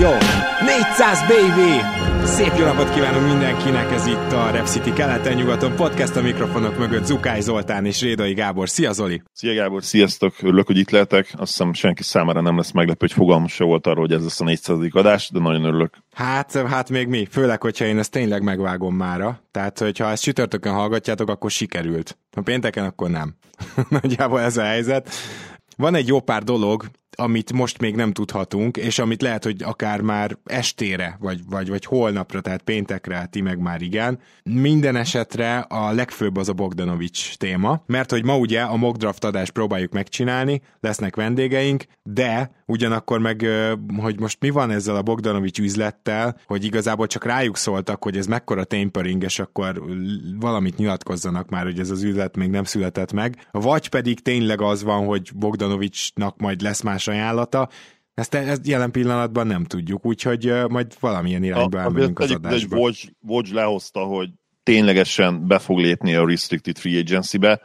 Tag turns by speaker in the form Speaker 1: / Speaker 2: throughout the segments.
Speaker 1: Yo, 400 baby! Szép jó napot kívánunk mindenkinek, ez itt a Rep City keleten-nyugaton podcast a mikrofonok mögött Zukály Zoltán és Rédai Gábor. Szia Zoli!
Speaker 2: Szia Gábor, sziasztok! Örülök, hogy itt lehetek. Azt hiszem senki számára nem lesz meglepő, hogy fogalmam se volt arról, hogy ez lesz a 400. adás, de nagyon örülök.
Speaker 1: Hát, hát még mi, főleg, hogyha én ezt tényleg megvágom mára. Tehát, hogyha ezt csütörtökön hallgatjátok, akkor sikerült. Ha pénteken, akkor nem. Nagyjából ez a helyzet. Van egy jó pár dolog, amit most még nem tudhatunk, és amit lehet, hogy akár már estére, vagy, vagy, vagy holnapra, tehát péntekre, ti meg már igen. Minden esetre a legfőbb az a Bogdanovics téma, mert hogy ma ugye a mock draft adást próbáljuk megcsinálni, lesznek vendégeink, de ugyanakkor meg, hogy most mi van ezzel a Bogdanovics üzlettel, hogy igazából csak rájuk szóltak, hogy ez mekkora tapering, és akkor valamit nyilatkozzanak már, hogy ez az üzlet még nem született meg, vagy pedig tényleg az van, hogy Bogdanovicsnak majd lesz más ajánlata, ezt, ezt jelen pillanatban nem tudjuk, úgyhogy majd valamilyen irányba a, elmegyünk az adásba.
Speaker 2: Egy Woj lehozta, hogy ténylegesen be fog lépni a Restricted Free Agency-be,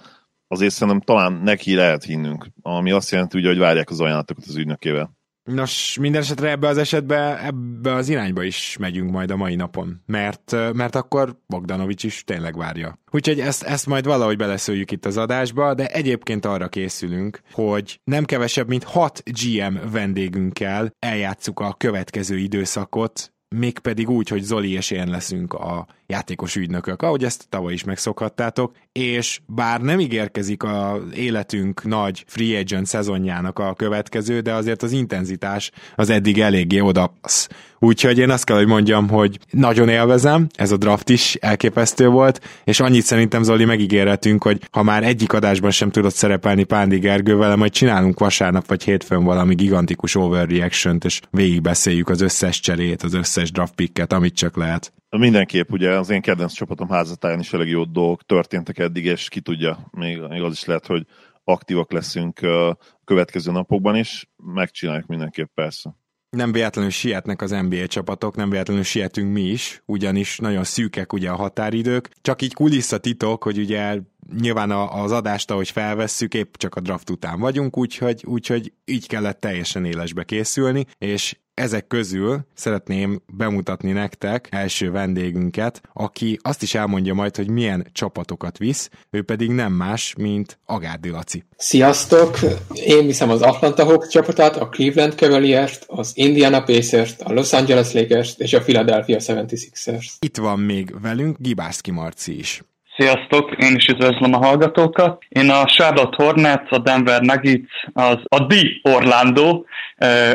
Speaker 2: azért szerintem talán neki lehet hinnünk, ami azt jelenti, ugye, hogy várják az ajánlatokat az ügynökével.
Speaker 1: Nos, minden esetre ebbe az esetben ebbe az irányba is megyünk majd a mai napon, mert, mert akkor Bogdanovics is tényleg várja. Úgyhogy ezt, ezt majd valahogy beleszőjük itt az adásba, de egyébként arra készülünk, hogy nem kevesebb, mint hat GM vendégünkkel eljátszuk a következő időszakot, mégpedig úgy, hogy Zoli és én leszünk a játékos ügynökök, ahogy ezt tavaly is megszokhattátok, és bár nem ígérkezik az életünk nagy free agent szezonjának a következő, de azért az intenzitás az eddig eléggé odapasz. Úgyhogy én azt kell, hogy mondjam, hogy nagyon élvezem, ez a draft is elképesztő volt, és annyit szerintem Zoli megígérhetünk, hogy ha már egyik adásban sem tudott szerepelni Pándi Gergővel, majd csinálunk vasárnap vagy hétfőn valami gigantikus overreaction-t, és végigbeszéljük az összes cserét, az összes draft picket, amit csak lehet.
Speaker 2: Mindenképp ugye az én kedvenc csapatom házatáján is elég jó dolgok történtek eddig, és ki tudja, még, még az is lehet, hogy aktívak leszünk a következő napokban is, megcsináljuk mindenképp persze.
Speaker 1: Nem véletlenül sietnek az NBA csapatok, nem véletlenül sietünk mi is, ugyanis nagyon szűkek ugye a határidők. Csak így kulisszatitok, hogy ugye nyilván az adást, ahogy felvesszük, épp csak a draft után vagyunk, úgyhogy, úgyhogy így kellett teljesen élesbe készülni, és ezek közül szeretném bemutatni nektek első vendégünket, aki azt is elmondja majd, hogy milyen csapatokat visz, ő pedig nem más, mint Agárdi Laci.
Speaker 3: Sziasztok! Én viszem az Atlanta Hawks csapatát, a Cleveland Cavaliers-t, az Indiana Pacers-t, a Los Angeles Lakers-t és a Philadelphia 76ers.
Speaker 1: Itt van még velünk Gibászki Marci is.
Speaker 4: Sziasztok, én is üdvözlöm a hallgatókat. Én a Charlotte Hornets, a Denver Nuggets, az, a The Orlando,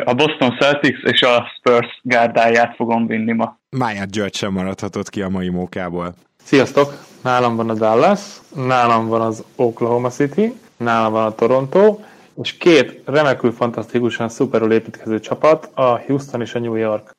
Speaker 4: a Boston Celtics és a Spurs gárdáját fogom vinni ma.
Speaker 1: Máját György sem maradhatott ki a mai mókából.
Speaker 5: Sziasztok, nálam van a Dallas, nálam van az Oklahoma City, nálam van a Toronto, és két remekül fantasztikusan szuperül építkező csapat, a Houston és a New York.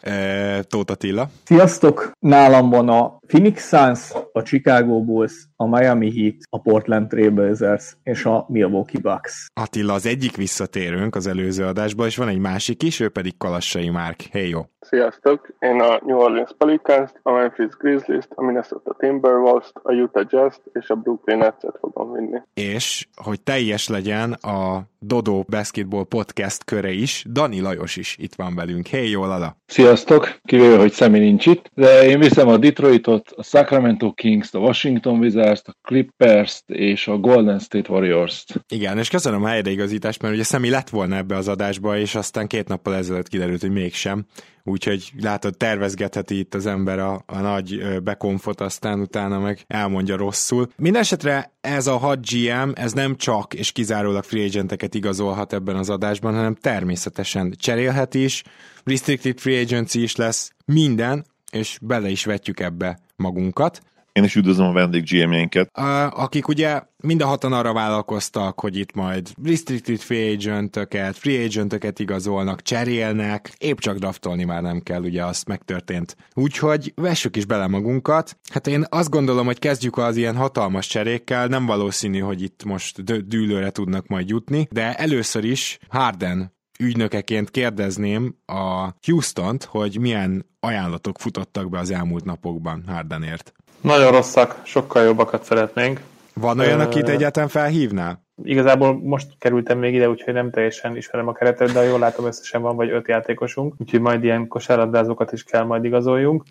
Speaker 1: e, Tóth Attila.
Speaker 6: Sziasztok! Nálam van a Phoenix Suns, a Chicago Bulls, a Miami Heat, a Portland Trailblazers és a Milwaukee Bucks.
Speaker 1: Attila, az egyik visszatérünk az előző adásba, és van egy másik is, ő pedig Kalassai Márk. Hey, jó!
Speaker 7: Sziasztok! Én a New Orleans pelicans a Memphis Grizzlies-t, a Minnesota Timberwolves-t, a Utah Jazz-t és a Brooklyn Nets-et fogom vinni.
Speaker 1: És, hogy teljes legyen a Dodo Basketball Podcast köre is, Dani Lajos is itt van velünk. Hey, jó, Lala!
Speaker 8: Sziasztok! Kivéve, hogy Szemi nincs itt, de én viszem a Detroitot, a Sacramento Kings-t, a Washington Wizards-t, a Clippers-t és a Golden State Warriors-t.
Speaker 1: Igen, és köszönöm a helyreigazítást, mert ugye Szemi lett volna ebbe az adásba, és aztán két nappal ezelőtt kiderült, hogy mégsem úgyhogy látod, tervezgetheti itt az ember a, a nagy bekonfot, aztán utána meg elmondja rosszul. Mindenesetre ez a 6 GM, ez nem csak és kizárólag free agenteket igazolhat ebben az adásban, hanem természetesen cserélhet is, restricted free agency is lesz, minden, és bele is vetjük ebbe magunkat.
Speaker 2: Én is üdvözlöm a vendég GM-jénket.
Speaker 1: Akik ugye mind a hatan arra vállalkoztak, hogy itt majd restricted free agentöket, free agentöket igazolnak, cserélnek, épp csak draftolni már nem kell, ugye azt megtörtént. Úgyhogy vessük is bele magunkat. Hát én azt gondolom, hogy kezdjük az ilyen hatalmas cserékkel, nem valószínű, hogy itt most dűlőre tudnak majd jutni, de először is Harden ügynökeként kérdezném a Houston-t, hogy milyen ajánlatok futottak be az elmúlt napokban Hardenért.
Speaker 5: Nagyon rosszak, sokkal jobbakat szeretnénk.
Speaker 1: Van olyan, akit egyáltalán felhívnál?
Speaker 5: Igazából most kerültem még ide, úgyhogy nem teljesen ismerem a keretet, de jól látom, összesen van vagy öt játékosunk, úgyhogy majd ilyen kosárlabdázókat is kell majd igazoljunk.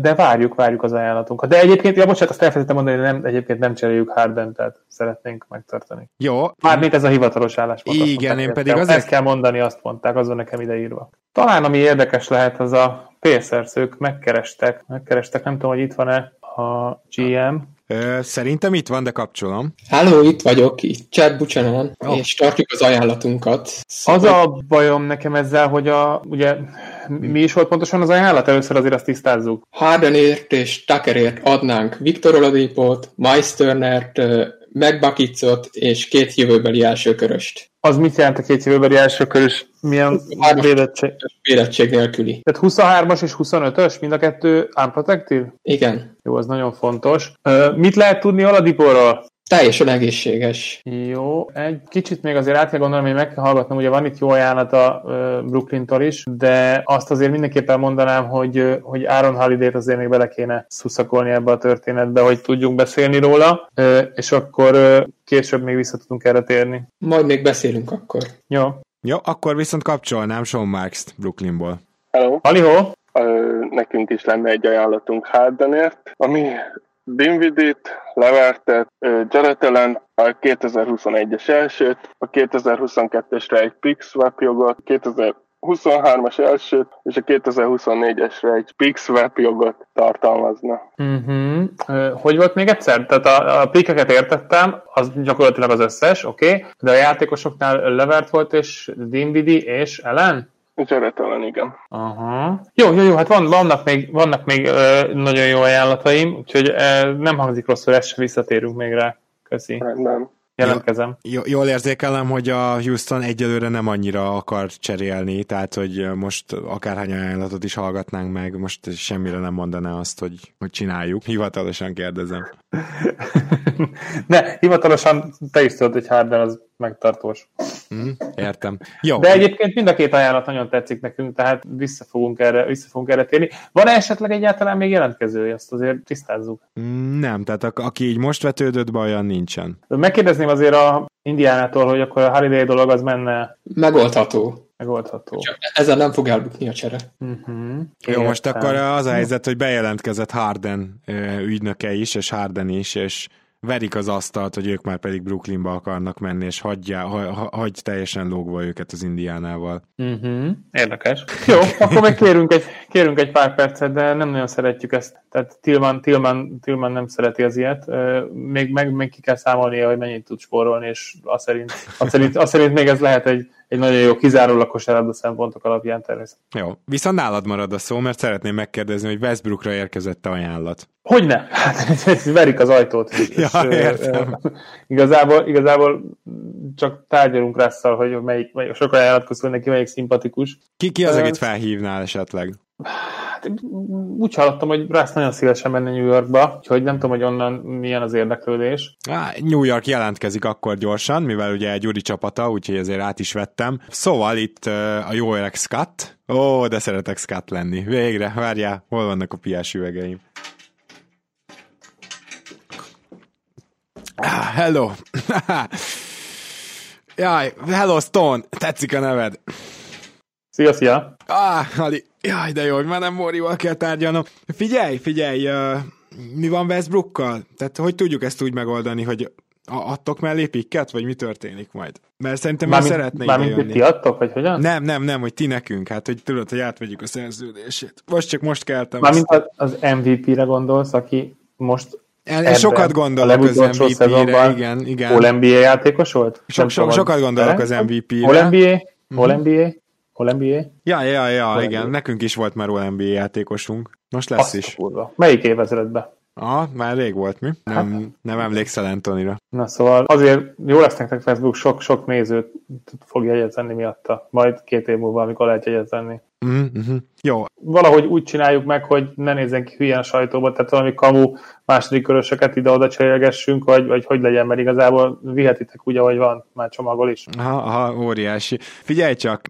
Speaker 5: De várjuk, várjuk az ajánlatunkat. De egyébként, ja bocsánat, azt elfelejtettem mondani, hogy nem, egyébként nem cseréljük Harden, tehát szeretnénk megtartani.
Speaker 1: Jó.
Speaker 5: Mármint ez a hivatalos álláspont.
Speaker 1: Igen, én pedig azért...
Speaker 5: Ezt kell mondani, azt mondták, azon nekem ideírva. Talán ami érdekes lehet, az a Pacers, ők megkerestek, megkerestek, nem tudom, hogy itt van-e a GM,
Speaker 1: Szerintem itt van, de kapcsolom.
Speaker 3: Háló, itt vagyok, itt Chad Buchanan, oh. és tartjuk az ajánlatunkat.
Speaker 5: Szóval... Az a bajom nekem ezzel, hogy a, ugye, mi is volt pontosan az ajánlat? Először azért azt tisztázzuk.
Speaker 3: Hardenért és Tuckerért adnánk Viktor Oladipót, Meisternert, megbakicot és két jövőbeli elsőköröst.
Speaker 5: Az mit jelent a két jövőbeli elsőkörös? Milyen védettség?
Speaker 3: Védettség nélküli.
Speaker 5: Tehát 23-as és 25-ös, mind a kettő unprotected?
Speaker 3: Igen.
Speaker 5: Jó, az nagyon fontos. Mit lehet tudni Oladiporról?
Speaker 3: Teljesen egészséges.
Speaker 5: Jó, egy kicsit még azért át kell gondolnom, hogy meg kell hallgatnom, ugye van itt jó ajánlat a Brooklyn-tól is, de azt azért mindenképpen mondanám, hogy, hogy Aaron Holiday-t azért még bele kéne szuszakolni ebbe a történetbe, hogy tudjunk beszélni róla, és akkor később még vissza tudunk erre térni.
Speaker 3: Majd még beszélünk akkor.
Speaker 5: Jó.
Speaker 1: Jó, akkor viszont kapcsolnám Sean Marks-t Brooklynból.
Speaker 7: Hello.
Speaker 5: Halihó.
Speaker 7: Nekünk is lenne egy ajánlatunk Hardenért, ami Dinvidit, Levertet, Jared Allen, a 2021-es elsőt, a 2022-esre egy pick swap jogot, 2023-as elsőt és a 2024-esre egy pick swap jogot tartalmazna.
Speaker 5: Uh-huh. Hogy volt még egyszer? Tehát a, a pickeket értettem, az gyakorlatilag az összes, oké, okay. de a játékosoknál Levert volt és Dinvidi és Ellen?
Speaker 7: Zseretelen, igen.
Speaker 5: Aha. Jó, jó, jó, hát van, vannak még, vannak még ö, nagyon jó ajánlataim, úgyhogy ö, nem hangzik rosszul, ezt sem visszatérünk még rá. Köszi.
Speaker 7: Rendben.
Speaker 5: Jelentkezem.
Speaker 1: Jó, jól érzékelem, hogy a Houston egyelőre nem annyira akar cserélni, tehát hogy most akárhány ajánlatot is hallgatnánk meg, most semmire nem mondaná azt, hogy, hogy csináljuk. Hivatalosan kérdezem.
Speaker 5: ne, hivatalosan te is tudod, hogy Harden az megtartós.
Speaker 1: Mm, értem. Jó.
Speaker 5: De egyébként mind a két ajánlat nagyon tetszik nekünk, tehát vissza fogunk erre, vissza fogunk erre térni. Van -e esetleg egyáltalán még jelentkező, ezt azért tisztázzuk?
Speaker 1: Mm, nem, tehát a, aki így most vetődött olyan nincsen.
Speaker 5: Megkérdezném azért a Indiánától, hogy akkor a Holiday dolog az menne...
Speaker 3: Megoldható.
Speaker 5: Megoldható.
Speaker 3: Csak ezzel nem fog elbukni a csere.
Speaker 5: Uh-huh.
Speaker 1: Jó, most akkor az a helyzet, hogy bejelentkezett Harden ügynöke is, és Harden is, és verik az asztalt, hogy ők már pedig Brooklynba akarnak menni, és hagyja, ha, hagy teljesen lógva őket az Indiánával.
Speaker 5: Uh-huh. Érdekes. Jó, akkor meg kérünk egy, kérünk egy pár percet, de nem nagyon szeretjük ezt. Tehát Tillman, Tillman, Tillman nem szereti az ilyet. Még, meg, még ki kell számolnia, hogy mennyit tud spórolni, és azt szerint, azt szerint, azt szerint még ez lehet egy, egy nagyon jó kizárólag kosárlabda szempontok alapján természetesen.
Speaker 1: Jó, viszont nálad marad a szó, mert szeretném megkérdezni, hogy Westbrookra érkezett ajánlat.
Speaker 5: Hogyne? Hát verik az ajtót. És,
Speaker 1: ja, értem.
Speaker 5: igazából, igazából csak tárgyalunk Russell, hogy melyik, melyik sok ajánlat közül neki melyik szimpatikus.
Speaker 1: Ki, ki az, akit felhívnál esetleg?
Speaker 5: Hát, úgy hallottam, hogy Russ nagyon szívesen menne New Yorkba, úgyhogy nem tudom, hogy onnan milyen az érdeklődés.
Speaker 1: Á, New York jelentkezik akkor gyorsan, mivel ugye egy Gyuri csapata, úgyhogy ezért át is vettem. Szóval itt a jó öreg Scott. Ó, de szeretek Scott lenni. Végre, várjál, hol vannak a piás üvegeim? Ah, hello! Jaj, hello Stone! Tetszik a neved?
Speaker 5: Szia, szia!
Speaker 1: Ah, Ali, jaj, de jó, hogy már nem Morival kell tárgyalnom. Figyelj, figyelj, uh, mi van Westbrookkal? Tehát hogy tudjuk ezt úgy megoldani, hogy adtok mellé pikket, vagy mi történik majd? Mert szerintem már szeretnék
Speaker 5: Mármint, hogy ti adtok, vagy hogyan?
Speaker 1: Nem, nem, nem, hogy ti nekünk, hát hogy tudod, hogy átvegyük a szerződését. Most csak most keltem.
Speaker 5: Mármint azt... az MVP-re gondolsz, aki most
Speaker 1: én sokat gondolok az MVP-re, igen, igen.
Speaker 5: All NBA játékos volt?
Speaker 1: So, so, sokat gondolok az MVP-re.
Speaker 5: All NBA? All NBA?
Speaker 1: Ja, ja, ja, All igen. NBA. Nekünk is volt már All NBA játékosunk. Most lesz
Speaker 5: Azt
Speaker 1: is.
Speaker 5: Kurva. Melyik évezredben?
Speaker 1: Aha, már rég volt mi.
Speaker 5: Hát-
Speaker 1: Nem, nem emlékszel Antonira.
Speaker 5: Na szóval azért jó lesz nektek Facebook, sok, sok nézőt fog jegyezni miatta. Majd két év múlva, amikor lehet jegyezni.
Speaker 1: Mm-hmm. Jó,
Speaker 5: Valahogy úgy csináljuk meg, hogy ne nézzen ki hülyen a sajtóba, tehát valami kamu második körösöket ide-oda cserélgessünk, vagy, vagy hogy legyen, mert igazából vihetitek úgy, ahogy van, már csomagol is.
Speaker 1: aha, aha, óriási. Figyelj csak,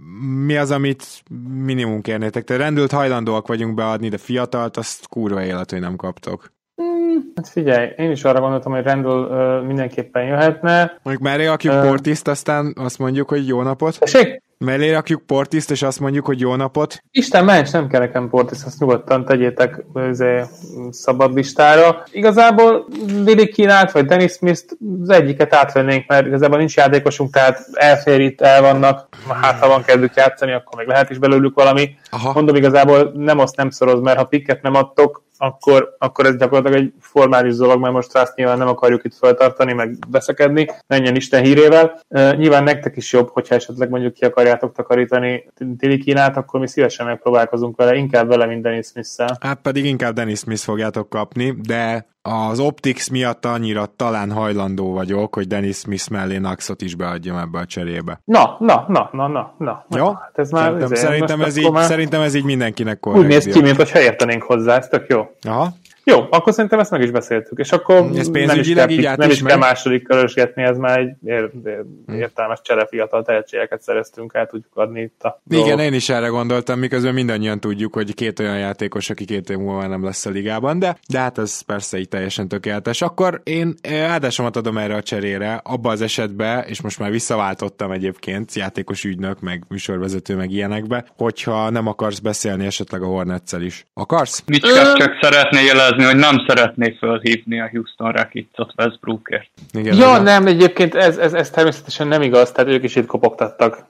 Speaker 1: mi az, amit minimum kérnétek? Te rendült hajlandóak vagyunk beadni, de fiatalt, azt kurva élet, hogy nem kaptok.
Speaker 5: Hát figyelj, én is arra gondoltam, hogy Randall uh, mindenképpen jöhetne.
Speaker 1: Mondjuk mellé rakjuk
Speaker 5: Ö.
Speaker 1: Portiszt, aztán azt mondjuk, hogy jó napot.
Speaker 5: Tessék?
Speaker 1: Mellé rakjuk Portiszt, és azt mondjuk, hogy jó napot.
Speaker 5: Isten ments, nem kell nekem Portis, azt nyugodtan tegyétek izé, szabad listára. Igazából Lily Kínát vagy Dennis Smith az egyiket átvennénk, mert igazából nincs játékosunk, tehát elfér itt, el vannak, hát ha van kedvük játszani, akkor még lehet is belőlük valami.
Speaker 1: Aha.
Speaker 5: Mondom igazából nem azt nem szoroz, mert ha pikket nem adtok, akkor, akkor ez gyakorlatilag egy formális dolog, mert most azt nyilván nem akarjuk itt feltartani, meg beszekedni, menjen Isten hírével. Uh, nyilván nektek is jobb, hogyha esetleg mondjuk ki akarjátok takarítani Tilikinát, akkor mi szívesen megpróbálkozunk vele, inkább vele, mint Dennis Smith-szel.
Speaker 1: Hát pedig inkább Dennis Smith fogjátok kapni, de az Optics miatt annyira talán hajlandó vagyok, hogy Dennis Smith mellé Naxot is beadjam ebbe a cserébe.
Speaker 5: Na, na, na, na, na, na.
Speaker 1: Jó?
Speaker 5: Hát ez már,
Speaker 1: Szerintem,
Speaker 5: ezért,
Speaker 1: szerintem,
Speaker 5: most
Speaker 1: ez így,
Speaker 5: már
Speaker 1: szerintem ez így mindenkinek
Speaker 5: Úgy
Speaker 1: korrekt.
Speaker 5: néz ki, mint hogyha értenénk hozzá, ez tök jó.
Speaker 1: Aha.
Speaker 5: Jó, akkor szerintem ezt meg is beszéltük, és akkor
Speaker 1: Ez
Speaker 5: nem is kell,
Speaker 1: így
Speaker 5: nem
Speaker 1: is
Speaker 5: kell második körösgetni, ez már egy ér, ér, értelmes csere fiatal tehetségeket szereztünk el, tudjuk adni itt a
Speaker 1: Igen,
Speaker 5: dolgok.
Speaker 1: én is erre gondoltam, miközben mindannyian tudjuk, hogy két olyan játékos, aki két év múlva nem lesz a ligában, de, de hát ez persze így teljesen tökéletes. Akkor én eh, áldásomat adom erre a cserére, abba az esetben, és most már visszaváltottam egyébként játékos ügynök, meg műsorvezető, meg ilyenekbe, hogyha nem akarsz beszélni esetleg a hornets is. Akarsz?
Speaker 4: Micskát csak szeretné jelezni, hogy nem szeretné fölhívni a Houston Rockets-ot Westbrookért.
Speaker 1: Igen,
Speaker 5: Ja,
Speaker 1: ez-
Speaker 5: nem, egyébként ez, ez, ez természetesen nem igaz, tehát ők is itt kopogtattak,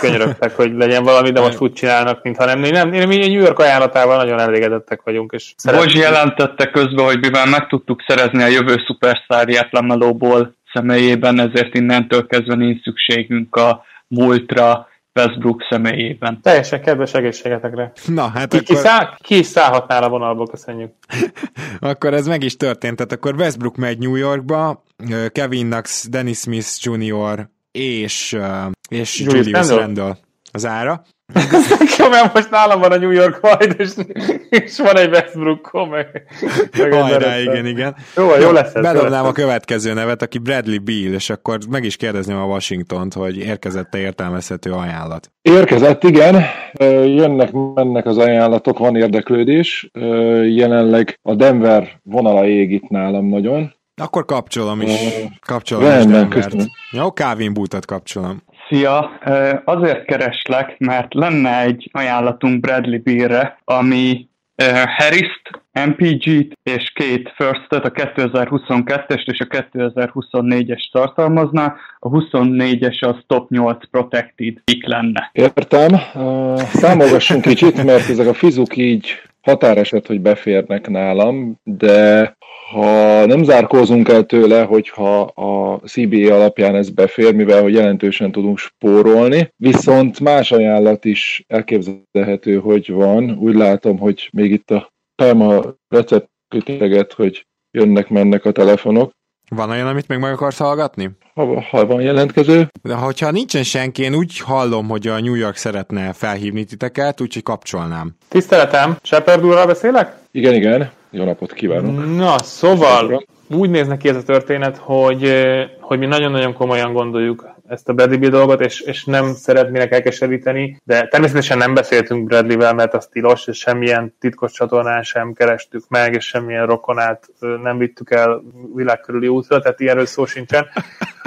Speaker 5: könyörögtek, hogy legyen valami, de most úgy csinálnak, mintha nem. Nem, én mi New York ajánlatával nagyon elégedettek vagyunk, és szeretjük.
Speaker 4: jelentette közben, hogy mivel meg tudtuk szerezni a jövő szupersztárját Lamelóból személyében, ezért innentől kezdve nincs szükségünk a múltra Westbrook személyében.
Speaker 5: Teljesen kedves egészségetekre.
Speaker 1: Na, hát
Speaker 5: Ki, ki,
Speaker 1: akkor,
Speaker 5: száll, ki is szállhatnál a vonalból, köszönjük.
Speaker 1: akkor ez meg is történt. Tehát akkor Westbrook megy New Yorkba, Kevin Knox, Dennis Smith Jr. és, és
Speaker 5: Julius
Speaker 1: Julius
Speaker 5: Randle?
Speaker 1: Randle az ára.
Speaker 5: Nekem mert most nálam van a New York majd, és, és van egy Westbrook meg, meg
Speaker 1: Hajrá, igen, igen.
Speaker 5: Jó, jó lesz ez. jó
Speaker 1: Bedobnám a következő nevet, aki Bradley Beal, és akkor meg is kérdezném a Washingtont, hogy érkezett-e értelmezhető ajánlat.
Speaker 8: Érkezett, igen. Jönnek, mennek az ajánlatok, van érdeklődés. Jelenleg a Denver vonala ég itt nálam nagyon.
Speaker 1: Akkor kapcsolom is. Kapcsolom is
Speaker 8: rendben,
Speaker 1: Denvert.
Speaker 8: köszönöm.
Speaker 1: Jó, Kávin Bútot kapcsolom.
Speaker 4: Szia! Azért kereslek, mert lenne egy ajánlatunk Bradley Beerre, ami Harris-t, MPG-t és két First-et, a 2022-est és a 2024-es tartalmazná. A 24-es az top 8 protected pick lenne.
Speaker 8: Értem. Számolgassunk kicsit, mert ezek a fizuk így határeset, hogy beférnek nálam, de ha nem zárkózunk el tőle, hogyha a CBA alapján ez befér, mivel hogy jelentősen tudunk spórolni, viszont más ajánlat is elképzelhető, hogy van. Úgy látom, hogy még itt a Perma receptköteget, hogy jönnek-mennek a telefonok.
Speaker 1: Van olyan, amit még meg akarsz hallgatni?
Speaker 8: Ha, ha van jelentkező,
Speaker 1: De hogyha nincsen senki, én úgy hallom, hogy a New York szeretne felhívni titeket, úgyhogy kapcsolnám.
Speaker 5: Tiszteletem, Shepard úrral beszélek?
Speaker 8: igen, igen, jó napot kívánok.
Speaker 5: Na, szóval úgy néz neki ez a történet, hogy, hogy mi nagyon-nagyon komolyan gondoljuk ezt a Bradley Bill dolgot, és, és nem szeretnének elkeseríteni, de természetesen nem beszéltünk Bradley-vel, mert az tilos, és semmilyen titkos csatornán sem kerestük meg, és semmilyen rokonát nem vittük el világkörüli útra, tehát ilyenről szó sincsen,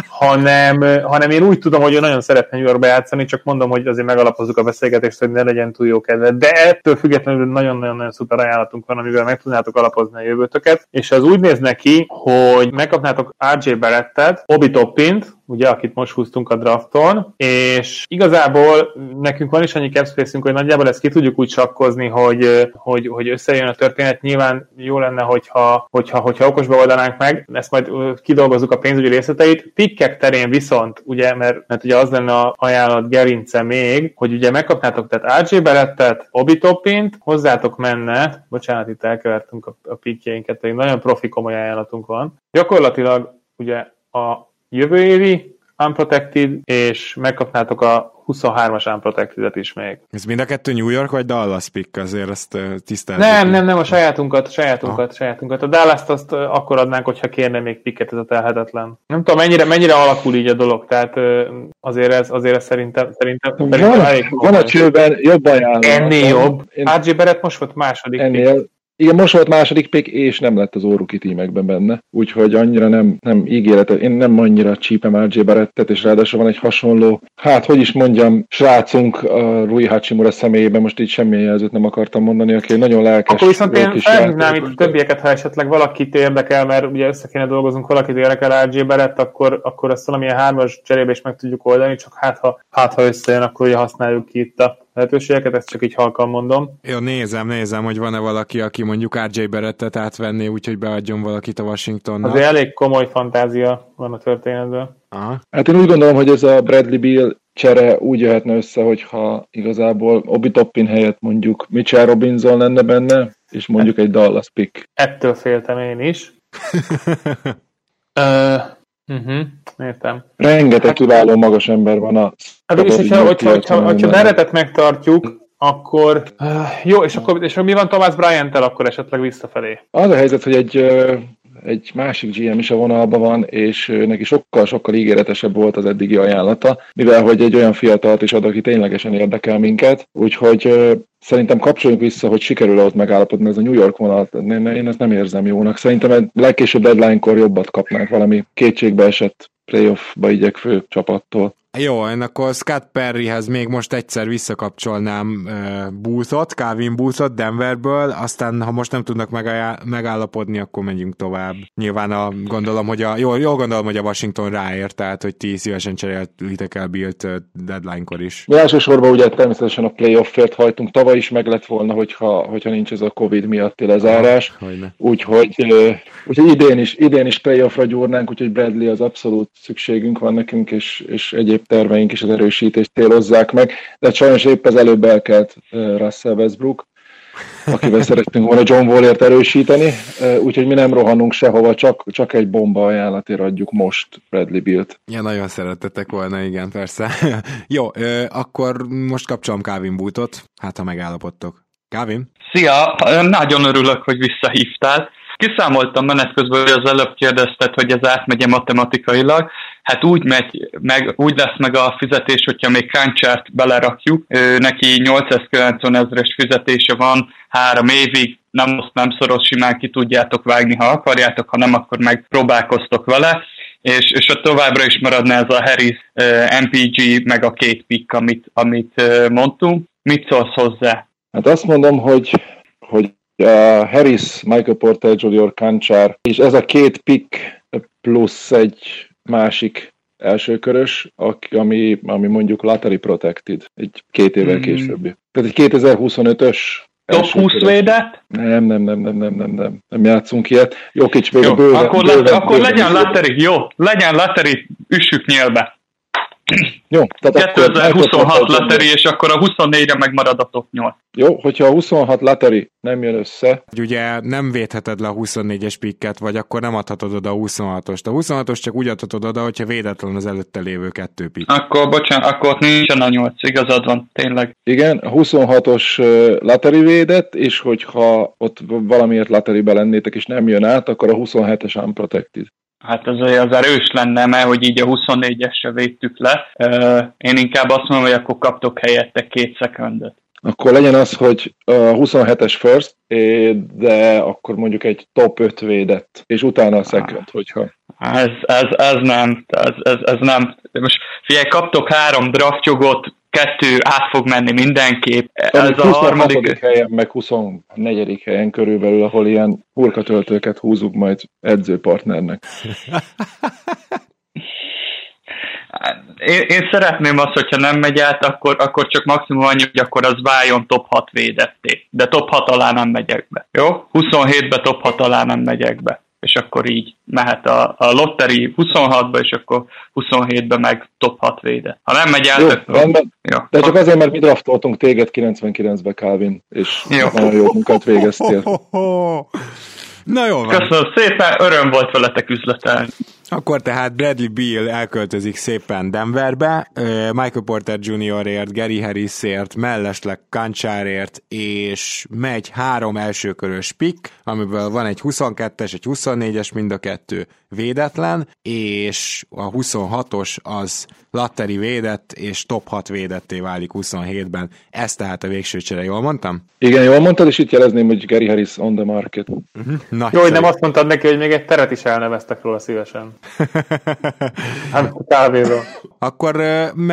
Speaker 5: hanem, hanem én úgy tudom, hogy ő nagyon szeretne New Yorkba játszani, csak mondom, hogy azért megalapozzuk a beszélgetést, hogy ne legyen túl jó kedve. De ettől függetlenül nagyon-nagyon szuper ajánlatunk van, amivel meg tudnátok alapozni a jövőtöket, és ez úgy néz neki, hogy megkapnátok RJ Barrettet, Obi Toppint, ugye, akit most húztunk a drafton, és igazából nekünk van is annyi capspace hogy nagyjából ezt ki tudjuk úgy sakkozni, hogy, hogy, hogy összejön a történet. Nyilván jó lenne, hogyha, hogyha, hogyha okosba oldanánk meg, ezt majd kidolgozzuk a pénzügyi részleteit. Pikkek terén viszont, ugye, mert, mert ugye az lenne a ajánlat gerince még, hogy ugye megkapnátok tehát RJ Berettet, Obi Toppint, hozzátok menne, bocsánat, itt elkevertünk a, a pikkjeinket, nagyon profi komoly ajánlatunk van. Gyakorlatilag ugye a jövő évi Unprotected, és megkapnátok a 23-as Unprotected-et is még.
Speaker 1: Ez mind a kettő New York vagy Dallas pick, azért ezt tisztelni.
Speaker 5: Nem, nem, nem, a sajátunkat, a sajátunkat, a sajátunkat. A Dallas-t azt akkor adnánk, hogyha kérne még picket, ez a telhetetlen. Nem tudom, mennyire, mennyire alakul így a dolog, tehát azért ez, azért ez szerintem, szerintem,
Speaker 8: van, szerintem elég Van a csőben jobb ajánló.
Speaker 5: Ennél jobb. Én... RJ Barrett most volt második
Speaker 8: Ennél, pick. Igen, most volt második pick, és nem lett az óruki tímekben benne, úgyhogy annyira nem, nem ígéretes. Én nem annyira csípem RJ Barrettet, és ráadásul van egy hasonló, hát hogy is mondjam, srácunk a Rui Hachimura személyében, most így semmilyen jelzőt nem akartam mondani, aki nagyon lelkes.
Speaker 5: Akkor viszont én felhívnám itt többieket, ha esetleg valakit érdekel, mert ugye össze kéne dolgozunk, valakit érdekel RJ Barrett, akkor, akkor ezt valamilyen hármas cserébe is meg tudjuk oldani, csak hát ha, hát, ha összejön, akkor ugye használjuk ki itt a lehetőségeket, ezt csak így halkan mondom.
Speaker 1: Jó, nézem, nézem, hogy van-e valaki, aki mondjuk RJ Berettet átvenné, úgyhogy beadjon valakit a Washingtonnak.
Speaker 5: Azért elég komoly fantázia van a történetben.
Speaker 8: Aha. Hát én úgy gondolom, hogy ez a Bradley Bill csere úgy jöhetne össze, hogyha igazából Obi Toppin helyett mondjuk Mitchell Robinson lenne benne, és mondjuk egy Dallas pick.
Speaker 5: Ettől féltem én is. uh, Uh-huh, értem.
Speaker 8: Rengeteg hát, kiváló magas ember van a...
Speaker 5: Hát és hogyha, hogyha, hogyha, hogyha Beretet megtartjuk, akkor uh, jó, és akkor és mi van Thomas Bryant-tel akkor esetleg visszafelé?
Speaker 8: Az a helyzet, hogy egy egy másik GM is a vonalban van, és neki sokkal-sokkal ígéretesebb volt az eddigi ajánlata, mivel hogy egy olyan fiatalt is ad, aki ténylegesen érdekel minket, úgyhogy szerintem kapcsoljunk vissza, hogy sikerül ott megállapodni ez a New York vonalat. Én ezt nem érzem jónak. Szerintem legkésőbb deadline-kor jobbat kapnánk valami kétségbe esett playoffba igyekvő csapattól.
Speaker 1: Jó, én akkor Scott Perryhez még most egyszer visszakapcsolnám uh, Boothot, Calvin Boothot Denverből, aztán ha most nem tudnak megáll- megállapodni, akkor menjünk tovább. Nyilván a, gondolom, hogy a, jól, jól gondolom, hogy a Washington ráért, tehát hogy ti szívesen cseréltek el Bill-t uh, deadline-kor is.
Speaker 8: Mi elsősorban ugye természetesen a playoffért hajtunk, tavaly is meg lett volna, hogyha, hogyha nincs ez a Covid miatti lezárás. Úgyhogy, úgyhogy idén is, idén is playoffra gyúrnánk, úgyhogy Bradley az abszolút szükségünk van nekünk, és, és egyéb egyéb terveink is az erősítést célozzák meg, de sajnos épp az előbb elkelt Russell Westbrook, akivel szerettünk volna John Wallért erősíteni, úgyhogy mi nem rohanunk sehova, csak, csak egy bomba ajánlatért adjuk most Bradley Bill-t.
Speaker 1: Ja, nagyon szerettetek volna, igen, persze. Jó, akkor most kapcsolom Kávin Bútot, hát ha megállapodtok. Kávin?
Speaker 4: Szia! Nagyon örülök, hogy visszahívtál. Kiszámoltam menet közben, hogy az előbb kérdezted, hogy ez átmegye matematikailag. Hát úgy, megy, meg, úgy lesz meg a fizetés, hogyha még Káncsert belerakjuk. Ő, neki 890 ezeres fizetése van három évig, nem azt nem szoros, simán ki tudjátok vágni, ha akarjátok, ha nem, akkor meg próbálkoztok vele és, és ott továbbra is maradna ez a Harris uh, MPG, meg a két pick, amit, amit uh, mondtunk. Mit szólsz hozzá?
Speaker 8: Hát azt mondom, hogy, hogy a Harris, Michael Porter Jr., Kancsár, és ez a két pick plusz egy másik elsőkörös, ami, ami mondjuk lottery protected, egy két évvel mm. későbbi. Tehát egy 2025-ös
Speaker 4: Top 20 védett?
Speaker 8: Nem, nem, nem, nem, nem, nem, nem, nem játszunk ilyet. Jokic
Speaker 4: még jó, bőven, akkor, bőven, le, akkor bőven, legyen lottery, jó, legyen lottery, üssük nyélbe.
Speaker 8: Jó,
Speaker 4: tehát 2026 lateri, és akkor a 24-re megmarad a top 8.
Speaker 8: Jó, hogyha a 26 lateri nem jön össze.
Speaker 1: Ugye nem védheted le a 24-es pikket, vagy akkor nem adhatod oda a 26-ost. A 26-os csak úgy adhatod oda, hogyha védetlen az előtte lévő kettő pikk.
Speaker 4: Akkor, bocsánat, akkor ott nincsen a 8, igazad van, tényleg.
Speaker 8: Igen, a 26-os lateri védett, és hogyha ott valamiért lateribe lennétek, és nem jön át, akkor a 27-es unprotected.
Speaker 4: Hát az, az erős lenne, mert hogy így a 24-esre védtük le. Én inkább azt mondom, hogy akkor kaptok helyette két szekundot.
Speaker 8: Akkor legyen az, hogy a 27-es first, de akkor mondjuk egy top 5 védett, és utána a second, hogyha...
Speaker 4: Ez, ez, ez nem, ez, ez, ez nem. Most figyelj, kaptok három draftjogot, kettő át fog menni mindenképp.
Speaker 8: Ez a harmadik helyen, meg 24. helyen körülbelül, ahol ilyen hurkatöltőket húzunk majd edzőpartnernek.
Speaker 4: Én, én szeretném azt, hogyha nem megy át, akkor, akkor csak maximum annyi, hogy akkor az váljon top 6 védetté. De top 6 alá nem megyek be. Jó? 27-be top 6 alá nem megyek be és akkor így mehet a, a lotteri 26-ba, és akkor 27-be meg top 6 véde. Ha nem megy el,
Speaker 8: Jó,
Speaker 4: akkor...
Speaker 8: rendben.
Speaker 4: Jó.
Speaker 8: De csak azért, mert mi draftoltunk téged 99-be, Calvin, és
Speaker 4: Jó.
Speaker 8: nagyon jó munkát végeztél.
Speaker 1: Na jó van.
Speaker 4: Köszönöm szépen, öröm volt veletek üzletelni.
Speaker 1: Akkor tehát Bradley Beal elköltözik szépen Denverbe, Michael Porter Jr.ért, Gary Harrisért, mellesleg Kancsárért, és megy három elsőkörös pick, amiből van egy 22-es, egy 24-es, mind a kettő védetlen, és a 26-os az latteri védett, és top 6 védetté válik 27-ben. Ez tehát a végső csere, jól mondtam?
Speaker 8: Igen, jól mondtad, és itt jelezném, hogy Gary Harris on the market.
Speaker 1: Nagy
Speaker 5: Jó, hogy nem azt mondtad neki, hogy még egy teret is elneveztek róla szívesen. Hát a kávéról.
Speaker 1: Akkor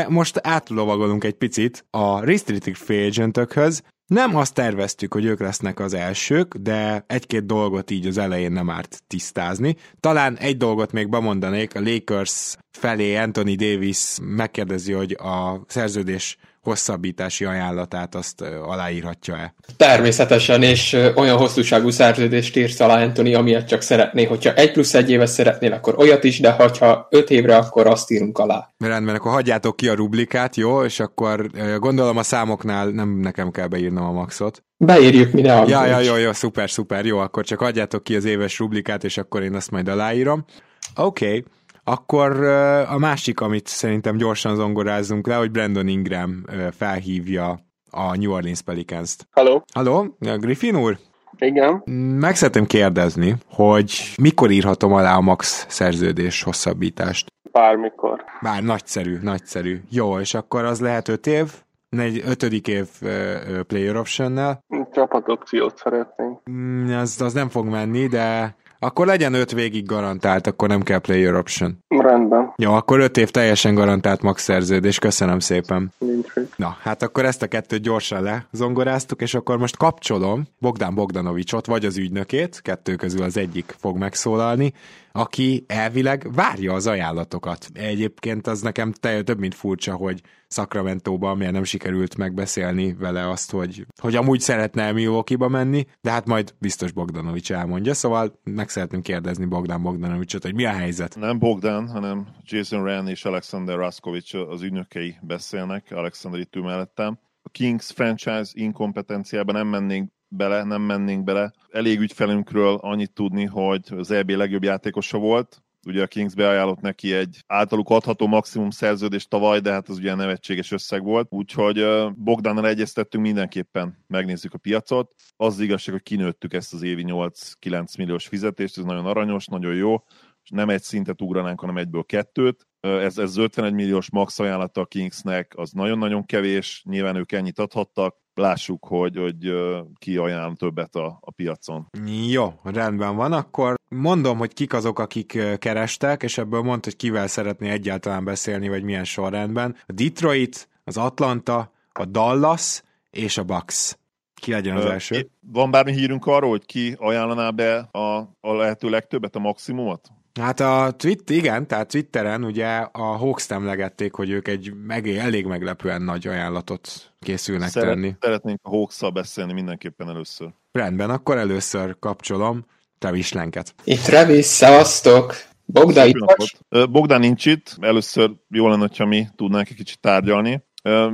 Speaker 1: most átlovagolunk egy picit a restricted free agentökhöz. Nem azt terveztük, hogy ők lesznek az elsők, de egy-két dolgot így az elején nem árt tisztázni. Talán egy dolgot még bemondanék, a Lakers felé Anthony Davis megkérdezi, hogy a szerződés hosszabbítási ajánlatát azt aláírhatja-e.
Speaker 3: Természetesen, és olyan hosszúságú szerződést írsz alá Anthony, amilyet csak szeretné. Hogyha egy plusz egy éves szeretnél, akkor olyat is, de ha öt évre, akkor azt írunk alá.
Speaker 1: Rendben, akkor hagyjátok ki a rublikát, jó? És akkor gondolom a számoknál nem nekem kell beírnom a maxot.
Speaker 3: Beírjuk, mi ne
Speaker 1: Ja,
Speaker 3: aggódj.
Speaker 1: ja, jó, jó, szuper, szuper, jó, akkor csak adjátok ki az éves rublikát, és akkor én azt majd aláírom. Oké, okay. Akkor a másik, amit szerintem gyorsan zongorázzunk le, hogy Brandon Ingram felhívja a New Orleans Pelicans-t.
Speaker 7: Halló?
Speaker 1: Halló, Griffin úr?
Speaker 7: Igen?
Speaker 1: Meg szeretném kérdezni, hogy mikor írhatom alá a max szerződés hosszabbítást?
Speaker 7: Bármikor.
Speaker 1: Bár nagyszerű, nagyszerű. Jó, és akkor az lehet öt év, negy, ötödik év player optionnel.
Speaker 7: Csapatopciót szeretnénk.
Speaker 1: Mm, az, az nem fog menni, de akkor legyen öt végig garantált, akkor nem kell player option.
Speaker 7: Rendben.
Speaker 1: Jó, akkor öt év teljesen garantált max szerződés, köszönöm szépen.
Speaker 7: Nincs.
Speaker 1: Na, hát akkor ezt a kettőt gyorsan lezongoráztuk, és akkor most kapcsolom Bogdan Bogdanovicsot, vagy az ügynökét, kettő közül az egyik fog megszólalni, aki elvileg várja az ajánlatokat. Egyébként az nekem te, több mint furcsa, hogy Sacramento-ban miért nem sikerült megbeszélni vele azt, hogy, hogy amúgy szeretne Milwaukee-ba menni, de hát majd biztos Bogdanovics elmondja, szóval meg szeretném kérdezni Bogdan Bogdanovicsot, hogy mi a helyzet.
Speaker 2: Nem Bogdan, hanem Jason Rand és Alexander Raskovic az ügynökei beszélnek, Alexander itt ül mellettem. A Kings franchise inkompetenciában nem mennénk bele, nem mennénk bele. Elég ügyfelünkről annyit tudni, hogy az EB legjobb játékosa volt, ugye a Kings beajánlott neki egy általuk adható maximum szerződést tavaly, de hát az ugye nevetséges összeg volt, úgyhogy Bogdánnal egyeztettünk mindenképpen, megnézzük a piacot. Az, az igazság, hogy kinőttük ezt az évi 8-9 milliós fizetést, ez nagyon aranyos, nagyon jó, és nem egy szintet ugranánk, hanem egyből kettőt. Ez, ez 51 milliós max ajánlata a Kingsnek, az nagyon-nagyon kevés, nyilván ők ennyit adhattak, lássuk, hogy, hogy ki ajánl többet a, a piacon.
Speaker 1: Jó, rendben van, akkor mondom, hogy kik azok, akik kerestek, és ebből mondd, hogy kivel szeretné egyáltalán beszélni, vagy milyen sorrendben. A Detroit, az Atlanta, a Dallas és a Bucks. Ki legyen az
Speaker 2: Ö,
Speaker 1: első?
Speaker 2: Van bármi hírünk arról, hogy ki ajánlaná be a, a lehető legtöbbet, a maximumot?
Speaker 1: Hát a Twitter, igen, tehát Twitteren ugye a Hawks emlegették, hogy ők egy meg, elég meglepően nagy ajánlatot készülnek
Speaker 2: Szeret,
Speaker 1: tenni.
Speaker 2: Szeretnénk a hawks beszélni mindenképpen először.
Speaker 1: Rendben, akkor először kapcsolom Travis Lenket.
Speaker 3: Itt Travis, szevasztok!
Speaker 2: Ö, Bogdán nincs itt, először jó lenne, ha mi tudnánk egy kicsit tárgyalni.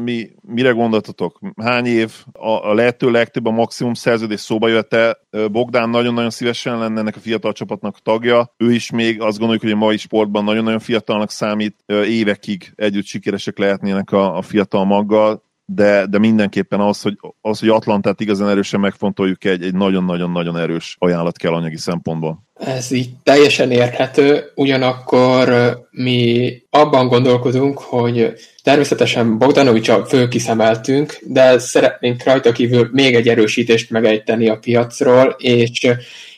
Speaker 2: Mi, mire gondoltatok? Hány év a, a lehető legtöbb a maximum szerződés szóba jötte? Bogdán nagyon-nagyon szívesen lenne ennek a fiatal csapatnak tagja. Ő is még azt gondoljuk, hogy a mai sportban nagyon-nagyon fiatalnak számít. Évekig együtt sikeresek lehetnének a, a fiatal maggal de, de mindenképpen az, hogy, az, hogy Atlantát igazán erősen megfontoljuk, egy, egy nagyon-nagyon-nagyon erős ajánlat kell anyagi szempontból.
Speaker 3: Ez így teljesen érthető, ugyanakkor mi abban gondolkodunk, hogy természetesen Bogdanovics a fő kiszemeltünk, de szeretnénk rajta kívül még egy erősítést megejteni a piacról, és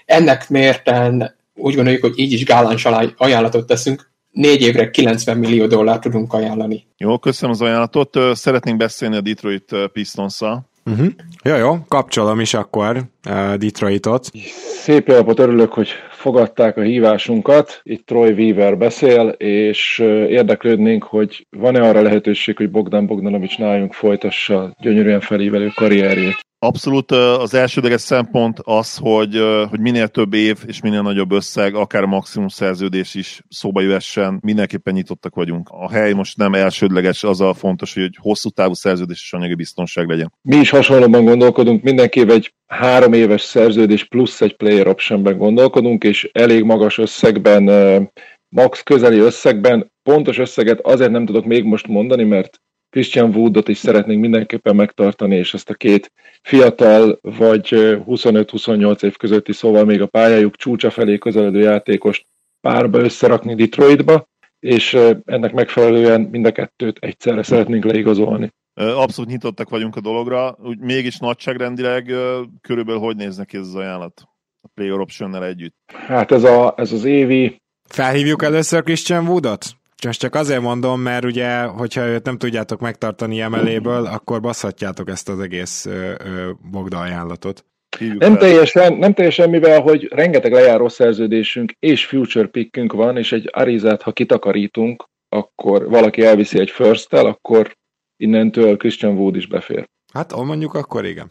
Speaker 3: ennek mérten úgy gondoljuk, hogy így is gáláns ajánlatot teszünk, négy évre 90 millió dollárt tudunk ajánlani.
Speaker 2: Jó, köszönöm az ajánlatot. Szeretnénk beszélni a Detroit pistons
Speaker 1: Uh-huh. Jó, jó, kapcsolom is akkor uh, Detroitot.
Speaker 8: Szép napot, örülök, hogy fogadták a hívásunkat. Itt Troy Weaver beszél, és érdeklődnénk, hogy van-e arra lehetőség, hogy Bogdan Bogdanovics nájunk folytassa gyönyörűen felívelő karrierjét.
Speaker 2: Abszolút az elsődleges szempont az, hogy, hogy minél több év és minél nagyobb összeg, akár maximum szerződés is szóba jöhessen, mindenképpen nyitottak vagyunk. A hely most nem elsődleges, az a fontos, hogy hosszú távú szerződés és anyagi biztonság legyen.
Speaker 8: Mi is hasonlóban gondolkodunk, mindenképp egy három éves szerződés plusz egy player optionben gondolkodunk, és elég magas összegben, max közeli összegben, pontos összeget azért nem tudok még most mondani, mert Christian Woodot is szeretnénk mindenképpen megtartani, és ezt a két fiatal vagy 25-28 év közötti, szóval még a pályájuk csúcsa felé közeledő játékost párba összerakni Detroitba, és ennek megfelelően mind a kettőt egyszerre szeretnénk leigazolni.
Speaker 2: Abszolút nyitottak vagyunk a dologra, úgy mégis nagyságrendileg körülbelül hogy néznek ki ez az ajánlat a player option együtt?
Speaker 8: Hát ez, a, ez az évi...
Speaker 1: Felhívjuk először Christian Woodot? Csak, csak azért mondom, mert ugye, hogyha őt nem tudjátok megtartani emeléből, akkor baszhatjátok ezt az egész ö, ö, Bogda ajánlatot.
Speaker 8: nem teljesen, nem teljesen, mivel hogy rengeteg lejáró szerződésünk és future pickünk van, és egy Arizát, ha kitakarítunk, akkor valaki elviszi egy first akkor innentől Christian Wood is befér.
Speaker 1: Hát, mondjuk akkor igen.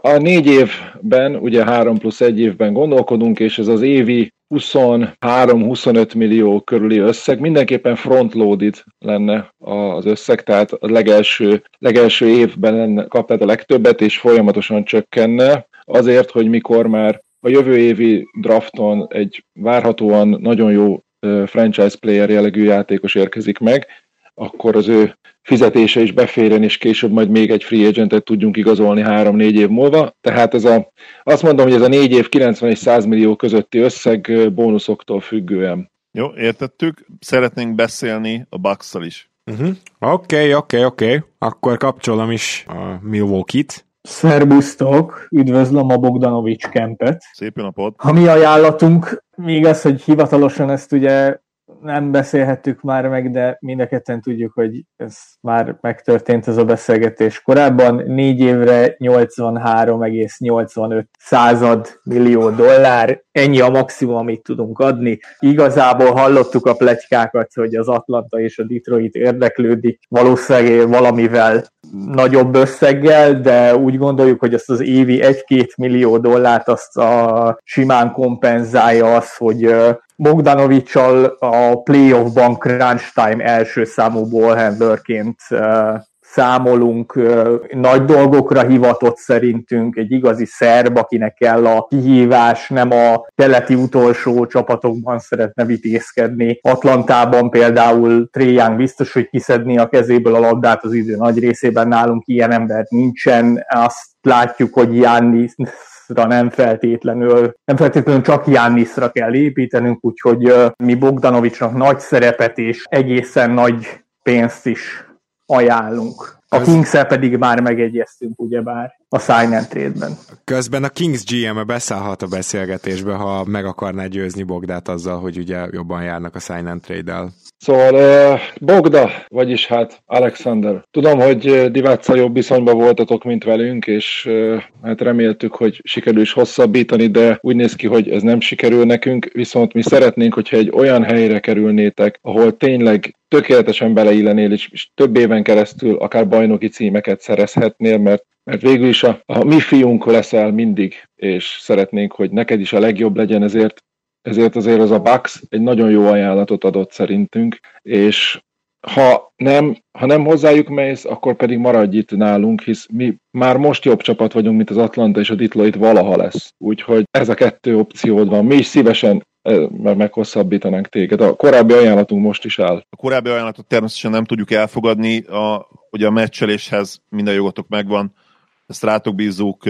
Speaker 8: a négy évben, ugye három plusz egy évben gondolkodunk, és ez az évi 23-25 millió körüli összeg, mindenképpen frontloaded lenne az összeg, tehát a legelső, legelső évben lenne, kapnád a legtöbbet, és folyamatosan csökkenne, azért, hogy mikor már a jövő évi drafton egy várhatóan nagyon jó franchise player jellegű játékos érkezik meg, akkor az ő fizetése is beférjen, és később majd még egy free agentet tudjunk igazolni három-négy év múlva. Tehát ez a, azt mondom, hogy ez a négy év 90 és 100 millió közötti összeg bónuszoktól függően.
Speaker 2: Jó, értettük. Szeretnénk beszélni a bucks is.
Speaker 1: Oké, oké, oké. Akkor kapcsolom is a Milwaukee-t.
Speaker 6: Szerbusztok, üdvözlöm a Bogdanovics kempet.
Speaker 2: Szép napot!
Speaker 6: A mi ajánlatunk, még az, hogy hivatalosan ezt ugye nem beszélhettük már meg, de mind a ketten tudjuk, hogy ez már megtörtént ez a beszélgetés korábban. Négy évre 83,85 század millió dollár, ennyi a maximum, amit tudunk adni. Igazából hallottuk a pletykákat, hogy az Atlanta és a Detroit érdeklődik valószínűleg valamivel nagyobb összeggel, de úgy gondoljuk, hogy azt az évi 1-2 millió dollárt azt a simán kompenzálja az, hogy Bogdanovicsal a playoffban crunch time első számú ballhandlerként számolunk, nagy dolgokra hivatott szerintünk, egy igazi szerb, akinek kell a kihívás, nem a keleti utolsó csapatokban szeretne vitézkedni. Atlantában például Young biztos, hogy kiszedni a kezéből a labdát az idő nagy részében nálunk ilyen ember nincsen. Azt látjuk, hogy Jannis nem feltétlenül, nem feltétlenül csak Jannisra kell építenünk, úgyhogy mi Bogdanovicsnak nagy szerepet és egészen nagy pénzt is ajánlunk. A kings pedig már megegyeztünk, ugyebár a sign and trade-ben.
Speaker 1: Közben a Kings GM-e beszállhat a beszélgetésbe, ha meg akarná győzni Bogdát azzal, hogy ugye jobban járnak a sign and trade-del.
Speaker 8: Szóval Bogda, vagyis hát Alexander. Tudom, hogy Diváccal jobb viszonyban voltatok, mint velünk, és hát reméltük, hogy sikerül is hosszabbítani, de úgy néz ki, hogy ez nem sikerül nekünk, viszont mi szeretnénk, hogyha egy olyan helyre kerülnétek, ahol tényleg tökéletesen beleillenél, és, és több éven keresztül akár bajnoki címeket szerezhetnél, mert mert végül is a, a mi fiunk leszel mindig, és szeretnénk, hogy neked is a legjobb legyen, ezért, ezért azért az a Bax egy nagyon jó ajánlatot adott szerintünk, és ha nem, ha nem hozzájuk mész, akkor pedig maradj itt nálunk, hisz mi már most jobb csapat vagyunk, mint az Atlanta és a Detroit valaha lesz. Úgyhogy ez a kettő opciód van. Mi is szívesen mert meghosszabbítanánk téged. A korábbi ajánlatunk most is áll.
Speaker 2: A korábbi ajánlatot természetesen nem tudjuk elfogadni, a, ugye a meccseléshez minden jogotok megvan, ezt rátok bízzuk.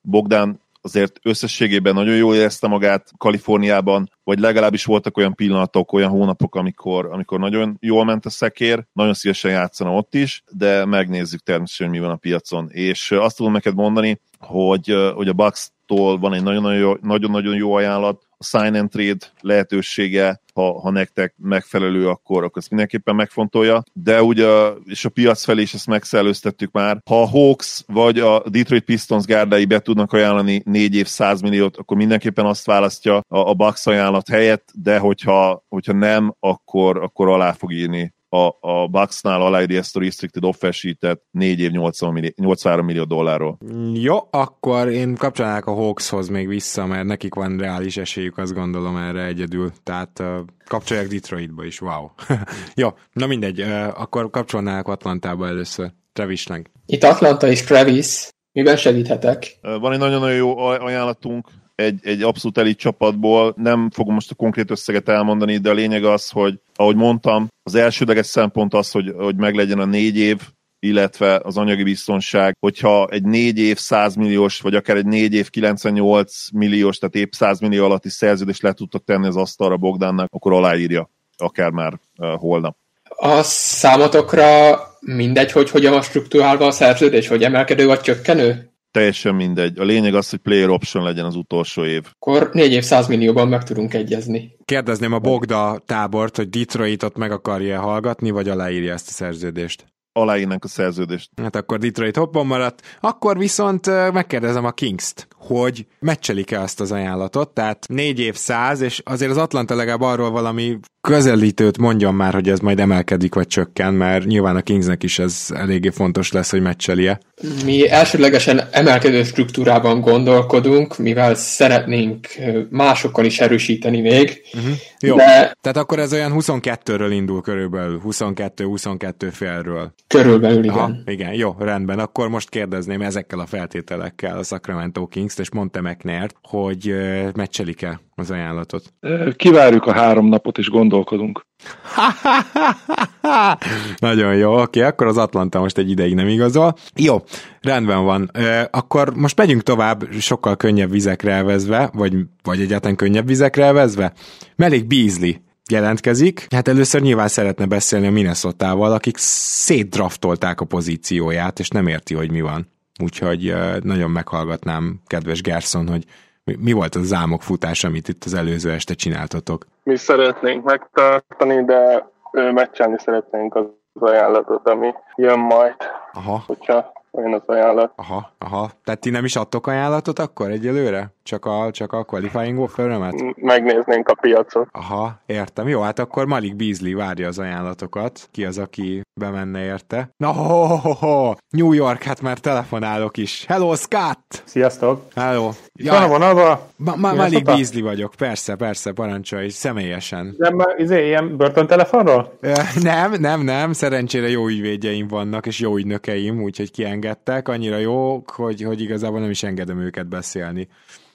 Speaker 2: Bogdán azért összességében nagyon jól érezte magát Kaliforniában, vagy legalábbis voltak olyan pillanatok, olyan hónapok, amikor, amikor nagyon jól ment a szekér, nagyon szívesen játszana ott is, de megnézzük természetesen, hogy mi van a piacon. És azt tudom neked mondani, hogy, hogy a Bucks tól van egy nagyon-nagyon jó, nagyon-nagyon jó ajánlat, sign and trade lehetősége, ha, ha nektek megfelelő, akkor, akkor ezt mindenképpen megfontolja. De ugye, és a piac felé is ezt megszellőztettük már, ha a Hawks vagy a Detroit Pistons gárdái be tudnak ajánlani 4 év 100 milliót, akkor mindenképpen azt választja a, a Bucks ajánlat helyett, de hogyha, hogyha nem, akkor, akkor alá fog írni a, a Bucksnál aláíri ezt a restricted offer sheet 4 év 80 millió, 83 millió dollárról.
Speaker 1: Jó, akkor én kapcsolnák a Hawkshoz még vissza, mert nekik van reális esélyük, azt gondolom erre egyedül. Tehát uh, kapcsolják Detroitba is, wow. Jó, na mindegy, uh, akkor kapcsolnák Atlantába először. Travisnek.
Speaker 3: Itt Atlanta és Travis, miben segíthetek?
Speaker 2: Van egy nagyon-nagyon jó ajánlatunk, egy, egy abszolút elit csapatból. Nem fogom most a konkrét összeget elmondani, de a lényeg az, hogy ahogy mondtam, az elsődleges szempont az, hogy, hogy meglegyen a négy év, illetve az anyagi biztonság, hogyha egy négy év 100 milliós, vagy akár egy négy év 98 milliós, tehát épp 100 millió alatti szerződést le tudtak tenni az asztalra Bogdánnak, akkor aláírja, akár már uh, holnap.
Speaker 3: A számotokra mindegy, hogy hogyan van struktúrálva a szerződés, hogy emelkedő vagy csökkenő?
Speaker 2: Teljesen mindegy. A lényeg az, hogy player option legyen az utolsó év.
Speaker 3: Akkor 4 év 100 millióban meg tudunk egyezni.
Speaker 1: Kérdezném a Bogda tábort, hogy Detroitot meg akarja hallgatni, vagy aláírja ezt a szerződést?
Speaker 2: Aláírnánk a szerződést.
Speaker 1: Hát akkor Detroit hoppon maradt. Akkor viszont megkérdezem a Kings-t, hogy meccselik-e azt az ajánlatot, tehát 4 év 100, és azért az Atlanta legalább arról valami közelítőt mondjon már, hogy ez majd emelkedik vagy csökken, mert nyilván a Kingsnek is ez eléggé fontos lesz, hogy meccselje.
Speaker 3: Mi elsődlegesen emelkedő struktúrában gondolkodunk, mivel szeretnénk másokkal is erősíteni még. Uh-huh.
Speaker 1: Jó, de... tehát akkor ez olyan 22-ről indul körülbelül, 22-22 félről.
Speaker 3: Körülbelül, igen. Aha,
Speaker 1: igen, jó, rendben. Akkor most kérdezném ezekkel a feltételekkel a Sacramento Kings-t, és mondta McNair, hogy meccselik-e az ajánlatot?
Speaker 8: Kivárjuk a három napot, és gondolkodunk.
Speaker 1: Nagyon jó, oké, akkor az Atlanta most egy ideig nem igazol. Jó, rendben van. Akkor most megyünk tovább sokkal könnyebb vizekre elvezve, vagy, vagy egyáltalán könnyebb vizekre elvezve. Melik Beasley jelentkezik. Hát először nyilván szeretne beszélni a Minnesota-val, akik szétdraftolták a pozícióját, és nem érti, hogy mi van. Úgyhogy nagyon meghallgatnám, kedves Gerson, hogy mi, volt az álmok futás, amit itt az előző este csináltatok?
Speaker 7: Mi szeretnénk megtartani, de meccselni szeretnénk az ajánlatot, ami jön majd. Aha. Hogyha olyan az ajánlat.
Speaker 1: Aha, aha. Tehát ti nem is adtok ajánlatot akkor egyelőre? Csak a, csak a qualifying offer
Speaker 7: Megnéznénk a piacot.
Speaker 1: Aha, értem. Jó, hát akkor Malik Beasley várja az ajánlatokat. Ki az, aki bemenne érte? Na, ho, ho, ho. New York, hát már telefonálok is. Hello, Scott!
Speaker 5: Sziasztok!
Speaker 1: Hello!
Speaker 5: Ja, van a vonalba?
Speaker 1: Ma, ma, Malik Beasley vagyok, persze, persze, parancsolj, személyesen.
Speaker 5: Nem, izé, ilyen börtöntelefonról?
Speaker 1: Nem, nem, nem, szerencsére jó ügyvédjeim vannak, és jó ügynökeim, úgyhogy kiengedtek, annyira jók, hogy, hogy igazából nem is engedem őket beszélni.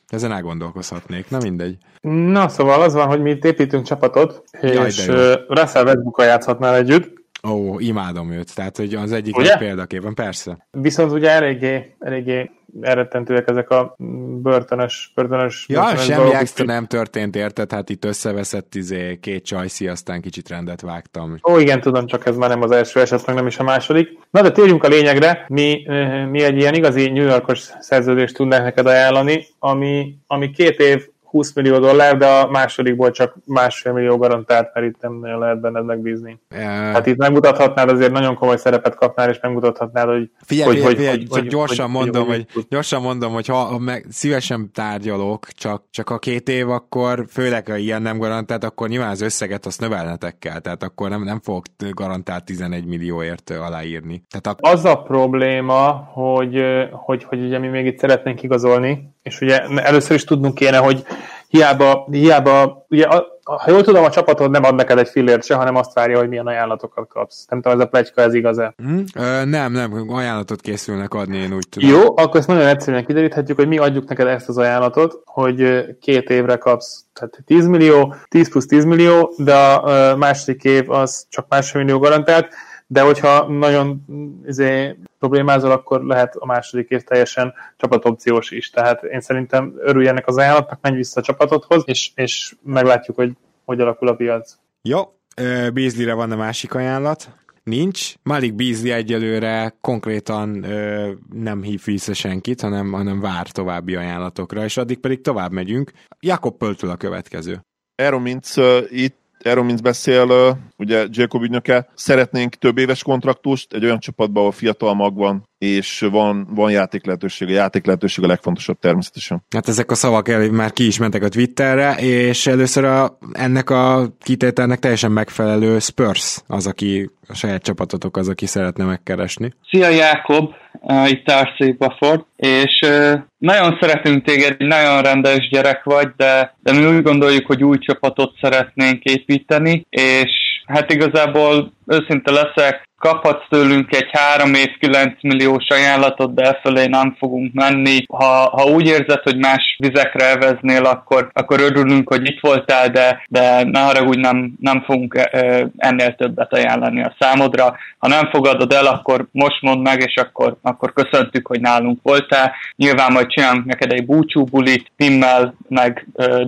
Speaker 1: Ezen elgondolkozhatnék, na mindegy.
Speaker 5: Na, szóval az van, hogy mi itt építünk csapatot, Jaj, és Russell Westbrook játszhatnál együtt.
Speaker 1: Ó, imádom őt, tehát hogy az egyik példaképpen, persze.
Speaker 5: Viszont ugye eléggé, eléggé elrettentőek ezek a börtönös, börtönös
Speaker 1: Ja,
Speaker 5: börtönös
Speaker 1: semmi extra nem történt, érted? Hát itt összeveszett izé, két csajszi, aztán kicsit rendet vágtam.
Speaker 5: Ó, igen, tudom, csak ez már nem az első eset, meg nem is a második. Na, de térjünk a lényegre. Mi, mi egy ilyen igazi New Yorkos szerződést tudnánk neked ajánlani, ami, ami két év 20 millió dollár, de a másodikból csak másfél millió garantált, mert itt nem nagyon lehet benned megbízni. Uh, hát itt megmutathatnád, azért nagyon komoly szerepet kapnál, és megmutathatnád, hogy...
Speaker 1: Figyelj, hogy, figyelj, hogy, figyelj, hogy, gyorsan, hogy, mondom, hogy, hogy, gyorsan mondom, hogy ha meg, szívesen tárgyalok, csak, csak a két év, akkor főleg, ha ilyen nem garantált, akkor nyilván az összeget azt növelnetek kell, tehát akkor nem, nem fogok garantált 11 millióért aláírni. Tehát
Speaker 5: a... Az a probléma, hogy, hogy, hogy ugye mi még itt szeretnénk igazolni, és ugye először is tudnunk kéne, hogy hiába, hiába ugye, a, ha jól tudom, a csapatod nem ad neked egy fillért se, hanem azt várja, hogy milyen ajánlatokat kapsz. Nem tudom, ez a plegyka, ez igaz-e?
Speaker 1: Mm, ö, nem, nem, ajánlatot készülnek adni, én úgy tudom.
Speaker 5: Jó, akkor ezt nagyon egyszerűen kideríthetjük, hogy mi adjuk neked ezt az ajánlatot, hogy két évre kapsz tehát 10 millió, 10 plusz 10 millió, de a második év az csak másfél millió garantált, de hogyha nagyon izé, problémázol, akkor lehet a második év teljesen csapatopciós is. Tehát én szerintem örüljenek az ajánlatnak, menj vissza a csapatodhoz, és, és meglátjuk, hogy hogy alakul a piac.
Speaker 1: Jó, Beasley-re van a másik ajánlat. nincs. Malik Beasley egyelőre konkrétan ö, nem hív vissza senkit, hanem, hanem vár további ajánlatokra, és addig pedig tovább megyünk. Jakob Pöltül a következő.
Speaker 2: Erről mint uh, itt erről mint beszél ugye Jacob ügynöke, szeretnénk több éves kontraktust egy olyan csapatban, ahol fiatal mag van, és van, van játék lehetőség. A játék lehetőség a legfontosabb természetesen.
Speaker 1: Hát ezek a szavak el, már ki is mentek a Twitterre, és először a, ennek a kitételnek teljesen megfelelő Spurs az, aki a saját csapatotok az, aki szeretne megkeresni.
Speaker 4: Szia Jákob, uh, itt Arcee Bufford, és uh, nagyon szeretünk téged, nagyon rendes gyerek vagy, de, de mi úgy gondoljuk, hogy új csapatot szeretnénk építeni, és hát igazából őszinte leszek, kaphatsz tőlünk egy 3 év 9 milliós ajánlatot, de e nem fogunk menni. Ha, ha úgy érzed, hogy más vizekre elveznél, akkor, akkor örülünk, hogy itt voltál, de, de ne haragudj, nem, nem fogunk ennél többet ajánlani a számodra. Ha nem fogadod el, akkor most mondd meg, és akkor, akkor köszöntük, hogy nálunk voltál. Nyilván majd csinálunk neked egy búcsú bulit, Timmel, meg uh,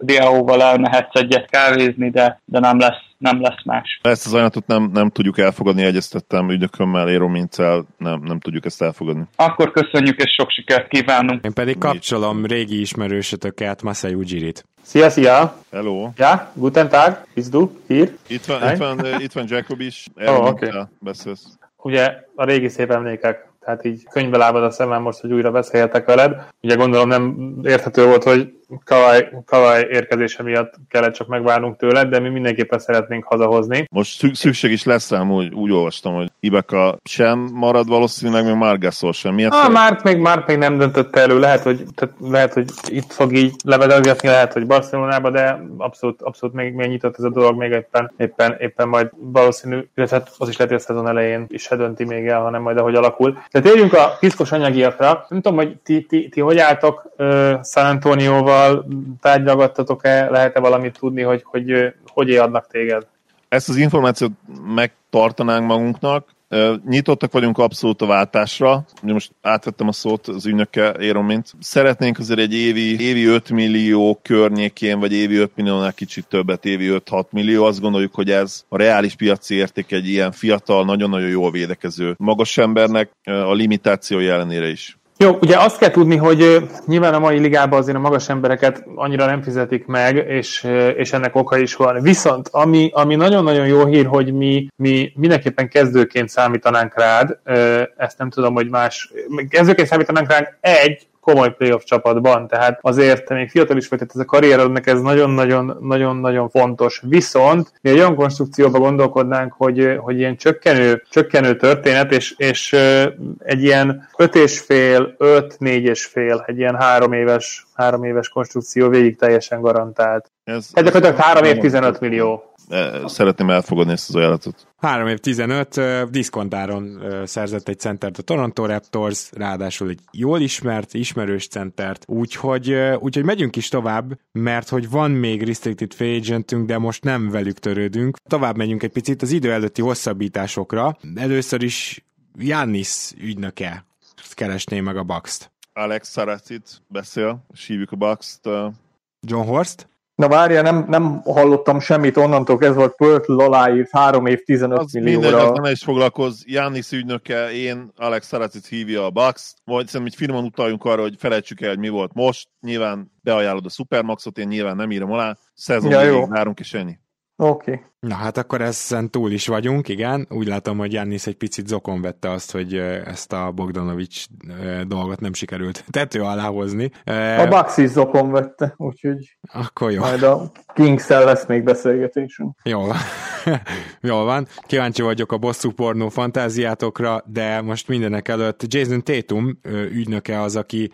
Speaker 4: Dióval elmehetsz egyet kávézni, de, de nem lesz nem lesz más.
Speaker 2: Ezt az ajánlatot nem, nem tudjuk elfogadni, egyeztettem ügynökömmel, Éro Mincel, nem, nem tudjuk ezt elfogadni.
Speaker 4: Akkor köszönjük, és sok sikert kívánunk.
Speaker 1: Én pedig kapcsolom régi ismerősötöket, Masai Ujirit.
Speaker 5: Szia, szia!
Speaker 2: Hello!
Speaker 5: Ja, guten Tag, bist du hier?
Speaker 2: Itt van, itt van, itt van Jacob is, oh, okay. beszélsz.
Speaker 5: Ugye a régi szép emlékek tehát így könyvbe lábad a szemem most, hogy újra beszélhetek veled. Ugye gondolom nem érthető volt, hogy Kavaj, Kavaj érkezése miatt kellett csak megvárnunk tőled, de mi mindenképpen szeretnénk hazahozni.
Speaker 2: Most szükség is lesz rám, úgy, úgy olvastam, hogy Ibeka sem marad valószínűleg, még Margasol sem. Miért
Speaker 5: ah, Márk még, Márk még nem döntötte elő, lehet hogy, tehát lehet, hogy itt fog így levedelgetni, lehet, hogy Barcelonába, de abszolút, abszolút még, még nyitott ez a dolog, még éppen, éppen, éppen majd valószínű, illetve hát az is lehet, hogy a szezon elején is se dönti még el, hanem majd ahogy alakul. De térjünk a piszkos anyagiakra. Nem tudom, hogy ti, ti, ti hogy álltok uh, San Antonioval, Gáborral tárgyalgattatok-e, lehet-e valamit tudni, hogy hogy, hogy adnak téged?
Speaker 2: Ezt az információt megtartanánk magunknak, Nyitottak vagyunk abszolút a váltásra. Most átvettem a szót az ügynökkel, Éron, mint. Szeretnénk azért egy évi, évi 5 millió környékén, vagy évi 5 milliónál kicsit többet, évi 5-6 millió. Azt gondoljuk, hogy ez a reális piaci érték egy ilyen fiatal, nagyon-nagyon jól védekező magas embernek a limitáció ellenére is.
Speaker 5: Jó, ugye azt kell tudni, hogy nyilván a mai ligában azért a magas embereket annyira nem fizetik meg, és, és ennek oka is van. Viszont ami, ami nagyon-nagyon jó hír, hogy mi, mi mindenképpen kezdőként számítanánk rád, ezt nem tudom, hogy más, kezdőként számítanánk rád egy, komoly playoff csapatban, tehát azért még fiatal is vagy, tehát ez a karrierodnak ez nagyon-nagyon-nagyon-nagyon fontos. Viszont mi egy olyan konstrukcióba gondolkodnánk, hogy, hogy ilyen csökkenő, csökkenő történet, és, és egy ilyen öt és fél, öt, négy és fél, egy ilyen három éves, három éves konstrukció végig teljesen garantált. Ez, ez gyakorlatilag három év 15 millió
Speaker 2: szeretném elfogadni ezt az ajánlatot.
Speaker 1: 3 év 15, diszkontáron szerzett egy centert a Toronto Raptors, ráadásul egy jól ismert, ismerős centert, úgyhogy, úgyhogy megyünk is tovább, mert hogy van még restricted free agentünk, de most nem velük törődünk. Tovább megyünk egy picit az idő előtti hosszabbításokra. Először is Jannis ügynöke keresné meg a Bucks-t.
Speaker 2: Alex Saracit beszél, sívjuk a Bucks-t.
Speaker 1: John Horst?
Speaker 6: Na várja, nem, nem hallottam semmit onnantól, ez volt Pörtl aláírt 3 év 15 az millióra. Minden,
Speaker 2: nem is foglalkoz. Jánisz ügynöke, én, Alex Szaracit hívja a Bucks. Vagy szerintem így finoman utaljunk arra, hogy felejtsük el, hogy mi volt most. Nyilván beajánlod a Supermaxot, én nyilván nem írom alá. Szezon ja, jó. várunk, és ennyi.
Speaker 6: Oké. Okay.
Speaker 1: Na hát akkor ezen túl is vagyunk, igen. Úgy látom, hogy Jannis egy picit zokon vette azt, hogy ezt a Bogdanovics dolgot nem sikerült tető alá hozni.
Speaker 6: A Bucks is zokon vette, úgyhogy
Speaker 1: akkor jó.
Speaker 6: majd a kings lesz még beszélgetésünk.
Speaker 1: Jó van. Jól van. Kíváncsi vagyok a bosszú pornó fantáziátokra, de most mindenek előtt Jason Tatum ügynöke az, aki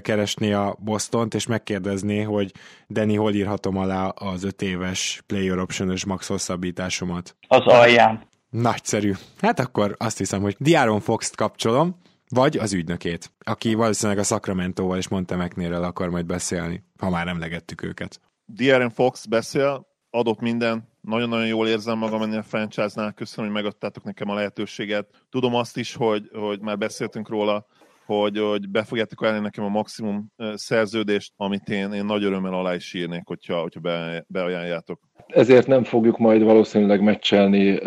Speaker 1: keresné a Bostont, és megkérdezné, hogy Danny, hol írhatom alá az öt éves player option max hosszabbításomat.
Speaker 4: Az alján.
Speaker 1: Nagyszerű. Hát akkor azt hiszem, hogy Diaron Fox-t kapcsolom, vagy az ügynökét, aki valószínűleg a Sacramento-val és Montemeknérrel akar majd beszélni, ha már emlegettük őket.
Speaker 2: Diaron Fox beszél, adott minden, nagyon-nagyon jól érzem magam ennél a franchise-nál, köszönöm, hogy megadtátok nekem a lehetőséget. Tudom azt is, hogy, hogy már beszéltünk róla, hogy, hogy be fogjátok ajánlani nekem a maximum szerződést, amit én, én nagy örömmel alá is írnék, hogyha, hogyha be, beajánljátok.
Speaker 8: Ezért nem fogjuk majd valószínűleg meccselni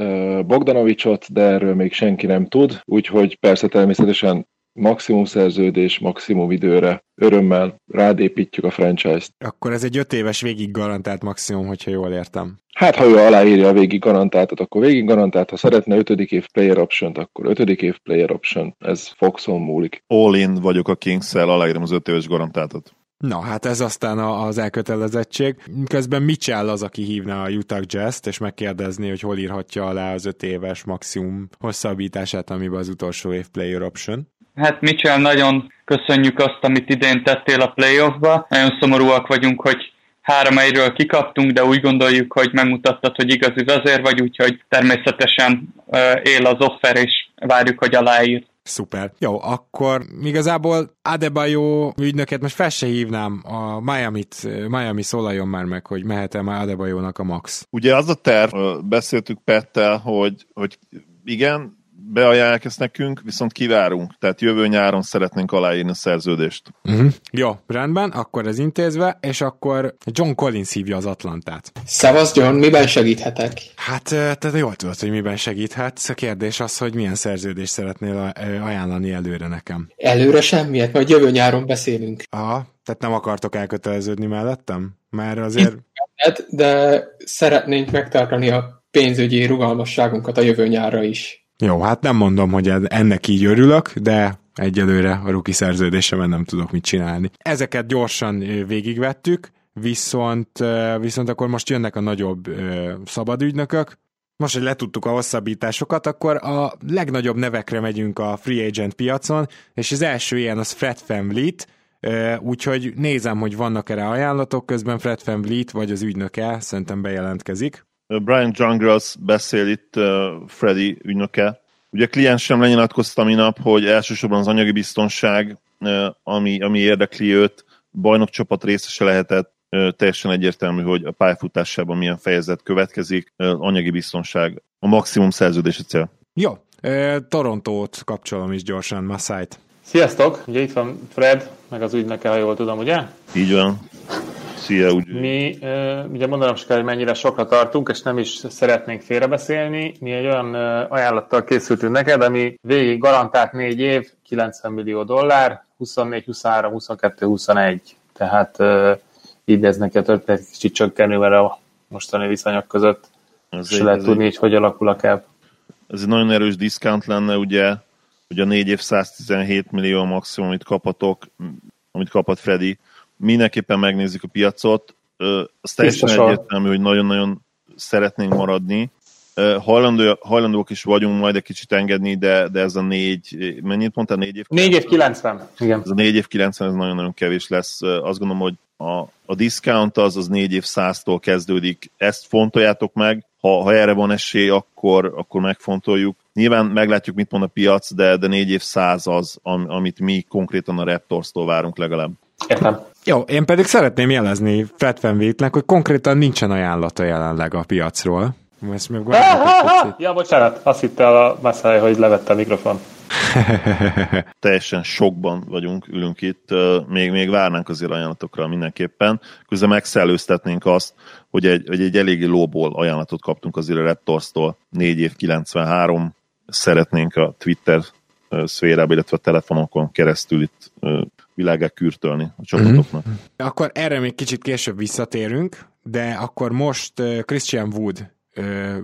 Speaker 8: Bogdanovicsot, de erről még senki nem tud, úgyhogy persze természetesen maximum szerződés, maximum időre, örömmel rádépítjük a franchise-t.
Speaker 1: Akkor ez egy öt éves végig garantált maximum, hogyha jól értem.
Speaker 8: Hát, ha ő aláírja a végig garantáltat, akkor végig garantált, ha szeretne ötödik év player option akkor ötödik év player option. Ez Foxon múlik.
Speaker 2: All in vagyok a Kings-szel, aláírom az öt éves garantáltat.
Speaker 1: Na, hát ez aztán az elkötelezettség. Közben Mitchell az, aki hívna a Utah Jazz-t, és megkérdezni, hogy hol írhatja alá az öt éves maximum hosszabbítását, amiben az utolsó év player option.
Speaker 4: Hát Mitchell, nagyon köszönjük azt, amit idén tettél a playoffba. Nagyon szomorúak vagyunk, hogy három egyről kikaptunk, de úgy gondoljuk, hogy megmutattad, hogy igazi vezér vagy, úgyhogy természetesen él az offer, és várjuk, hogy aláír.
Speaker 1: Szuper. Jó, akkor igazából Adebayo ügynöket most fel se hívnám, a Miami-t, Miami szólaljon már meg, hogy mehet-e már Adebayo-nak a max.
Speaker 2: Ugye az a terv, beszéltük Pettel, hogy, hogy igen, beajánlják ezt nekünk, viszont kivárunk. Tehát jövő nyáron szeretnénk aláírni a szerződést.
Speaker 1: Uh-huh. Jó, rendben, akkor ez intézve, és akkor John Collins hívja az Atlantát.
Speaker 3: Szevasz John, miben segíthetek?
Speaker 1: Hát, te jól tudod, hogy miben segíthetsz. A kérdés az, hogy milyen szerződést szeretnél ajánlani előre nekem.
Speaker 3: Előre semmiet, majd jövő nyáron beszélünk.
Speaker 1: Aha, tehát nem akartok elköteleződni mellettem? Mert azért...
Speaker 3: De szeretnénk megtartani a pénzügyi rugalmasságunkat a jövő nyárra is.
Speaker 1: Jó, hát nem mondom, hogy ennek így örülök, de egyelőre a ruki szerződésemen nem tudok mit csinálni. Ezeket gyorsan végigvettük, viszont, viszont akkor most jönnek a nagyobb szabadügynökök, most, hogy letudtuk a hosszabbításokat, akkor a legnagyobb nevekre megyünk a free agent piacon, és az első ilyen az Fred VanVleet, úgyhogy nézem, hogy vannak erre ajánlatok, közben Fred VanVleet vagy az ügynöke szerintem bejelentkezik.
Speaker 2: Brian Jungles beszél itt Freddy ügynöke. Ugye kliensem lenyilatkozta minap, hogy elsősorban az anyagi biztonság, ami, ami érdekli őt, bajnokcsapat részese lehetett, teljesen egyértelmű, hogy a pályafutásában milyen fejezet következik, anyagi biztonság, a maximum szerződési cél.
Speaker 1: Jó, Torontót kapcsolom is gyorsan, Massájt.
Speaker 5: Sziasztok! Ugye itt van Fred, meg az ügynöke, ha jól tudom, ugye?
Speaker 2: Így van. Szia, úgy.
Speaker 5: Mi, ugye mondanom se kell, hogy mennyire sokra tartunk, és nem is szeretnénk félrebeszélni. Mi egy olyan ajánlattal készültünk neked, ami végig garantált négy év, 90 millió dollár, 24, 23, 22, 21. Tehát így néz neki a történet kicsit csökkenővel a mostani viszonyok között. Ez és lehet tudni, egy, hogy alakul a cap.
Speaker 2: Ez egy nagyon erős diszkánt lenne, ugye, hogy a négy év 117 millió maximum, amit kaphatok, amit kaphat Freddy, mindenképpen megnézzük a piacot. Az teljesen Biztosan. egyértelmű, hogy nagyon-nagyon szeretnénk maradni. Hajlandó, hajlandók is vagyunk majd egy kicsit engedni, de, de ez a négy, mennyit mondtál? Négy év?
Speaker 5: Négy év 90. Igen.
Speaker 2: Ez a négy év 90, ez nagyon-nagyon kevés lesz. Azt gondolom, hogy a, a discount az, az négy év száztól kezdődik. Ezt fontoljátok meg, ha, ha erre van esély, akkor, akkor megfontoljuk. Nyilván meglátjuk, mit mond a piac, de, de négy év száz az, am, amit mi konkrétan a Raptors-tól várunk legalább.
Speaker 5: Értem.
Speaker 1: Jó, én pedig szeretném jelezni Fred Van hogy konkrétan nincsen ajánlata jelenleg a piacról.
Speaker 5: Ezt még ja, bocsánat, azt hitte a Masai, hogy levette a mikrofon.
Speaker 2: Teljesen sokban vagyunk, ülünk itt, még, még várnánk azért ajánlatokra mindenképpen. Közben megszellőztetnénk azt, hogy egy, hogy egy eléggé lóból ajánlatot kaptunk azért a Raptors-tól, 4 év 93, szeretnénk a Twitter szférába, illetve a telefonokon keresztül itt világá kürtölni a csapatoknak. Mm-hmm.
Speaker 1: Akkor erre még kicsit később visszatérünk, de akkor most Christian Wood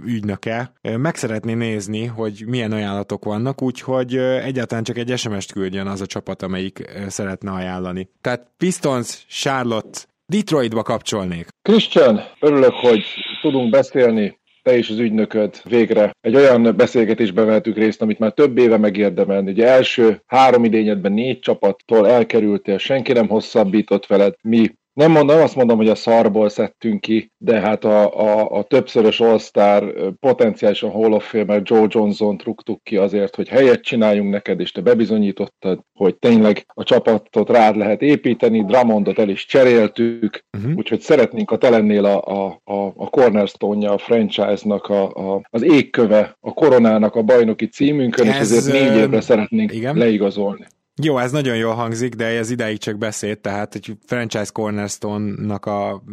Speaker 1: ügynöke meg szeretné nézni, hogy milyen ajánlatok vannak, úgyhogy egyáltalán csak egy SMS-t küldjön az a csapat, amelyik szeretne ajánlani. Tehát Pistons, Charlotte, Detroitba kapcsolnék.
Speaker 8: Christian, örülök, hogy tudunk beszélni te és az ügynököd végre egy olyan beszélgetésben vehetünk részt, amit már több éve megérdemelni. Ugye első három idényedben négy csapattól elkerültél, senki nem hosszabbított veled, mi nem mondom, azt mondom, hogy a szarból szedtünk ki, de hát a, a, a többszörös All-Star potenciálisan Hall of Famer Joe Johnson truktuk ki azért, hogy helyet csináljunk neked, és te bebizonyítottad, hogy tényleg a csapatot rád lehet építeni, Drummondot el is cseréltük, uh-huh. úgyhogy szeretnénk, ha te lennél a, a, a, a cornerstone-ja a franchise-nak, a, a, az égköve, a koronának a bajnoki címünkön, Ez, és ezért négy évre szeretnénk igen. leigazolni.
Speaker 1: Jó, ez nagyon jól hangzik, de ez ideig csak beszéd, tehát egy franchise cornerstone-nak a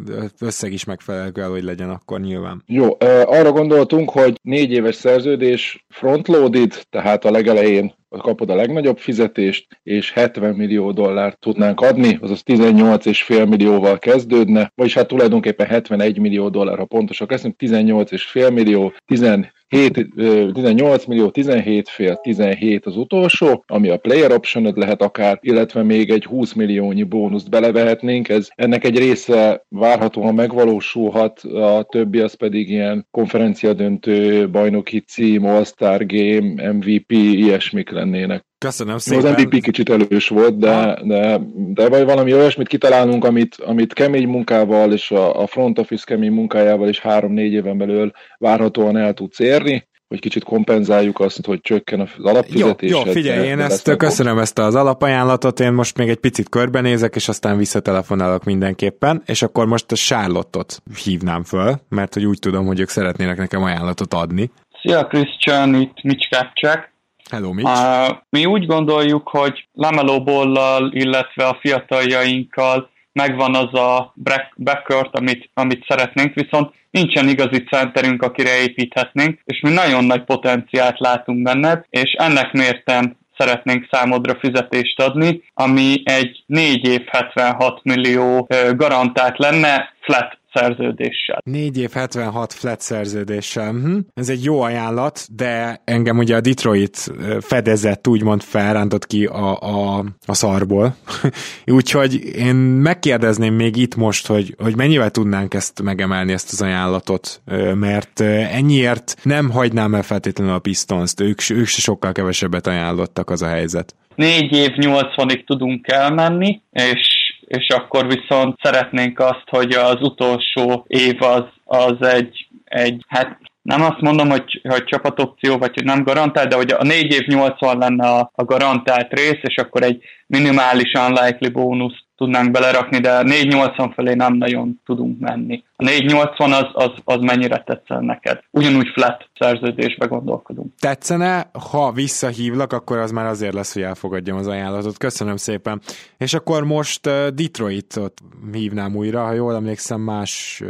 Speaker 1: összeg is megfelelő kell, hogy legyen akkor nyilván.
Speaker 8: Jó, arra gondoltunk, hogy négy éves szerződés frontloaded, tehát a legelején kapod a legnagyobb fizetést, és 70 millió dollárt tudnánk adni, azaz 18,5 millióval kezdődne, vagyis hát tulajdonképpen 71 millió dollár, ha pontosak leszünk, 18,5 millió, 17 7, 18 millió, 17 fél, 17 az utolsó, ami a player option lehet akár, illetve még egy 20 milliónyi bónuszt belevehetnénk. Ez, ennek egy része várhatóan megvalósulhat, a többi az pedig ilyen konferencia döntő, bajnoki cím, All-Star Game, MVP, ilyesmik lennének.
Speaker 1: Köszönöm szépen.
Speaker 8: Az MVP kicsit elős volt, de, de, de vagy valami olyasmit kitalálunk, amit, amit kemény munkával és a, a front office kemény munkájával is három-négy éven belül várhatóan el tudsz érni hogy kicsit kompenzáljuk azt, hogy csökken az alapfizetés.
Speaker 1: Jó, jó figyelj, én ezt köszönöm ezt az alapajánlatot, én most még egy picit körbenézek, és aztán visszatelefonálok mindenképpen, és akkor most a Charlotte-ot hívnám föl, mert hogy úgy tudom, hogy ők szeretnének nekem ajánlatot adni.
Speaker 4: Szia Christian, itt Mitch Kapcsák.
Speaker 1: Hello, Mitch.
Speaker 4: Mi úgy gondoljuk, hogy Lameló Bollal, illetve a fiataljainkkal megvan az a backcourt, amit, amit szeretnénk, viszont nincsen igazi centerünk, akire építhetnénk, és mi nagyon nagy potenciált látunk benned, és ennek mérten szeretnénk számodra fizetést adni, ami egy 4 év 76 millió garantált lenne flat szerződéssel.
Speaker 1: 4 év 76 flat szerződéssel. Hm. Ez egy jó ajánlat, de engem ugye a Detroit fedezett, úgymond felrántott ki a, a, a szarból. Úgyhogy én megkérdezném még itt most, hogy, hogy mennyivel tudnánk ezt megemelni, ezt az ajánlatot, mert ennyiért nem hagynám el feltétlenül a Pistons-t, ők, ők se sokkal kevesebbet ajánlottak az a helyzet.
Speaker 4: 4 év 80-ig tudunk elmenni, és és akkor viszont szeretnénk azt, hogy az utolsó év az, az egy, egy hát nem azt mondom, hogy, hogy csapatopció, vagy hogy nem garantált, de hogy a 4 év 80 lenne a, a garantált rész, és akkor egy minimális unlikely bónusz tudnánk belerakni, de 480 felé nem nagyon tudunk menni. A 480 az, az, az mennyire tetszen neked? Ugyanúgy flat szerződésbe gondolkodunk.
Speaker 1: Tetszene, ha visszahívlak, akkor az már azért lesz, hogy elfogadjam az ajánlatot. Köszönöm szépen. És akkor most Detroitot hívnám újra, ha jól emlékszem, más,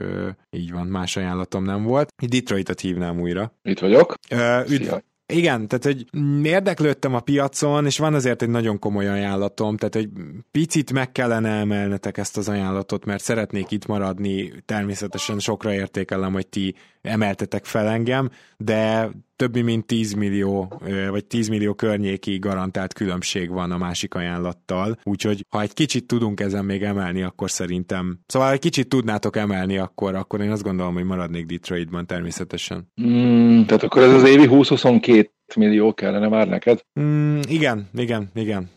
Speaker 1: így van, más ajánlatom nem volt. Detroitot hívnám újra.
Speaker 8: Itt vagyok.
Speaker 1: Üdv, igen, tehát hogy érdeklődtem a piacon, és van azért egy nagyon komoly ajánlatom, tehát egy picit meg kellene emelnetek ezt az ajánlatot, mert szeretnék itt maradni, természetesen sokra értékelem, hogy ti emeltetek fel engem, de többi mint 10 millió, vagy 10 millió környéki garantált különbség van a másik ajánlattal, úgyhogy ha egy kicsit tudunk ezen még emelni, akkor szerintem, szóval egy kicsit tudnátok emelni, akkor, akkor én azt gondolom, hogy maradnék Detroitban természetesen.
Speaker 8: Mm, tehát akkor ez az évi 20-22 millió kellene már neked?
Speaker 1: Mm, igen, igen, igen.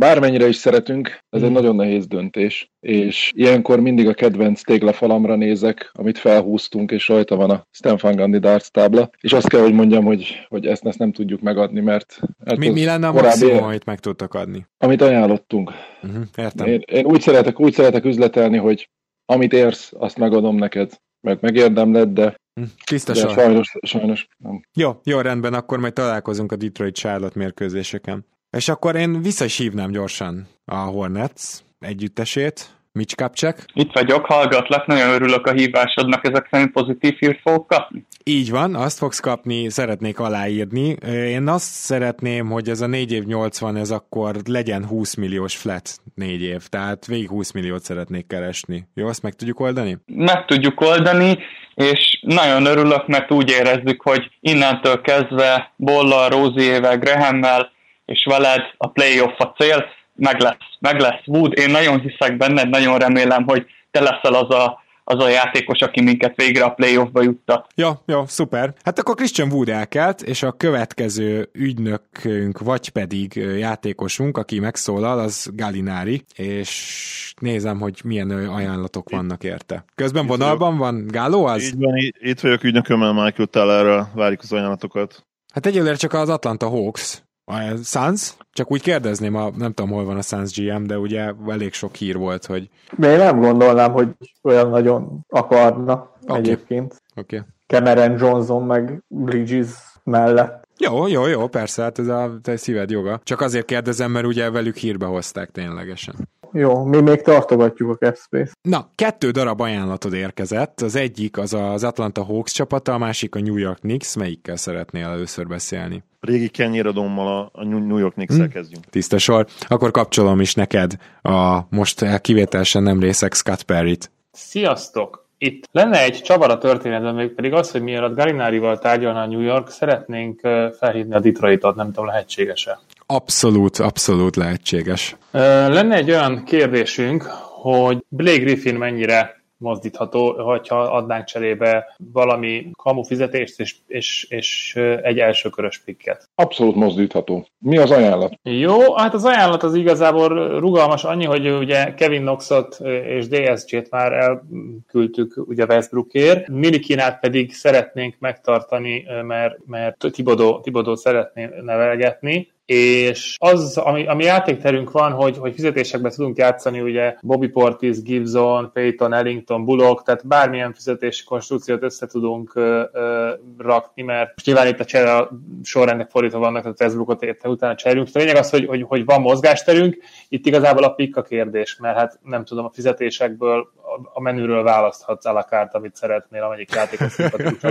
Speaker 8: Bármennyire is szeretünk, ez egy mm. nagyon nehéz döntés, és ilyenkor mindig a kedvenc téglafalamra nézek, amit felhúztunk, és rajta van a Stanford Gandhi darts tábla, és azt kell, hogy mondjam, hogy, hogy ezt, ezt nem tudjuk megadni, mert...
Speaker 1: mert mi, mi lenne a maximum, amit meg tudtak adni?
Speaker 8: Amit ajánlottunk.
Speaker 1: Uh-huh, értem.
Speaker 8: Én, én úgy, szeretek, úgy szeretek üzletelni, hogy amit érsz, azt megadom neked, mert megérdemled, de
Speaker 1: Tisztasan.
Speaker 8: De sajnos, sajnos nem.
Speaker 1: Jó, jó, rendben, akkor majd találkozunk a Detroit Charlotte mérkőzéseken. És akkor én vissza is hívnám gyorsan a Hornets együttesét, Mitch Kapcsek.
Speaker 4: Itt vagyok, hallgatlak, nagyon örülök a hívásodnak, ezek szerint pozitív hírt fogok kapni.
Speaker 1: Így van, azt fogsz kapni, szeretnék aláírni. Én azt szeretném, hogy ez a 4 év 80, ez akkor legyen 20 milliós flat 4 év, tehát végig 20 milliót szeretnék keresni. Jó, azt meg tudjuk oldani?
Speaker 4: Meg tudjuk oldani, és nagyon örülök, mert úgy érezzük, hogy innentől kezdve Bolla, Róziével, Graham-mel és veled a playoff a cél, meg lesz, meg lesz Wood, én nagyon hiszek benned, nagyon remélem, hogy te leszel az a, az a játékos, aki minket végre a playoffba juttat.
Speaker 1: Jó, jó, szuper. Hát akkor Christian Wood elkelt, és a következő ügynökünk, vagy pedig játékosunk, aki megszólal, az Galinári, és nézem, hogy milyen ajánlatok vannak érte. Közben itt vonalban vagyok. van Gáló az?
Speaker 2: Így van, itt vagyok ügynökömmel, Michael Tellerrel, várjuk az ajánlatokat.
Speaker 1: Hát egyelőre csak az Atlanta Hawks a Suns? Csak úgy kérdezném, a, nem tudom, hol van a Suns GM, de ugye elég sok hír volt, hogy...
Speaker 6: Én nem gondolnám, hogy olyan nagyon akarna okay. egyébként.
Speaker 1: Oké. Okay.
Speaker 6: Cameron Johnson meg Bridges mellett.
Speaker 1: Jó, jó, jó, persze, hát ez a te szíved joga. Csak azért kérdezem, mert ugye velük hírbe hozták ténylegesen.
Speaker 6: Jó, mi még tartogatjuk a Capspace.
Speaker 1: Na, kettő darab ajánlatod érkezett. Az egyik az az Atlanta Hawks csapata, a másik a New York Knicks. Melyikkel szeretnél először beszélni?
Speaker 2: Régi kenyéradommal a New York Knicks-el
Speaker 1: Hm.
Speaker 2: kezdjünk.
Speaker 1: Tiszta sor. Akkor kapcsolom is neked a most kivételesen nem részek Scott Perry-t.
Speaker 5: Sziasztok! Itt lenne egy csavar a történetben, még pedig az, hogy mielőtt Garinárival tárgyalna a New York, szeretnénk felhívni a Detroitot, nem tudom, lehetséges-e.
Speaker 1: Abszolút, abszolút lehetséges.
Speaker 5: Lenne egy olyan kérdésünk, hogy Blake Griffin mennyire mozdítható, hogyha adnánk cserébe valami kamu fizetést és, és, és egy elsőkörös pikket.
Speaker 8: Abszolút mozdítható. Mi az ajánlat?
Speaker 5: Jó, hát az ajánlat az igazából rugalmas annyi, hogy ugye Kevin Knoxot és DSG-t már elküldtük ugye Westbrookért, Milikinát pedig szeretnénk megtartani, mert, mert Tibodó, Tibodó szeretné nevelgetni, és az, ami, ami játékterünk van, hogy, hogy fizetésekben tudunk játszani, ugye Bobby Portis, Gibson, Peyton, Ellington, Bullock, tehát bármilyen fizetési konstrukciót össze tudunk ö, ö, rakni, mert most nyilván itt a csere a sorrendnek fordítva vannak, tehát Westbrookot érte utána cserélünk. A lényeg az, hogy, hogy, hogy van mozgásterünk, itt igazából a pikk a kérdés, mert hát nem tudom, a fizetésekből a, menüről választhatsz a la carte, amit szeretnél, amelyik játékot szimpatikus,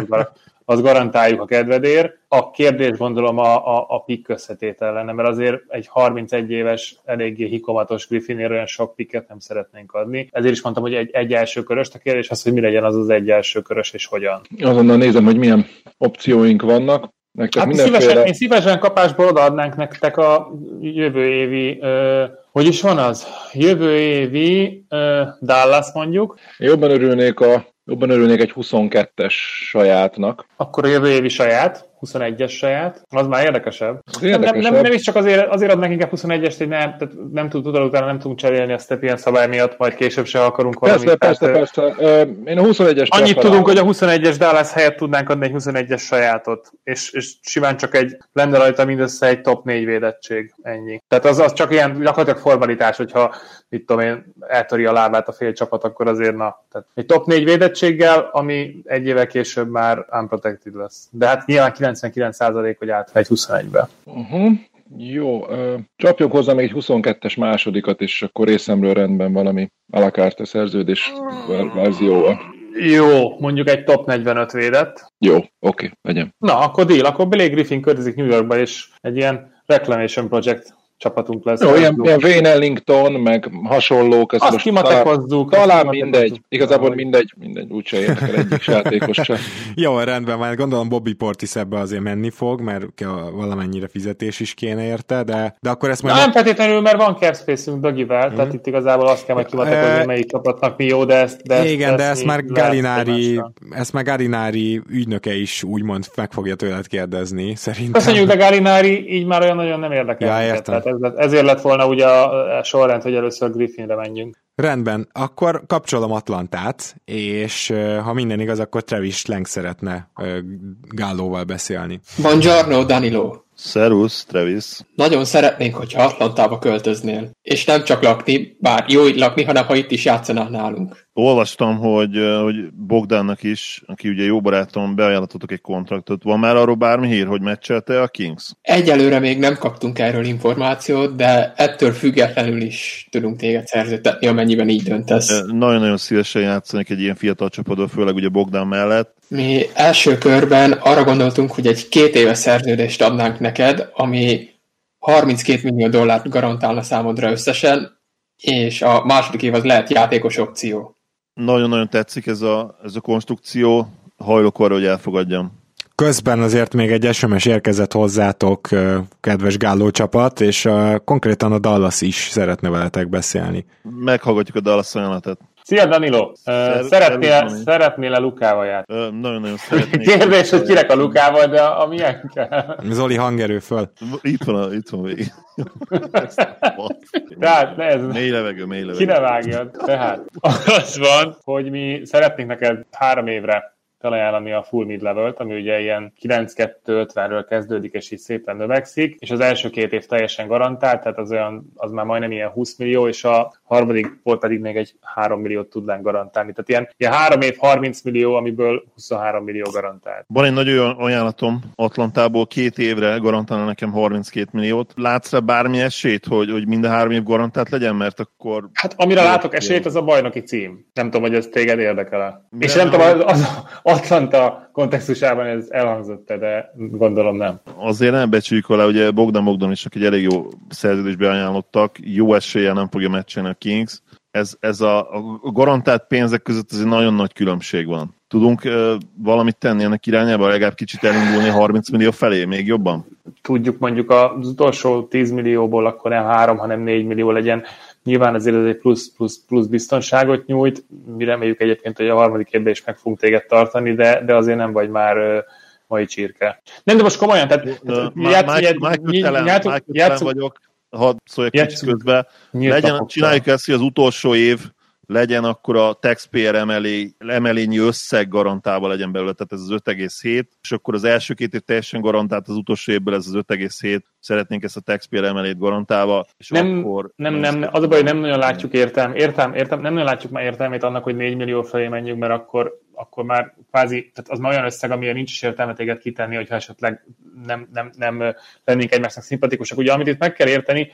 Speaker 5: azt garantáljuk a kedvedért. A kérdés gondolom a, a, a pick összetétel lenne, mert azért egy 31 éves, eléggé hikomatos Griffinért olyan sok picket nem szeretnénk adni. Ezért is mondtam, hogy egy, egy első körös. A kérdés az, hogy mi legyen az az egy első körös, és hogyan.
Speaker 8: Azonnal nézem, hogy milyen opcióink vannak. Nektek
Speaker 5: Hát mi
Speaker 8: mindenféle...
Speaker 5: szívesen, én szívesen kapásból odaadnánk nektek a jövő évi, ö, hogy is van az? Jövő évi ö, Dallas mondjuk,
Speaker 8: Jobban örülnék, a, jobban örülnék egy 22-es sajátnak.
Speaker 5: akkor a jövő évi saját, 21-es saját, az már érdekesebb.
Speaker 8: Az
Speaker 5: Nem, nem, nem,
Speaker 8: érdekesebb.
Speaker 5: is csak azért, azért adnak inkább 21-est, hogy nem, tehát nem tud, tudod, utána nem tudunk cserélni azt ilyen szabály miatt, majd később se akarunk valamit.
Speaker 8: Persze, persze, persze. Ö, Én a 21-es
Speaker 5: Annyit tudunk, hogy a 21-es Dallas helyett tudnánk adni egy 21-es sajátot, és, és simán csak egy, lenne rajta mindössze egy top 4 védettség, ennyi. Tehát az, az csak ilyen gyakorlatilag formalitás, hogyha mit tudom én, eltöri a lábát a fél csapat, akkor azért na. Tehát egy top 4 védettséggel, ami egy évvel később már unprotected lesz. De hát nyilván 99% hogy átmegy 21-be.
Speaker 8: Uh-huh. Jó, ö, csapjuk hozzá még egy 22-es másodikat, és akkor részemről rendben valami alakárta szerződés ver- verzióval.
Speaker 5: Jó, mondjuk egy top 45 védett.
Speaker 8: Jó, oké, legyen.
Speaker 5: Na, akkor deal, akkor Blake Griffin költözik New Yorkba, és egy ilyen Reclamation Project csapatunk lesz.
Speaker 8: Jó, ilyen, ilyen Wayne Ellington, meg hasonlók. ezt
Speaker 5: Azt
Speaker 8: most
Speaker 5: kimatekozzuk.
Speaker 8: Talán, talán mindegy, igazából mindegy, mindegy, úgyse érdekel egyik játékos sem.
Speaker 1: Jó, rendben van, gondolom Bobby Portis ebbe azért menni fog, mert valamennyire fizetés is kéne érte, de, de akkor ezt majd...
Speaker 5: nem feltétlenül, mert van cap space-ünk Dögivel, tehát itt igazából azt kell majd kimatekozni, melyik csapatnak mi jó, de ezt... De ezt
Speaker 1: Igen, de ezt
Speaker 5: mi
Speaker 1: már Galinári, ezt már Galinári ügynöke is úgymond meg fogja tőled kérdezni, szerintem.
Speaker 5: Köszönjük, de Galinári így már olyan nagyon nem érdekel.
Speaker 1: Ja, értem.
Speaker 5: Tehát ez, ezért lett volna ugye a, a sorrend, hogy először Griffinre menjünk.
Speaker 1: Rendben, akkor kapcsolom Atlantát, és ha minden igaz, akkor Travis Lang szeretne Gállóval beszélni.
Speaker 3: Buongiorno, Danilo.
Speaker 2: Szerusz, Travis.
Speaker 3: Nagyon szeretnénk, hogyha Atlantába költöznél. És nem csak lakni, bár jó itt lakni, hanem ha itt is játszanál nálunk.
Speaker 2: Olvastam, hogy, hogy Bogdánnak is, aki ugye jó barátom, beajánlottatok egy kontraktot. Van már arról bármi hír, hogy meccselte a Kings?
Speaker 3: Egyelőre még nem kaptunk erről információt, de ettől függetlenül is tudunk téged szerződtetni, amennyiben így döntesz.
Speaker 2: Nagyon-nagyon szívesen játszanék egy ilyen fiatal csapatban, főleg ugye Bogdán mellett.
Speaker 3: Mi első körben arra gondoltunk, hogy egy két éves szerződést adnánk neked, ami 32 millió dollárt garantálna számodra összesen, és a második év az lehet játékos opció.
Speaker 2: Nagyon-nagyon tetszik ez a, ez a konstrukció, hajlok arra, hogy elfogadjam.
Speaker 1: Közben azért még egy SMS érkezett hozzátok, kedves Gálló csapat, és konkrétan a Dallas is szeretne veletek beszélni.
Speaker 2: Meghallgatjuk a Dallas ajánlatát.
Speaker 5: Szia Danilo! Szeretnél,
Speaker 2: Dani.
Speaker 5: szeretnél-e Lukával játszani?
Speaker 2: Nagyon-nagyon szeretnék.
Speaker 5: Kérdés, hogy kinek a Lukával, de a, a milyen kell.
Speaker 1: Zoli hangerő föl.
Speaker 2: Itt van, a, itt van végig.
Speaker 5: Tehát ne ez,
Speaker 2: Mély levegő, mély
Speaker 5: ki
Speaker 2: levegő.
Speaker 5: ne vágjad. Tehát az van, hogy mi szeretnénk neked három évre felajánlani a full mid levelt, ami ugye ilyen 9-2-50-ről kezdődik, és így szépen növekszik, és az első két év teljesen garantált, tehát az olyan, az már majdnem ilyen 20 millió, és a harmadik volt pedig még egy 3 milliót tudnánk garantálni. Tehát ilyen, ilyen 3 év 30 millió, amiből 23 millió garantált.
Speaker 2: Van egy nagyon ajánlatom Atlantából, két évre garantálna nekem 32 milliót. Látsz rá bármi esélyt, hogy, hogy minden három év garantált legyen, mert akkor...
Speaker 5: Hát amire látok esélyt, az a bajnoki cím. Nem tudom, hogy ez téged érdekel És nem tudom, az Atlanta kontextusában ez elhangzott de gondolom nem.
Speaker 2: Azért nem becsüljük alá, ugye Bogdan Bogdan is egy elég jó szerződésbe ajánlottak, jó eséllyel nem fogja meccselni a Kings. Ez, ez a, a garantált pénzek között azért nagyon nagy különbség van. Tudunk uh, valamit tenni ennek irányába, legalább kicsit elindulni 30 millió felé, még jobban?
Speaker 5: Tudjuk mondjuk az utolsó 10 millióból akkor nem 3, hanem 4 millió legyen Nyilván azért ez egy plusz, plusz, plusz biztonságot nyújt. Mi reméljük egyébként, hogy a harmadik évben is meg fogunk téged tartani, de, de azért nem vagy már mai csirke. Nem, de most komolyan, tehát
Speaker 2: játszunk, vagyok, ha szóljak kicsit közben. Legyen, csináljuk ezt, hogy az utolsó év legyen akkor a taxpayer emelé, emelényi összeg garantálva legyen belőle, tehát ez az 5,7, és akkor az első két év teljesen garantált, az utolsó évből ez az 5,7, szeretnénk ezt a taxpayer emelét garantálva, és
Speaker 5: nem,
Speaker 2: akkor...
Speaker 5: Nem, nem, az a baj, hogy nem nagyon látjuk értelm, értelm, értelm, nem nagyon látjuk már értelmét annak, hogy 4 millió felé menjünk, mert akkor, akkor már kvázi, tehát az már olyan összeg, amire nincs is értelme téged kitenni, hogyha esetleg nem, nem, nem lennénk egymásnak szimpatikusak. Ugye, amit itt meg kell érteni,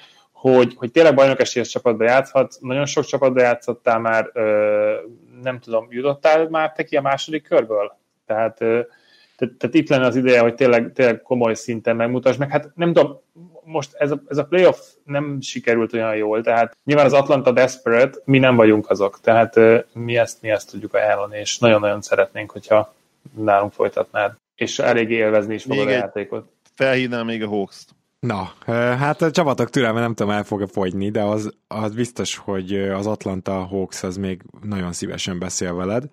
Speaker 5: hogy, hogy tényleg bajnok esélyes csapatba játszhat, nagyon sok csapatba játszottál már, ö, nem tudom, jutottál már te ki a második körből? Tehát, ö, tehát, tehát itt lenne az ideje, hogy tényleg, tényleg komoly szinten megmutasd meg. Hát nem tudom, most ez a, ez a playoff nem sikerült olyan jól, tehát nyilván az Atlanta desperate, mi nem vagyunk azok, tehát mi ezt, mi ezt tudjuk ajánlani, és nagyon-nagyon szeretnénk, hogyha nálunk folytatnád, és elég élvezni is fogod a játékot.
Speaker 2: Felhívnám még a Hawks-t.
Speaker 1: Na, hát a csapatok türelme nem tudom, el fog fogyni, de az, az biztos, hogy az Atlanta Hawks az még nagyon szívesen beszél veled.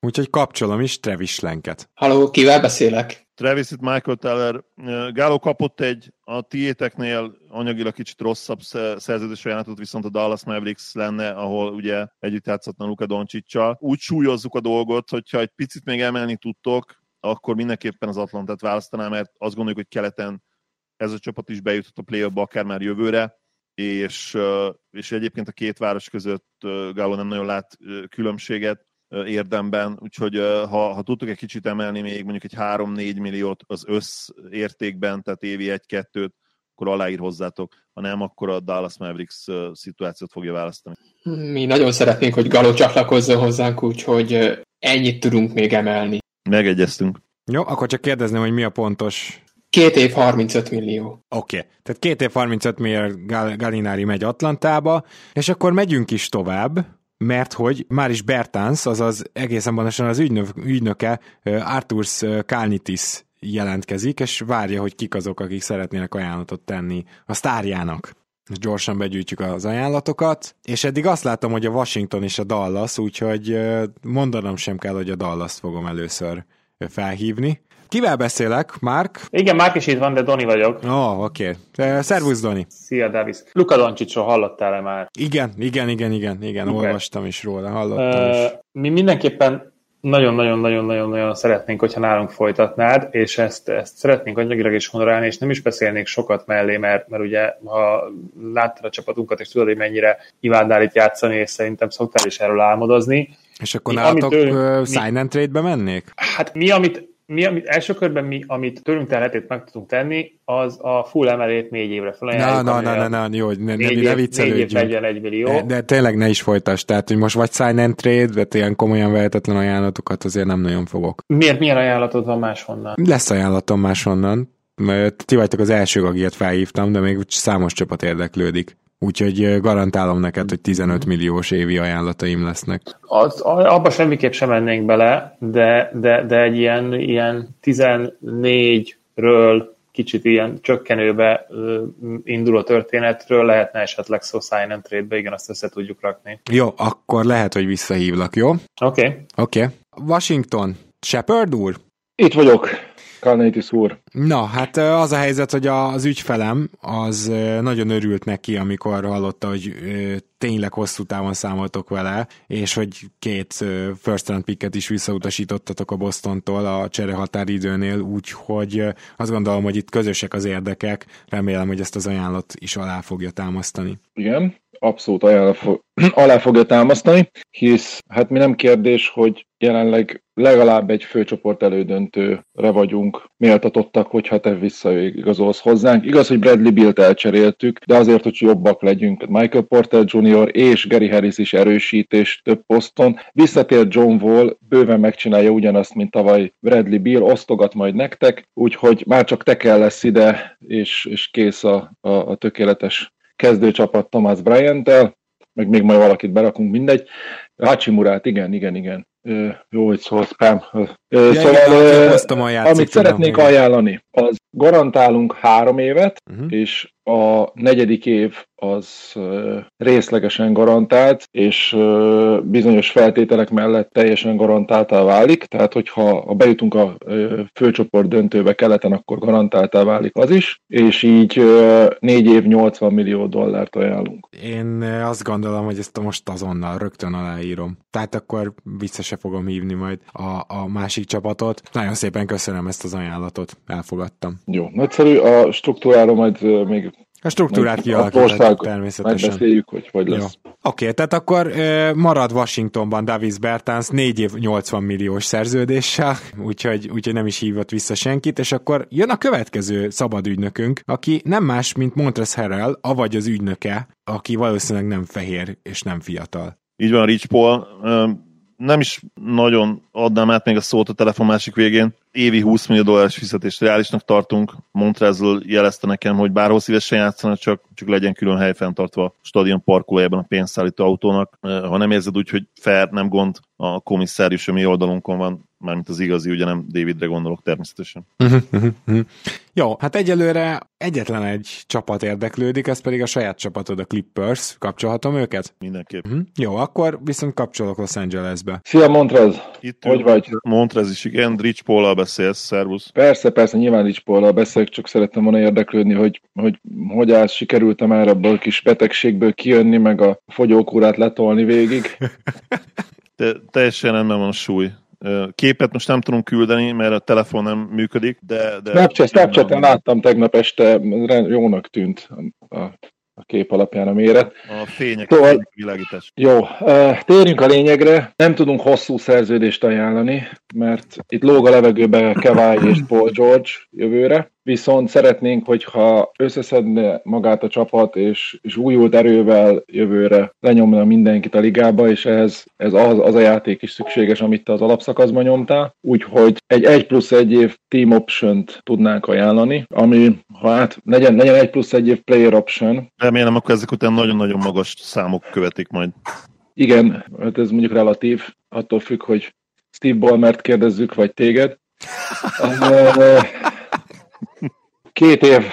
Speaker 1: Úgyhogy kapcsolom is Travis Lenket.
Speaker 3: Halló, kivel beszélek?
Speaker 2: Travis itt Michael Teller. Gáló kapott egy a tiéteknél anyagilag kicsit rosszabb szerződés ajánlatot, viszont a Dallas Mavericks lenne, ahol ugye együtt játszhatna Luka Doncsicsal. Úgy súlyozzuk a dolgot, hogyha egy picit még emelni tudtok, akkor mindenképpen az Atlantát választanám, mert azt gondoljuk, hogy keleten ez a csapat is bejutott a play akár már jövőre, és, és egyébként a két város között Gáló nem nagyon lát különbséget érdemben, úgyhogy ha, ha tudtok egy kicsit emelni még mondjuk egy 3-4 milliót az összértékben, tehát évi egy-kettőt, akkor aláír hozzátok, ha nem, akkor a Dallas Mavericks szituációt fogja választani.
Speaker 3: Mi nagyon szeretnénk, hogy Galó csatlakozzon hozzánk, úgyhogy ennyit tudunk még emelni.
Speaker 2: Megegyeztünk.
Speaker 1: Jó, akkor csak kérdezném, hogy mi a pontos
Speaker 3: Két év 35 millió.
Speaker 1: Oké, okay. tehát két év 35 millió Gal- Galinári megy Atlantába, és akkor megyünk is tovább, mert hogy már is Bertans, azaz egészen pontosan az ügynök, ügynöke Arturs Kalnitis jelentkezik, és várja, hogy kik azok, akik szeretnének ajánlatot tenni a sztárjának. Gyorsan begyűjtjük az ajánlatokat, és eddig azt látom, hogy a Washington és a Dallas, úgyhogy mondanom sem kell, hogy a Dallas fogom először felhívni. Kivel beszélek, Mark?
Speaker 5: Igen, Mark is itt van, de Doni vagyok.
Speaker 1: Ó, oh, oké. Okay. Szervusz, Doni.
Speaker 5: Szia, Davis. Luka Doncsicsról hallottál-e már?
Speaker 1: Igen, igen, igen, igen, igen, okay. olvastam is róla, hallottam uh, is.
Speaker 5: Mi mindenképpen nagyon-nagyon-nagyon-nagyon szeretnénk, hogyha nálunk folytatnád, és ezt, ezt szeretnénk anyagilag is honorálni, és nem is beszélnék sokat mellé, mert, mert ugye, ha láttad a csapatunkat, és tudod, hogy mennyire imádnál itt játszani, és szerintem szoktál is erről álmodozni.
Speaker 1: És akkor nálatok uh, sign and trade-be mennék?
Speaker 5: Hát mi, amit mi, amit első körben mi, amit tőlünk telhetét meg tudunk tenni, az a full emelét négy évre felajánljuk.
Speaker 1: Na, na, na, na, na, jó, ne, ne, ne viccelődjünk.
Speaker 5: Négy év, 41 millió. De,
Speaker 1: de, tényleg ne is folytasd, tehát, hogy most vagy sign and trade, de ilyen komolyan vehetetlen ajánlatokat azért nem nagyon fogok.
Speaker 5: Miért, milyen ajánlatod van máshonnan?
Speaker 1: Lesz ajánlatom máshonnan, mert ti vagytok az első, akiket felhívtam, de még számos csapat érdeklődik. Úgyhogy garantálom neked, hogy 15 milliós évi ajánlataim lesznek.
Speaker 5: Az, abba semmiképp sem mennénk bele, de, de, de egy ilyen, ilyen 14-ről kicsit ilyen csökkenőbe induló történetről lehetne esetleg szó sign and trade-be, igen, azt össze tudjuk rakni.
Speaker 1: Jó, akkor lehet, hogy visszahívlak, jó?
Speaker 5: Oké. Okay.
Speaker 1: Oké. Okay. Washington, Shepard úr?
Speaker 8: Itt vagyok. Kalnétis úr.
Speaker 1: Na, hát az a helyzet, hogy az ügyfelem az nagyon örült neki, amikor hallotta, hogy tényleg hosszú távon számoltok vele, és hogy két first round picket is visszautasítottatok a Bostontól a csere határidőnél, úgyhogy azt gondolom, hogy itt közösek az érdekek, remélem, hogy ezt az ajánlat is alá fogja támasztani.
Speaker 8: Igen, abszolút fog, alá fogja támasztani, hisz hát mi nem kérdés, hogy jelenleg legalább egy főcsoport elődöntőre vagyunk méltatottak, hogyha te visszaigazolsz hozzánk. Igaz, hogy Bradley Bill-t elcseréltük, de azért, hogy jobbak legyünk. Michael Porter Jr. és Gary Harris is erősítés több poszton. Visszatér John Wall, bőven megcsinálja ugyanazt, mint tavaly Bradley Bill, osztogat majd nektek, úgyhogy már csak te kell lesz ide, és, és kész a, a, a tökéletes kezdőcsapat Thomas Bryant-tel, meg még majd valakit berakunk, mindegy. Hachimurát, igen, igen, igen. Jó, hogy szólsz, Pám. Ja, szóval, igen, amit szeretnék ajánlani, az garantálunk három évet, uh-huh. és a negyedik év az részlegesen garantált, és bizonyos feltételek mellett teljesen garantáltá válik, tehát hogyha ha bejutunk a főcsoport döntőbe keleten, akkor garantáltá válik az is, és így négy év 80 millió dollárt ajánlunk.
Speaker 1: Én azt gondolom, hogy ezt most azonnal rögtön aláírom. Tehát akkor vissza se fogom hívni majd a, a másik csapatot. Nagyon szépen köszönöm ezt az ajánlatot, elfogadtam.
Speaker 8: Jó, nagyszerű, a struktúrára majd még
Speaker 1: a struktúrát kialakítani természetesen.
Speaker 8: Megbeszéljük, hogy hogy lesz. Oké,
Speaker 1: okay, tehát akkor ö, marad Washingtonban Davis Bertans 4 év 80 milliós szerződéssel, úgyhogy, úgyhogy nem is hívott vissza senkit, és akkor jön a következő szabad ügynökünk, aki nem más, mint Montres Harrell, avagy az ügynöke, aki valószínűleg nem fehér és nem fiatal.
Speaker 2: Így van, Rich Paul. Nem is nagyon adnám át még a szót a telefon másik végén évi 20 millió dolláros fizetést reálisnak tartunk. Montrezl jelezte nekem, hogy bárhol szívesen játszana, csak, csak legyen külön hely fenntartva a stadion parkolójában a pénzszállító autónak. Ha nem érzed úgy, hogy fair, nem gond, a komisszárius a mi oldalunkon van, mármint az igazi, ugye nem Davidre gondolok természetesen.
Speaker 1: Jó, hát egyelőre egyetlen egy csapat érdeklődik, ez pedig a saját csapatod, a Clippers. Kapcsolhatom őket?
Speaker 2: Mindenképp. Uh-huh.
Speaker 1: Jó, akkor viszont kapcsolok Los Angelesbe.
Speaker 8: Szia Montrez! Itt hogy vagy?
Speaker 2: Montrez is, igen, Rich paul beszélsz, szervusz.
Speaker 8: Persze, persze, nyilván Rich paul beszélek, csak szerettem volna érdeklődni, hogy hogy, hogy állsz, sikerült már ebből a kis betegségből kijönni, meg a fogyókúrát letolni végig.
Speaker 2: Te, teljesen rendben van a súly. Képet most nem tudom küldeni, mert a telefon nem működik, de... de
Speaker 8: Snapchat, Snapchat-en láttam tegnap este, jónak tűnt a, a kép alapján a méret.
Speaker 2: A fények, szóval, a világítás.
Speaker 8: Jó, térjünk a lényegre. Nem tudunk hosszú szerződést ajánlani, mert itt lóg a levegőbe Kevai és Paul George jövőre viszont szeretnénk, hogyha összeszedne magát a csapat, és, és újult erővel jövőre lenyomna mindenkit a ligába, és ehhez ez az, az a játék is szükséges, amit te az alapszakaszban nyomtál. Úgyhogy egy 1 plusz 1 év team option tudnánk ajánlani, ami hát legyen, legyen 1 plusz 1 év player option.
Speaker 2: Remélem, akkor ezek után nagyon-nagyon magas számok követik majd.
Speaker 8: Igen, hát ez mondjuk relatív, attól függ, hogy Steve Ballmert kérdezzük, vagy téged. Két év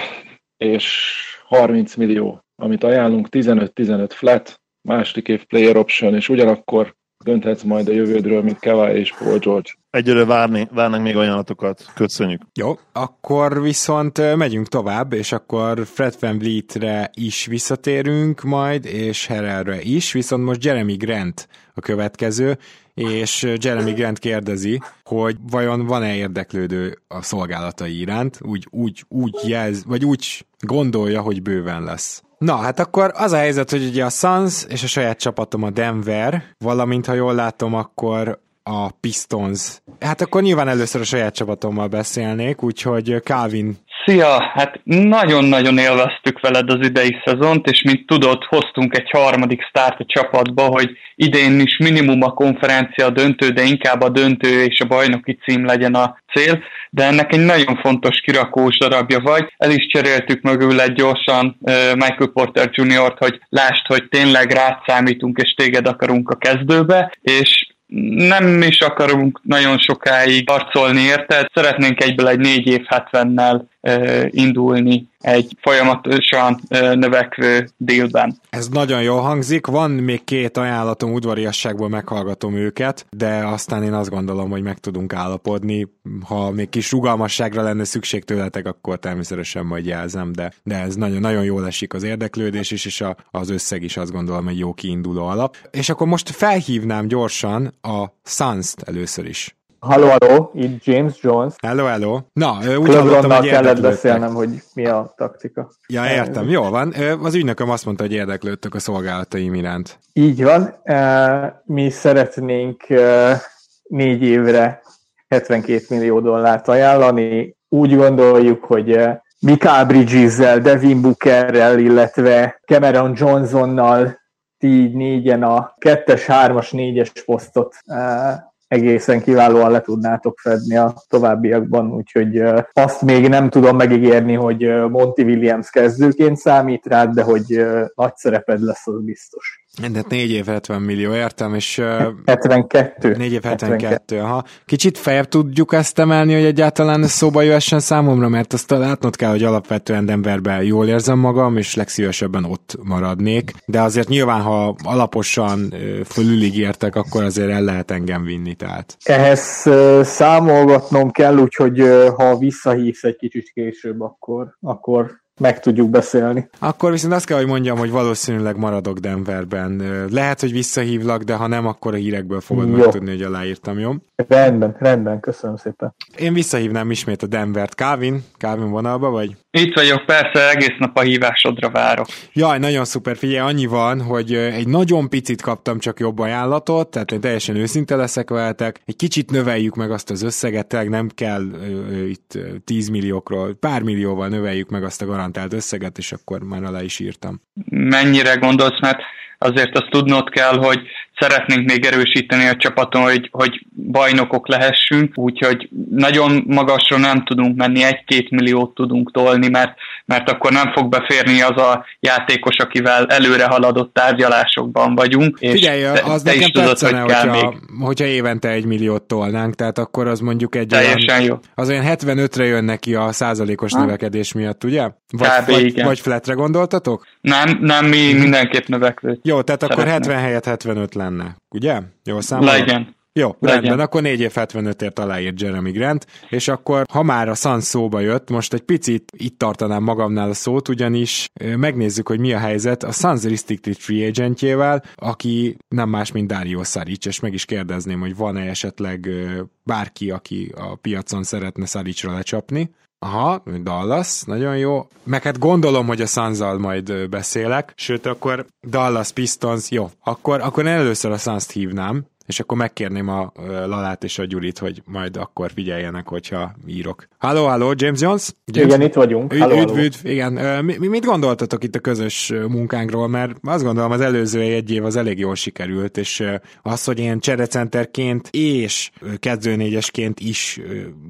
Speaker 8: és 30 millió, amit ajánlunk, 15-15 flat, második év player option, és ugyanakkor dönthetsz majd a jövődről, mint Kevai és Paul George.
Speaker 2: Egyre várni, várnánk még ajánlatokat. Köszönjük.
Speaker 1: Jó, akkor viszont megyünk tovább, és akkor Fred Van Vliet-re is visszatérünk majd, és Herrelre is, viszont most Jeremy Grant a következő, és Jeremy Grant kérdezi, hogy vajon van-e érdeklődő a szolgálatai iránt, úgy, úgy, úgy jelz, vagy úgy gondolja, hogy bőven lesz. Na, hát akkor az a helyzet, hogy ugye a Suns és a saját csapatom a Denver, valamint ha jól látom, akkor a Pistons. Hát akkor nyilván először a saját csapatommal beszélnék, úgyhogy Calvin
Speaker 4: Szia! Hát nagyon-nagyon élveztük veled az idei szezont, és mint tudod, hoztunk egy harmadik start a csapatba, hogy idén is minimum a konferencia a döntő, de inkább a döntő és a bajnoki cím legyen a cél, de ennek egy nagyon fontos kirakós darabja vagy. El is cseréltük mögül egy gyorsan Michael Porter Jr.-t, hogy lásd, hogy tényleg rád számítunk, és téged akarunk a kezdőbe, és nem is akarunk nagyon sokáig harcolni érted, szeretnénk egyből egy négy év 70-nel indulni egy folyamatosan növekvő délben.
Speaker 1: Ez nagyon jól hangzik, van még két ajánlatom, udvariasságból meghallgatom őket, de aztán én azt gondolom, hogy meg tudunk állapodni. Ha még kis rugalmasságra lenne szükség tőletek, akkor természetesen majd jelzem, de, de ez nagyon, nagyon jól esik az érdeklődés is, és a, az összeg is azt gondolom egy jó kiinduló alap. És akkor most felhívnám gyorsan a Suns-t először is.
Speaker 6: Halló, halló, itt James Jones.
Speaker 1: Hello, hello. Na, úgy hallottam, hogy
Speaker 6: kellett beszélnem, hogy mi a taktika.
Speaker 1: Ja, értem, jól van. Az ügynököm azt mondta, hogy érdeklődtök a szolgálataim iránt.
Speaker 6: Így van. Mi szeretnénk négy évre 72 millió dollárt ajánlani. Úgy gondoljuk, hogy Mikael Bridges-zel, Devin Bookerrel, illetve Cameron Johnsonnal így négyen a kettes, hármas, négyes posztot egészen kiválóan le tudnátok fedni a továbbiakban, úgyhogy azt még nem tudom megígérni, hogy Monty Williams kezdőként számít rád, de hogy nagy szereped lesz, az biztos.
Speaker 1: De 4 év 70 millió, értem, és...
Speaker 6: 72.
Speaker 1: 4 év 72, 72. aha. Kicsit fejebb tudjuk ezt emelni, hogy egyáltalán ez szóba jöhessen számomra, mert azt látnod kell, hogy alapvetően Denverben jól érzem magam, és legszívesebben ott maradnék, de azért nyilván, ha alaposan fölüligértek, akkor azért el lehet engem vinni, tehát.
Speaker 6: Ehhez számolgatnom kell, úgyhogy ha visszahívsz egy kicsit később, akkor, akkor meg tudjuk beszélni.
Speaker 1: Akkor viszont azt kell, hogy mondjam, hogy valószínűleg maradok Denverben. Lehet, hogy visszahívlak, de ha nem, akkor a hírekből fogod jó. megtudni, hogy aláírtam, jó?
Speaker 6: Rendben, rendben, köszönöm szépen.
Speaker 1: Én visszahívnám ismét a Denvert. Kávin? Kávin vonalba vagy?
Speaker 4: Itt vagyok, persze, egész nap a hívásodra várok.
Speaker 1: Jaj, nagyon szuper, figyelj, annyi van, hogy egy nagyon picit kaptam csak jobb ajánlatot, tehát én teljesen őszinte leszek veletek. Egy kicsit növeljük meg azt az összeget, tényleg nem kell uh, itt 10 milliókról, pár millióval növeljük meg azt a garantált összeget, és akkor már alá is írtam.
Speaker 4: Mennyire gondolsz, mert azért azt tudnod kell, hogy szeretnénk még erősíteni a csapaton, hogy, hogy bajnokok lehessünk, úgyhogy nagyon magasra nem tudunk menni, egy-két milliót tudunk tolni, mert, mert akkor nem fog beférni az a játékos, akivel előre haladott tárgyalásokban vagyunk.
Speaker 1: És Figyelj, te, az te nekem tetszene, hogy hogyha, még... hogyha évente egy milliót tolnánk, tehát akkor az mondjuk egy
Speaker 4: Teljesen olyan, jó.
Speaker 1: Az olyan 75-re jön neki a százalékos ha? növekedés miatt, ugye? Vagy, Kb, vagy, igen. vagy flatre gondoltatok?
Speaker 4: Nem, nem, mi mindenképp növekvő.
Speaker 1: Jó, tehát akkor 70 helyett 75 lenne, ugye? Jó számolom?
Speaker 4: Legyen.
Speaker 1: Jó, Legyen. rendben, akkor 4 év 75-ért aláírt Jeremy Grant, és akkor, ha már a Suns szóba jött, most egy picit itt tartanám magamnál a szót, ugyanis megnézzük, hogy mi a helyzet a Suns Restricted Free Agentjével, aki nem más, mint Dario Saric, és meg is kérdezném, hogy van-e esetleg bárki, aki a piacon szeretne Saricra lecsapni. Aha, Dallas, nagyon jó. Meg hát gondolom, hogy a suns majd beszélek, sőt akkor Dallas Pistons, jó, akkor, akkor először a suns hívnám, és akkor megkérném a Lalát és a Gyurit, hogy majd akkor figyeljenek, hogyha írok. Halló, halló, James Jones? James?
Speaker 6: Igen, itt vagyunk.
Speaker 1: Üdv, üdv, üdv, igen. Mi, mit gondoltatok itt a közös munkánkról? Mert azt gondolom az előző egy év az elég jól sikerült, és az, hogy én cserecenterként és kezdőnégyesként is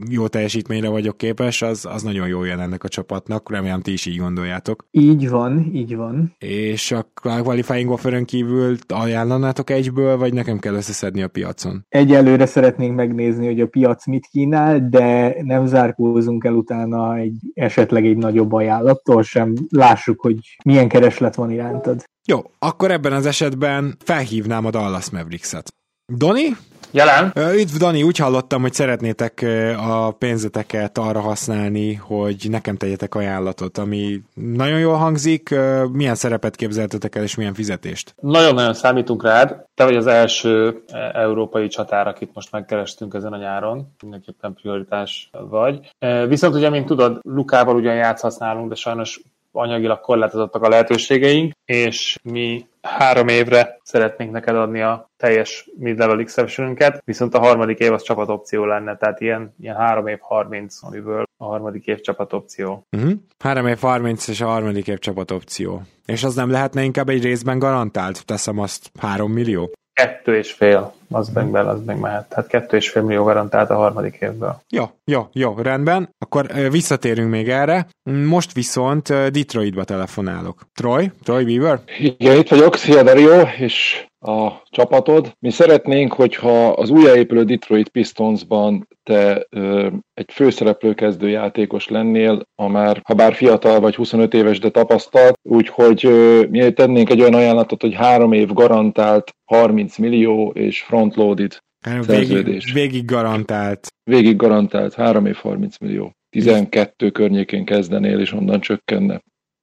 Speaker 1: jó teljesítményre vagyok képes, az, az nagyon jó jön ennek a csapatnak. Remélem ti is így gondoljátok.
Speaker 6: Így van, így van.
Speaker 1: És a qualifying offerön kívül ajánlanátok egyből, vagy nekem kell összeszedni a piacon?
Speaker 6: Egyelőre szeretnénk megnézni, hogy a piac mit kínál, de nem zárkózunk el utána egy esetleg egy nagyobb ajánlattól sem. Lássuk, hogy milyen kereslet van irántad.
Speaker 1: Jó, akkor ebben az esetben felhívnám a Dallas Mavericks-et. Doni,
Speaker 5: Jelen.
Speaker 1: Üdv, Dani, úgy hallottam, hogy szeretnétek a pénzeteket arra használni, hogy nekem tegyetek ajánlatot, ami nagyon jól hangzik. Milyen szerepet képzeltetek el, és milyen fizetést?
Speaker 5: Nagyon-nagyon számítunk rád. Te vagy az első e, európai csatár, akit most megkerestünk ezen a nyáron. Mindenképpen prioritás vagy. Viszont ugye, mint tudod, Lukával ugyan játszhatsz nálunk, de sajnos anyagilag korlátozottak a lehetőségeink, és mi három évre szeretnénk neked adni a teljes mid-level exception viszont a harmadik év az csapatopció lenne, tehát ilyen, ilyen három év 30, amiből a harmadik év csapatopció.
Speaker 1: Uh-huh. Három év 30 és a harmadik év csapatopció. És az nem lehetne inkább egy részben garantált? Teszem azt három millió?
Speaker 5: Kettő és fél. Az meg bele, az meg mehet. Tehát kettő és fél millió garantált a harmadik évből.
Speaker 1: Jó, jó, jó, rendben. Akkor visszatérünk még erre. Most viszont Detroitba telefonálok. Troy? Troy Weaver?
Speaker 8: Igen, itt vagyok. Szia Dario, és a csapatod. Mi szeretnénk, hogyha az újjáépülő Detroit Pistonsban te ö, egy főszereplő kezdőjátékos lennél, a már, ha bár fiatal vagy 25 éves, de tapasztalt, úgyhogy ö, mi tennénk egy olyan ajánlatot, hogy három év garantált 30 millió és frontloaded
Speaker 1: Végig, végig garantált.
Speaker 8: Végig garantált, három év 30 millió. 12 környékén kezdenél, és onnan csökkenne.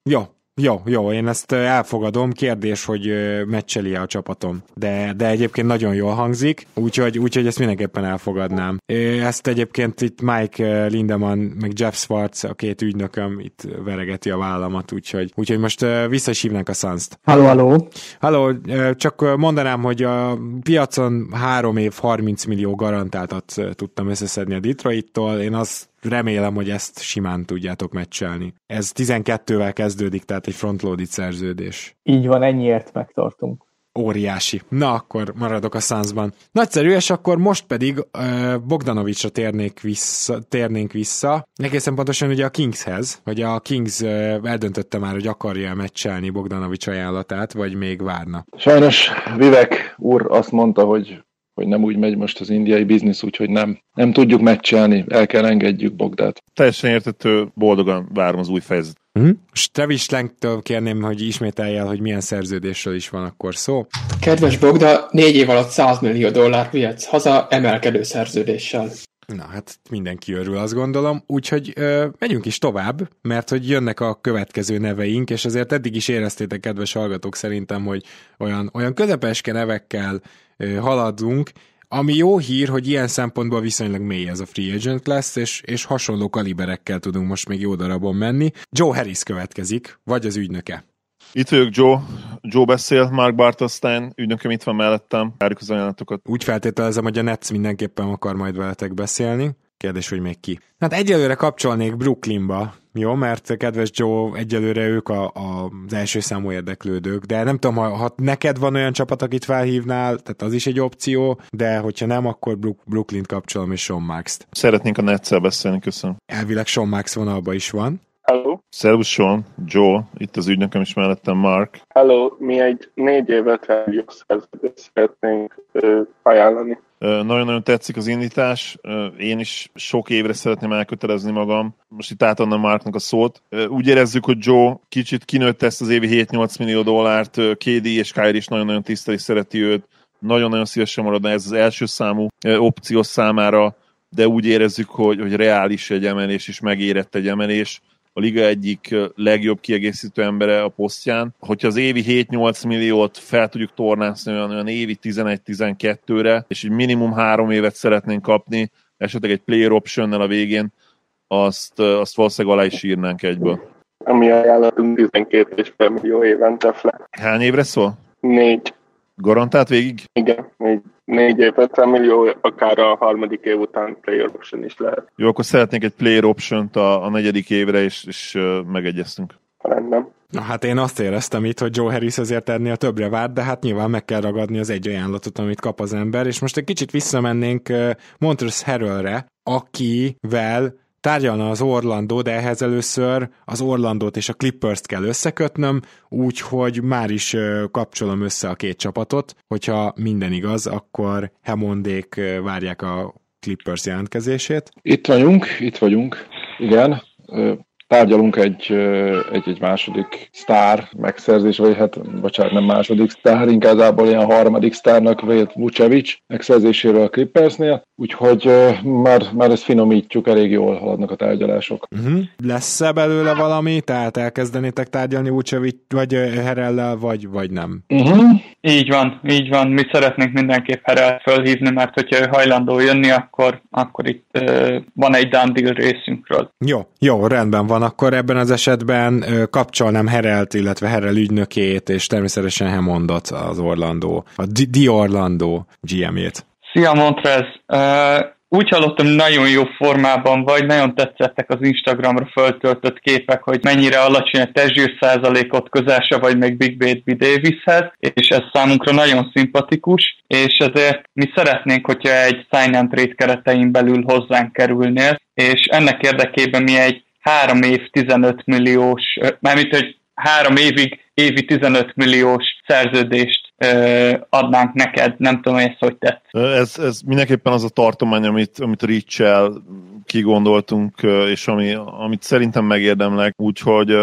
Speaker 1: Jó, jó, jó, én ezt elfogadom. Kérdés, hogy meccseli a csapatom. De, de egyébként nagyon jól hangzik, úgyhogy, úgyhogy ezt mindenképpen elfogadnám. Ezt egyébként itt Mike Lindemann, meg Jeff Swartz, a két ügynököm itt veregeti a vállamat, úgyhogy, úgyhogy most vissza is hívnak a Suns-t.
Speaker 6: Halló, halló.
Speaker 1: Halló, csak mondanám, hogy a piacon három év 30 millió garantáltat tudtam összeszedni a Detroit-tól. Én azt remélem, hogy ezt simán tudjátok meccselni. Ez 12-vel kezdődik, tehát egy frontloaded szerződés.
Speaker 6: Így van, ennyiért megtartunk.
Speaker 1: Óriási. Na, akkor maradok a Sunsban. Nagyszerű, és akkor most pedig uh, Bogdanovicsra térnék vissza, térnénk vissza. Egészen pontosan ugye a Kingshez, vagy a Kings uh, eldöntötte már, hogy akarja meccselni Bogdanovics ajánlatát, vagy még várna.
Speaker 8: Sajnos Vivek úr azt mondta, hogy hogy nem úgy megy most az indiai biznisz, úgyhogy nem, nem tudjuk meccselni, el kell engedjük Bogdát.
Speaker 2: Teljesen értető, boldogan várom az új fejezet.
Speaker 1: Mm-hmm. Lenktől kérném, hogy ismételj el, hogy milyen szerződésről is van akkor szó.
Speaker 3: Kedves Bogda, négy év alatt 100 millió dollár vihetsz haza emelkedő szerződéssel.
Speaker 1: Na hát mindenki örül, azt gondolom. Úgyhogy ö, megyünk is tovább, mert hogy jönnek a következő neveink, és azért eddig is éreztétek, kedves hallgatók, szerintem, hogy olyan, olyan közepeske nevekkel haladunk, ami jó hír, hogy ilyen szempontból viszonylag mély ez a free agent lesz, és, és hasonló kaliberekkel tudunk most még jó darabon menni. Joe Harris következik, vagy az ügynöke.
Speaker 2: Itt vagyok, Joe. Joe beszél, Mark Bartelstein, ügynököm itt van mellettem, várjuk az ajánlatokat.
Speaker 1: Úgy feltételezem, hogy a Nets mindenképpen akar majd veletek beszélni. Kérdés, hogy még ki. Hát egyelőre kapcsolnék Brooklynba, jó, mert kedves Joe, egyelőre ők a, a, az első számú érdeklődők, de nem tudom, ha, ha neked van olyan csapat, akit felhívnál, tehát az is egy opció, de hogyha nem, akkor Brook, Brooklyn kapcsolom és Sean Max-t.
Speaker 2: Szeretnénk a Netszel beszélni, köszönöm.
Speaker 1: Elvileg Sean Max vonalban is van.
Speaker 7: Hello.
Speaker 2: Szervusz Sean, Joe, itt az ügynököm is mellettem Mark.
Speaker 7: Hello, mi egy négy évet rádió szerződést szeretnénk ö, ajánlani.
Speaker 2: Nagyon-nagyon tetszik az indítás, én is sok évre szeretném elkötelezni magam. Most itt átadnám Marknak a szót. Úgy érezzük, hogy Joe kicsit kinőtte ezt az évi 7-8 millió dollárt, KD és Kyrie is nagyon-nagyon tiszteli, szereti őt. Nagyon-nagyon szívesen maradna ez az első számú opció számára, de úgy érezzük, hogy, hogy reális egy emelés, és megérett egy emelés a liga egyik legjobb kiegészítő embere a posztján. Hogyha az évi 7-8 milliót fel tudjuk tornászni olyan, olyan évi 11-12-re, és egy minimum három évet szeretnénk kapni, esetleg egy player option a végén, azt, azt valószínűleg alá is írnánk egyből.
Speaker 7: Ami ajánlatunk 12,5 millió évente flat.
Speaker 2: Hány évre szól?
Speaker 7: Négy.
Speaker 2: Garantált végig?
Speaker 7: Igen, négy, négy év, 50 millió, akár a harmadik év után player option is lehet.
Speaker 2: Jó, akkor szeretnénk egy player option a, a negyedik évre, és, és uh, megegyeztünk.
Speaker 7: Rendben.
Speaker 1: Na hát én azt éreztem itt, hogy Joe Harris azért ennél többre várt, de hát nyilván meg kell ragadni az egy ajánlatot, amit kap az ember, és most egy kicsit visszamennénk Montrezl Harrellre, akivel tárgyalna az Orlandó, de ehhez először az Orlandót és a Clippers-t kell összekötnöm, úgyhogy már is kapcsolom össze a két csapatot. Hogyha minden igaz, akkor Hemondék várják a Clippers jelentkezését.
Speaker 8: Itt vagyunk, itt vagyunk, igen tárgyalunk egy, egy, egy második sztár megszerzés, vagy hát, bocsánat, nem második sztár, inkább ilyen harmadik sztárnak vélt Vucevic megszerzéséről a Clippersnél, úgyhogy már, már ezt finomítjuk, elég jól haladnak a tárgyalások.
Speaker 1: Uh-huh. Lesz-e belőle valami? Tehát elkezdenétek tárgyalni Vucevic vagy Herellel, vagy, vagy nem?
Speaker 8: Uh-huh.
Speaker 4: Így van, így van. Mi szeretnénk mindenképp Herel fölhívni, mert hogyha ő hajlandó jönni, akkor, akkor itt uh, van egy done deal részünkről.
Speaker 1: Jó, jó, rendben van akkor ebben az esetben kapcsolnám Herelt, illetve Herel ügynökét, és természetesen Hemondot az Orlandó, a Di Orlandó GM-ét.
Speaker 4: Szia Montrez! Uh, úgy hallottam, nagyon jó formában vagy, nagyon tetszettek az Instagramra föltöltött képek, hogy mennyire alacsony a testzsír százalékot közel vagy meg Big Baby Davishez, és ez számunkra nagyon szimpatikus, és ezért mi szeretnénk, hogyha egy sign and trade keretein belül hozzánk kerülnél, és ennek érdekében mi egy három év 15 milliós, mármint hogy három évig évi 15 milliós szerződést adnánk neked, nem tudom, hogy ez hogy tett.
Speaker 2: Ez, ez mindenképpen az a tartomány, amit, amit rich kigondoltunk, és ami, amit szerintem megérdemlek, úgyhogy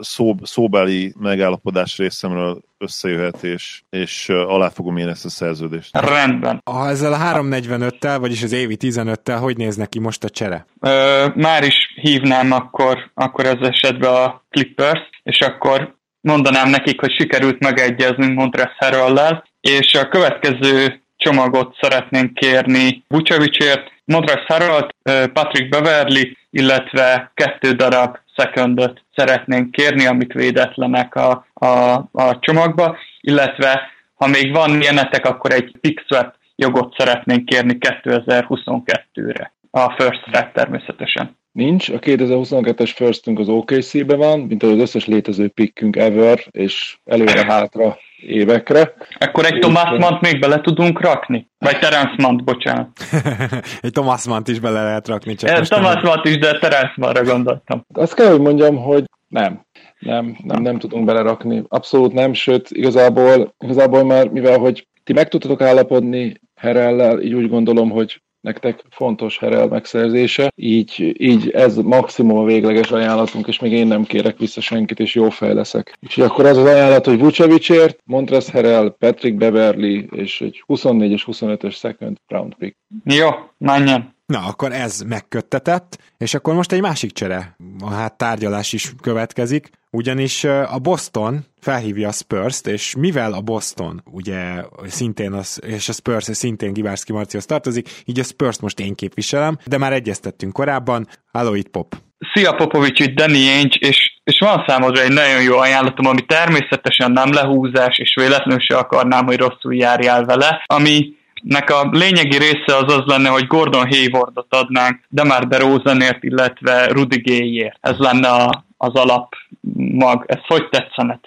Speaker 2: szó, szóbeli megállapodás részemről összejöhet, és, és alá fogom én ezt a szerződést.
Speaker 4: Rendben.
Speaker 1: Ha ezzel a 345-tel, vagyis az évi 15-tel, hogy néz neki most a csere?
Speaker 4: Ö, már is hívnám akkor, akkor ez esetben a Clippers, és akkor mondanám nekik, hogy sikerült megegyezni Montrezl harrell és a következő csomagot szeretnénk kérni Vucevicért, Montrezl Harrell, Patrick Beverly, illetve kettő darab secondot szeretnénk kérni, amik védetlenek a, a, a csomagba, illetve ha még van ilyenetek, akkor egy pick jogot szeretnénk kérni 2022-re. A first track természetesen.
Speaker 8: Nincs, a 2022-es firstünk az OKC-be van, mint az összes létező pickünk ever, és előre-hátra évekre.
Speaker 4: Akkor egy Thomas Mant még bele tudunk rakni? Vagy Terence Mant, bocsánat.
Speaker 1: egy Thomas Mant is bele lehet rakni.
Speaker 4: Csak egy Thomas Mant is, de Terence Mantra gondoltam.
Speaker 8: Azt kell, hogy mondjam, hogy nem. Nem, nem, nem tudunk belerakni. Abszolút nem, sőt, igazából, igazából már, mivel hogy ti meg tudtatok állapodni Herellel, így úgy gondolom, hogy nektek fontos Herel megszerzése, így, így ez maximum a végleges ajánlatunk, és még én nem kérek vissza senkit, és jó fej leszek. Úgyhogy akkor az az ajánlat, hogy Vucevicért, Montrez Herel, Patrick Beverly, és egy 24 és 25-ös second round pick.
Speaker 4: Jó, menjen.
Speaker 1: Na, akkor ez megköttetett, és akkor most egy másik csere, hát tárgyalás is következik, ugyanis a Boston felhívja a Spurs-t, és mivel a Boston ugye szintén az, és a Spurs szintén Gibárszki Marcihoz tartozik, így a Spurs most én képviselem, de már egyeztettünk korábban. Halló, itt Pop.
Speaker 4: Szia Popovics, itt Danny Ainge, és, és van számodra egy nagyon jó ajánlatom, ami természetesen nem lehúzás, és véletlenül se akarnám, hogy rosszul járjál vele, ami nek a lényegi része az az lenne, hogy Gordon Haywardot adnánk Demar DeRozanért, illetve Rudy Gayért. Ez lenne a, az alap mag. Ez hogy tetszene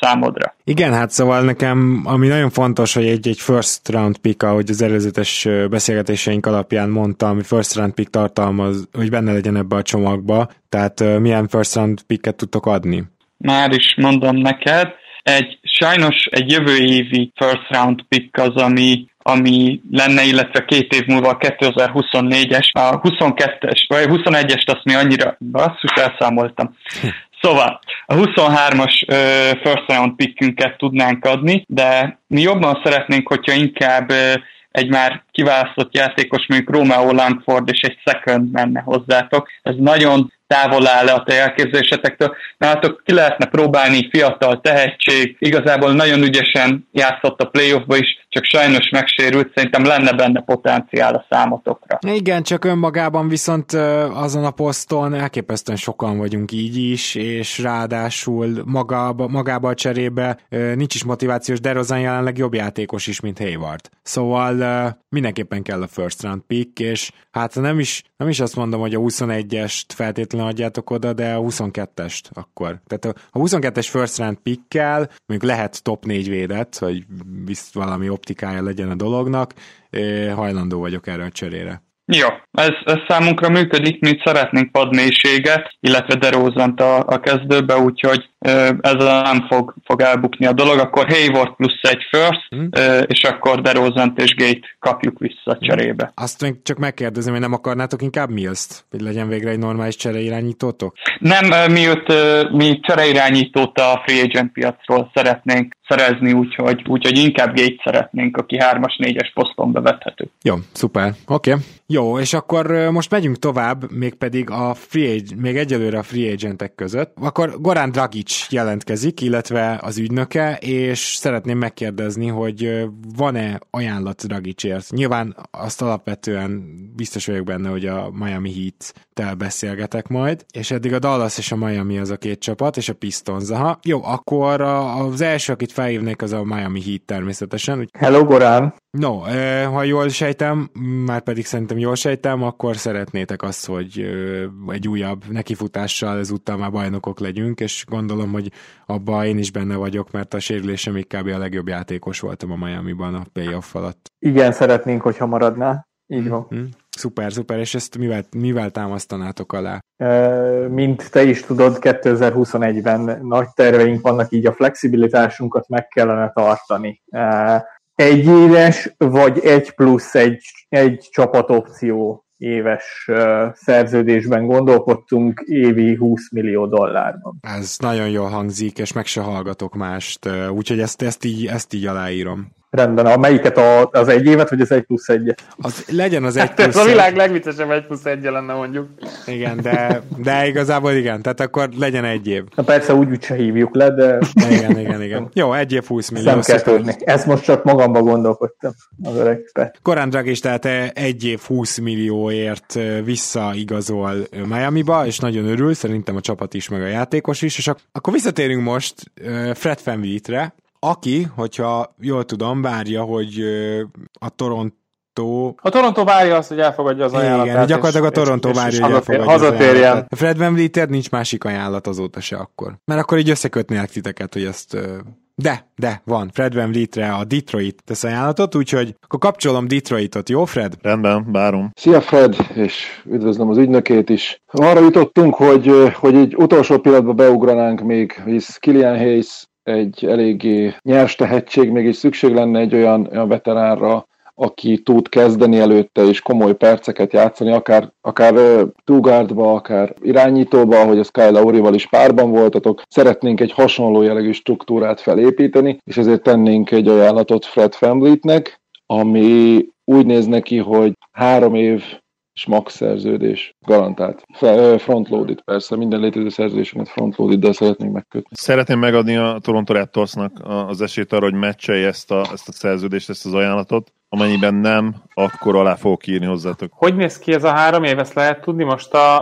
Speaker 4: számodra?
Speaker 1: Igen, hát szóval nekem, ami nagyon fontos, hogy egy, egy first round pick, ahogy az előzetes beszélgetéseink alapján mondtam, ami first round pick tartalmaz, hogy benne legyen ebbe a csomagba, tehát milyen first round picket tudtok adni?
Speaker 4: Már is mondom neked, egy sajnos egy jövő évi first round pick az, ami ami lenne, illetve két év múlva a 2024-es, a 22-es, vagy 21-est azt mi annyira basszus elszámoltam. Szóval a 23-as uh, first round pickünket tudnánk adni, de mi jobban szeretnénk, hogyha inkább uh, egy már kiválasztott játékos, mondjuk Romeo Langford és egy second menne hozzátok. Ez nagyon távol áll a te elképzelésetektől. Nálatok ki lehetne próbálni fiatal tehetség, igazából nagyon ügyesen játszott a playoffba is, csak sajnos megsérült, szerintem lenne benne potenciál a számotokra.
Speaker 1: Igen, csak önmagában viszont azon a poszton elképesztően sokan vagyunk így is, és ráadásul magába, magába a cserébe nincs is motivációs, de Rozan jelenleg jobb játékos is, mint Hayward. Szóval mindenképpen kell a first round pick, és hát nem is, nem is azt mondom, hogy a 21-est feltétlenül adjátok oda, de a 22-est akkor. Tehát a 22-es first round pickkel mondjuk lehet top 4 védett, vagy valami optikája legyen a dolognak, hajlandó vagyok erre a cserére.
Speaker 4: Jó, ez, ez számunkra működik, mi szeretnénk padmélységet, illetve derózant a, a kezdőbe, úgyhogy ezzel nem fog, fog elbukni a dolog, akkor Hayward plusz egy first, hmm. és akkor DeRozant és Gate kapjuk vissza cserébe.
Speaker 1: Azt még csak megkérdezem, hogy nem akarnátok inkább Mills-t, hogy legyen végre egy normális csereirányítótok?
Speaker 4: Nem, miut mi csereirányítót a free agent piacról szeretnénk szerezni, úgyhogy, úgyhogy inkább Gate szeretnénk, aki 3-as, 4-es poszton bevethető.
Speaker 1: Jó, szuper, oké. Okay. Jó, és akkor most megyünk tovább, mégpedig a free agent, még egyelőre a free agentek között. Akkor Gorán Dragic Dragic jelentkezik, illetve az ügynöke, és szeretném megkérdezni, hogy van-e ajánlat Dragicért. Nyilván azt alapvetően biztos vagyok benne, hogy a Miami Heat-tel beszélgetek majd, és eddig a Dallas és a Miami az a két csapat, és a Pistons. Aha, jó, akkor az első, akit felhívnék, az a Miami Heat természetesen.
Speaker 6: Hello, Gorán!
Speaker 1: No, ha jól sejtem, már pedig szerintem jól sejtem, akkor szeretnétek azt, hogy egy újabb nekifutással ezúttal már bajnokok legyünk, és gondolom, hogy abba én is benne vagyok, mert a sérülésem kb. a legjobb játékos voltam a Miami-ban a playoff alatt.
Speaker 6: Igen, szeretnénk, hogyha maradná. Így van. Mm-hmm.
Speaker 1: Szuper, szuper, és ezt mivel, mivel támasztanátok alá?
Speaker 6: Mint te is tudod, 2021-ben nagy terveink vannak, így a flexibilitásunkat meg kellene tartani. Egy éves, vagy egy plusz egy, egy csapatopció éves szerződésben gondolkodtunk, évi 20 millió dollárban.
Speaker 1: Ez nagyon jól hangzik, és meg se hallgatok mást, úgyhogy ezt, ezt, így, ezt így aláírom.
Speaker 6: Rendben, a melyiket a, az egy évet, vagy az egy plusz egy?
Speaker 1: Az, legyen az egy plusz
Speaker 5: Ez a világ legviccesebb egy plusz egy lenne mondjuk.
Speaker 1: Igen, de, de igazából igen, tehát akkor legyen egy év.
Speaker 6: Na persze úgy úgyse hívjuk le, de...
Speaker 1: Igen, igen, igen. Jó, egy év 20 millió.
Speaker 6: Szem kell tudni. Ezt most csak magamba gondolkodtam, az öreg
Speaker 1: Korán Drag is tehát egy év 20 millióért visszaigazol Miami-ba, és nagyon örül, szerintem a csapat is, meg a játékos is, és akkor visszatérünk most Fred VanVleetre, aki, hogyha jól tudom, várja, hogy a Toronto
Speaker 5: a Toronto várja azt, hogy elfogadja az ajánlatát.
Speaker 1: Igen, gyakorlatilag a Toronto és, várja, és hogy elfogadja hazatérjen. az A Fred Van Vliet nincs másik ajánlat azóta se akkor. Mert akkor így összekötnének titeket, hogy ezt... De, de, van. Fred Van Vlietre a Detroit tesz ajánlatot, úgyhogy akkor kapcsolom Detroitot, jó Fred?
Speaker 2: Rendben, várom.
Speaker 8: Szia Fred, és üdvözlöm az ügynökét is. Arra jutottunk, hogy, hogy egy utolsó pillanatban beugranánk még, hisz Kilian Hayes egy eléggé nyers tehetség, mégis szükség lenne egy olyan, olyan veteránra, aki tud kezdeni előtte és komoly perceket játszani, akár, akár túgárdba, akár irányítóba, ahogy az Kyle Laurival is párban voltatok. Szeretnénk egy hasonló jellegű struktúrát felépíteni, és ezért tennénk egy ajánlatot Fred Fambleetnek, ami úgy néz neki, hogy három év és max szerződés garantált. Frontloaded persze, minden létező szerződésünket frontloaded, de szeretnénk megkötni.
Speaker 2: Szeretném megadni a Toronto Raptorsnak az esélyt arra, hogy meccselje ezt a, ezt a szerződést, ezt az ajánlatot. Amennyiben nem, akkor alá fogok írni hozzátok.
Speaker 5: Hogy néz ki ez a három év? Ezt lehet tudni most a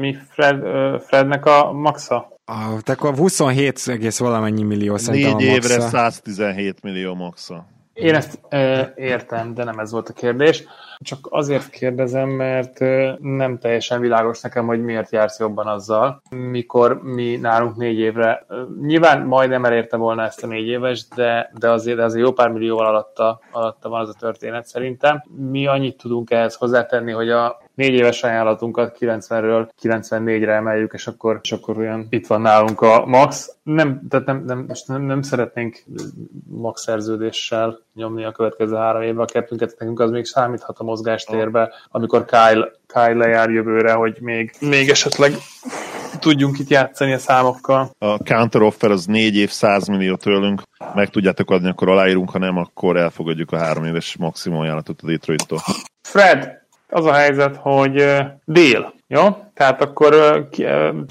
Speaker 5: mi Fred, Frednek a maxa?
Speaker 1: Ah, akkor 27 egész valamennyi millió szerintem
Speaker 2: Négy évre 117 millió maxa.
Speaker 5: Én ezt e, értem, de nem ez volt a kérdés. Csak azért kérdezem, mert nem teljesen világos nekem, hogy miért jársz jobban azzal, mikor mi nálunk négy évre, nyilván majdnem elérte volna ezt a négy éves, de, de azért, azért jó pár millióval alatta, alatta van az a történet szerintem. Mi annyit tudunk ehhez hozzátenni, hogy a négy éves ajánlatunkat 90-ről 94-re emeljük, és akkor, és akkor olyan itt van nálunk a max. Nem, tehát nem, nem, nem, nem szeretnénk max szerződéssel nyomni a következő három évben a kettőnket, nekünk az még számíthat a mozgástérbe, amikor Kyle, Kyle lejár jövőre, hogy még, még esetleg tudjunk itt játszani a számokkal.
Speaker 2: A counter offer az 4 év 100 millió tőlünk, meg tudjátok adni, akkor aláírunk, ha nem, akkor elfogadjuk a három éves maximum ajánlatot a Detroit-tól.
Speaker 5: Fred, az a helyzet, hogy dél, jó? Tehát akkor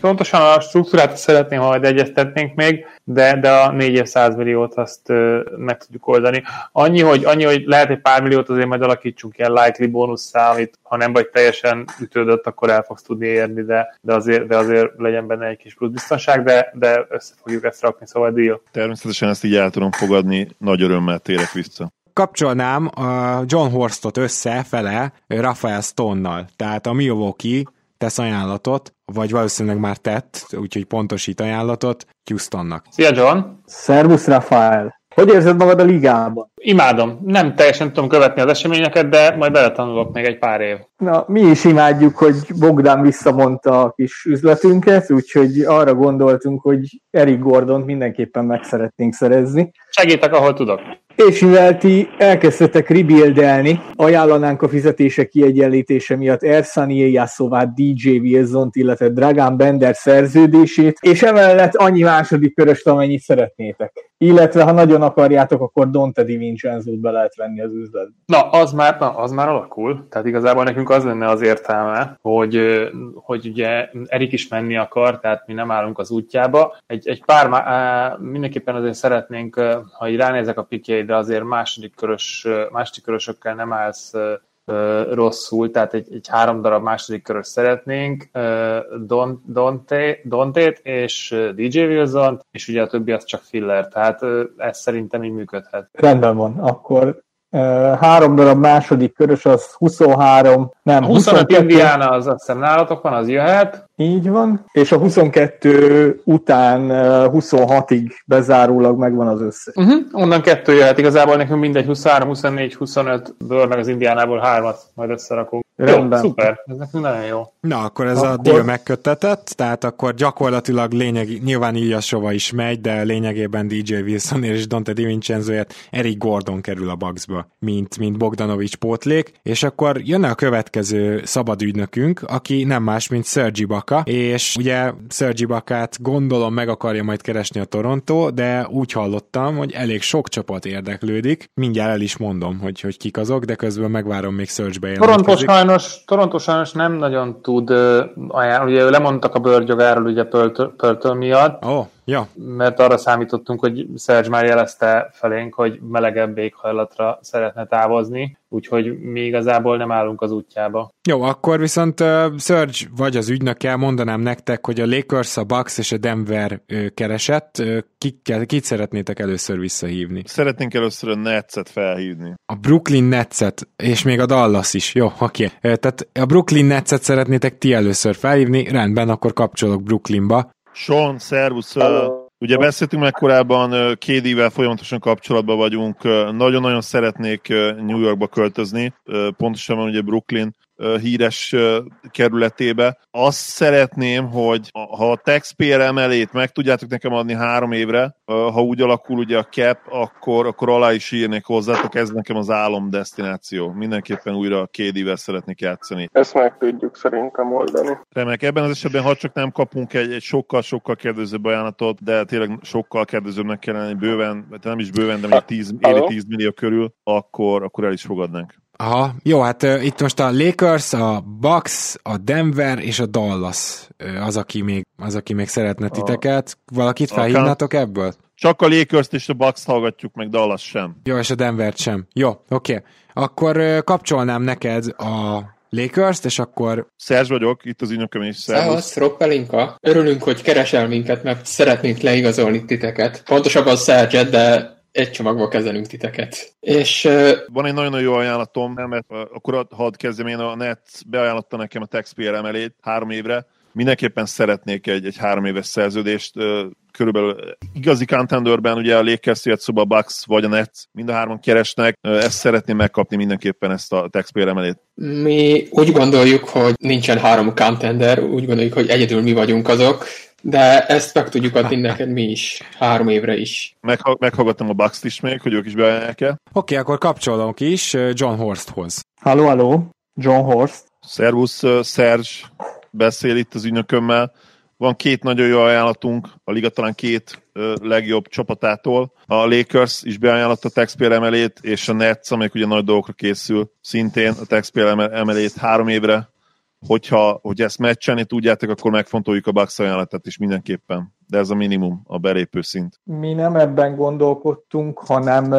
Speaker 5: pontosan a struktúrát szeretném, ha majd egyeztetnénk még, de, de a 4 év 100 milliót azt meg tudjuk oldani. Annyi hogy, annyi, hogy lehet egy pár milliót azért majd alakítsunk ilyen likely bónusszá, amit ha nem vagy teljesen ütődött, akkor el fogsz tudni érni, de, de, azért, de azért legyen benne egy kis plusz biztonság, de, de össze fogjuk ezt rakni, szóval deal.
Speaker 2: Természetesen ezt így el tudom fogadni, nagy örömmel térek vissza
Speaker 1: kapcsolnám a John Horstot össze fele Rafael Stone-nal. Tehát a Milwaukee tesz ajánlatot, vagy valószínűleg már tett, úgyhogy pontosít ajánlatot Houstonnak.
Speaker 5: Szia John!
Speaker 6: Szervusz Rafael! Hogy érzed magad a ligában?
Speaker 5: Imádom. Nem teljesen tudom követni az eseményeket, de majd beletanulok még egy pár év.
Speaker 6: Na, mi is imádjuk, hogy Bogdán visszamondta a kis üzletünket, úgyhogy arra gondoltunk, hogy Eric Gordon mindenképpen meg szeretnénk szerezni.
Speaker 5: Segítek, ahol tudok.
Speaker 6: És mivel ti elkezdtetek rebuildelni, ajánlanánk a fizetése kiegyenlítése miatt Ersani Ilyászovát, DJ wilson illetve Dragan Bender szerződését, és emellett annyi második köröst, amennyit szeretnétek. Illetve, ha nagyon akarjátok, akkor Dante Di Vincenzo-t be lehet venni az üzletbe.
Speaker 5: Na, az már, na, az már alakul. Tehát igazából nekünk az lenne az értelme, hogy, hogy ugye Erik is menni akar, tehát mi nem állunk az útjába. Egy, egy pár, mindenképpen azért szeretnénk, ha így ránézek a pikjei, de azért második, körös, második körösökkel nem állsz rosszul, tehát egy, egy három darab második körös szeretnénk, Don, Dante, Dontét és DJ wilson és ugye a többi az csak filler, tehát ez szerintem így működhet.
Speaker 6: Rendben van, akkor három darab második körös, az 23, nem,
Speaker 5: a 25 22, Indiana az azt hiszem nálatok van, az jöhet.
Speaker 6: Így van, és a 22 után 26-ig bezárólag megvan az összes.
Speaker 5: Uh-huh. Onnan kettő jöhet, igazából nekünk mindegy 23, 24, 25-ből, meg az Indiánából hármat majd összerakunk. Rendben. Jó, szuper, ez nekünk nagyon jó.
Speaker 1: Na, akkor ez akkor... a deal megkötetett, tehát akkor gyakorlatilag lényeg, nyilván Ilyasova is megy, de lényegében DJ Wilson és Dante DiVincenzoért Eric Gordon kerül a Bucksba, mint, mint Bogdanovics pótlék, és akkor jönne a következő szabad ügynökünk, aki nem más, mint Sergi Baka, és ugye Sergi Bakát gondolom meg akarja majd keresni a Toronto, de úgy hallottam, hogy elég sok csapat érdeklődik, mindjárt el is mondom, hogy, hogy kik azok, de közben megvárom még Serge
Speaker 5: bejelentkezik. Sajnos, Toronto sajnos nem nagyon tud ajánlani, ugye lemondtak a bőrgyogáról ugye Pörtől miatt,
Speaker 1: oh. Ja.
Speaker 5: Mert arra számítottunk, hogy Serge már jelezte felénk, hogy melegebb éghajlatra szeretne távozni, úgyhogy mi igazából nem állunk az útjába.
Speaker 1: Jó, akkor viszont uh, Serge vagy az ügynökkel mondanám nektek, hogy a Lakers, a Bucks és a Denver uh, keresett. Uh, kit, kit szeretnétek először visszahívni?
Speaker 2: Szeretnénk először a Netset felhívni.
Speaker 1: A Brooklyn Netset, és még a Dallas is. Jó, oké. Okay. Tehát a Brooklyn Netset szeretnétek ti először felhívni, rendben, akkor kapcsolok Brooklynba.
Speaker 2: Sean, szervusz! Hello. Ugye beszéltünk meg korábban, KD-vel folyamatosan kapcsolatban vagyunk, nagyon-nagyon szeretnék New Yorkba költözni, pontosan ugye Brooklyn híres kerületébe. Azt szeretném, hogy ha a taxpayer emelét meg tudjátok nekem adni három évre, ha úgy alakul ugye a cap, akkor, akkor alá is írnék hozzátok, ez nekem az álom destináció. Mindenképpen újra a KD-vel szeretnék játszani.
Speaker 7: Ezt meg tudjuk szerintem oldani.
Speaker 2: Remek, ebben az esetben, ha csak nem kapunk egy, egy sokkal-sokkal kedvezőbb ajánlatot, de tényleg sokkal kedvezőbbnek kellene, bőven, nem is bőven, de még 10, évi 10 millió körül, akkor, akkor el is fogadnánk.
Speaker 1: Aha, jó, hát uh, itt most a Lakers, a Bucks, a Denver és a Dallas uh, az, aki még, az, aki még szeretne titeket. Valakit felhívnátok ebből?
Speaker 2: Csak a lakers és a Bucks hallgatjuk meg, Dallas sem.
Speaker 1: Jó, és a Denver sem. Jó, oké. Okay. Akkor uh, kapcsolnám neked a lakers és akkor...
Speaker 2: Szerzs vagyok, itt az ügynököm is.
Speaker 3: Szervusz, Roppelinka. Örülünk, hogy keresel minket, mert szeretnénk leigazolni titeket. Pontosabban Szerzset, de egy csomagba kezelünk titeket. És,
Speaker 2: Van egy nagyon jó ajánlatom, mert akkor hadd kezdjem én, a Net beajánlotta nekem a Taxpayer emelét három évre. Mindenképpen szeretnék egy, egy három éves szerződést, körülbelül igazi contenderben, ugye a Lakers, szoba a Bucks vagy a Nets, mind a hárman keresnek, ezt szeretném megkapni mindenképpen ezt a taxpayer emelét.
Speaker 3: Mi úgy gondoljuk, hogy nincsen három contender, úgy gondoljuk, hogy egyedül mi vagyunk azok, de ezt meg tudjuk adni neked mi is, három évre is.
Speaker 2: Megha- meghallgattam a bucks is még, hogy ők is beajánlják el. Oké,
Speaker 1: okay, akkor kapcsolunk is John Horsthoz.
Speaker 6: Halló, halló, John Horst.
Speaker 2: Szervusz, Serge, beszél itt az ügynökömmel. Van két nagyon jó ajánlatunk, a liga talán két legjobb csapatától. A Lakers is beajánlotta a taxpayer emelét, és a Nets, amelyik ugye nagy dolgokra készül, szintén a taxpayer emelét három évre hogyha hogy ezt meccselni tudjátok, akkor megfontoljuk a Bucks ajánlatát is mindenképpen. De ez a minimum, a belépő szint.
Speaker 6: Mi nem ebben gondolkodtunk, hanem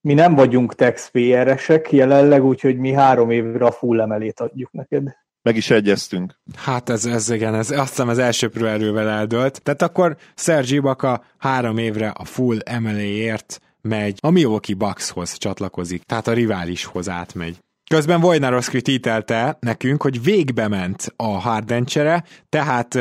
Speaker 6: mi nem vagyunk taxpayeresek jelenleg, úgyhogy mi három évre a full emelét adjuk neked.
Speaker 2: Meg is egyeztünk.
Speaker 1: Hát ez, ez igen, ez, azt hiszem az első erővel eldölt. Tehát akkor Sergi Baka három évre a full emeléért megy, a Milwaukee Buckshoz csatlakozik, tehát a riválishoz átmegy. Közben Wojnarowski títelte nekünk, hogy végbe ment a Harden csere, tehát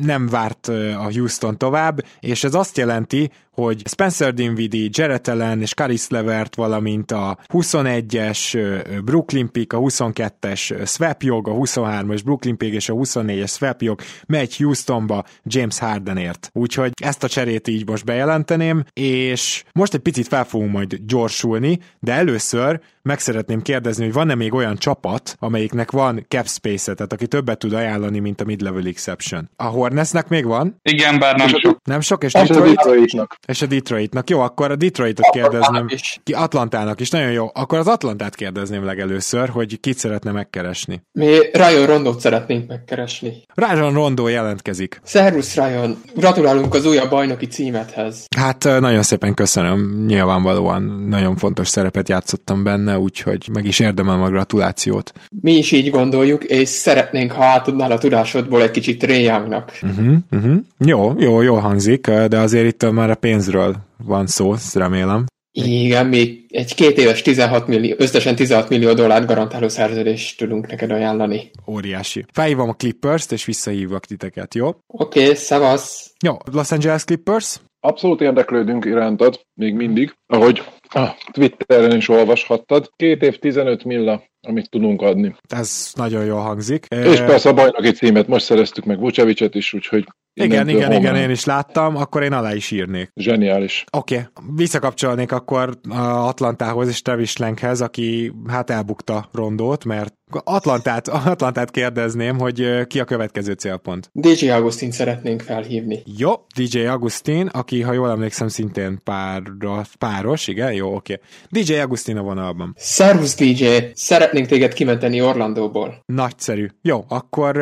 Speaker 1: nem várt a Houston tovább, és ez azt jelenti, hogy Spencer Dinwiddie, Jarrett Allen és Caris Levert, valamint a 21-es Brooklyn pick, a 22-es swap jog, a 23-as Brooklyn pick és a 24-es swap jog megy Houstonba James Hardenért. Úgyhogy ezt a cserét így most bejelenteném, és most egy picit fel fogunk majd gyorsulni, de először meg szeretném kérdezni, hogy van-e még olyan csapat, amelyiknek van cap space tehát aki többet tud ajánlani, mint a mid-level exception. A Hornetsnek még van?
Speaker 4: Igen, bár nem sok.
Speaker 1: Nem sok, és
Speaker 8: Detroit? Detroitnak.
Speaker 1: És a Detroitnak. Jó, akkor a Detroitot kérdezném. Ki Atlantának is. Nagyon jó. Akkor az Atlantát kérdezném legelőször, hogy kit szeretne megkeresni.
Speaker 3: Mi Ryan Rondót szeretnénk megkeresni.
Speaker 1: Ryan Rondó jelentkezik.
Speaker 3: Szervusz Ryan, gratulálunk az újabb bajnoki címethez.
Speaker 1: Hát nagyon szépen köszönöm. Nyilvánvalóan nagyon fontos szerepet játszottam benne, úgyhogy meg is érdemel a gratulációt.
Speaker 3: Mi is így gondoljuk, és szeretnénk, ha átadnál a tudásodból egy kicsit Ray Youngnak.
Speaker 1: Uh-huh, uh-huh. Jó, jó, jó hangzik, de azért itt már a pénzről van szó, remélem.
Speaker 3: Igen, még egy két éves 16 millió, összesen 16 millió dollárt garantáló szerződést tudunk neked ajánlani.
Speaker 1: Óriási. Felhívom a Clippers-t, és visszahívok titeket, jó?
Speaker 3: Oké, okay, szevasz!
Speaker 1: Jó, Los Angeles Clippers?
Speaker 8: Abszolút érdeklődünk irántad, még mindig, ahogy a Twitteren is olvashattad. Két év 15 milla, amit tudunk adni.
Speaker 1: Ez nagyon jól hangzik.
Speaker 8: És persze a bajnoki címet most szereztük meg Vucevicet is, úgyhogy
Speaker 1: igen, igen, homen. igen, én is láttam, akkor én alá is írnék.
Speaker 8: Zseniális.
Speaker 1: Oké, okay. visszakapcsolnék akkor Atlantához és Travis Lankhez, aki hát elbukta rondót, mert Atlantát, Atlantát kérdezném, hogy ki a következő célpont.
Speaker 3: DJ Agustin szeretnénk felhívni.
Speaker 1: Jó, DJ Agustin, aki, ha jól emlékszem, szintén páros, páros igen, jó, oké. Okay. DJ Agustin a vonalban.
Speaker 3: Szervusz DJ, szeretnénk téged kimenteni Orlandóból.
Speaker 1: Nagyszerű. Jó, akkor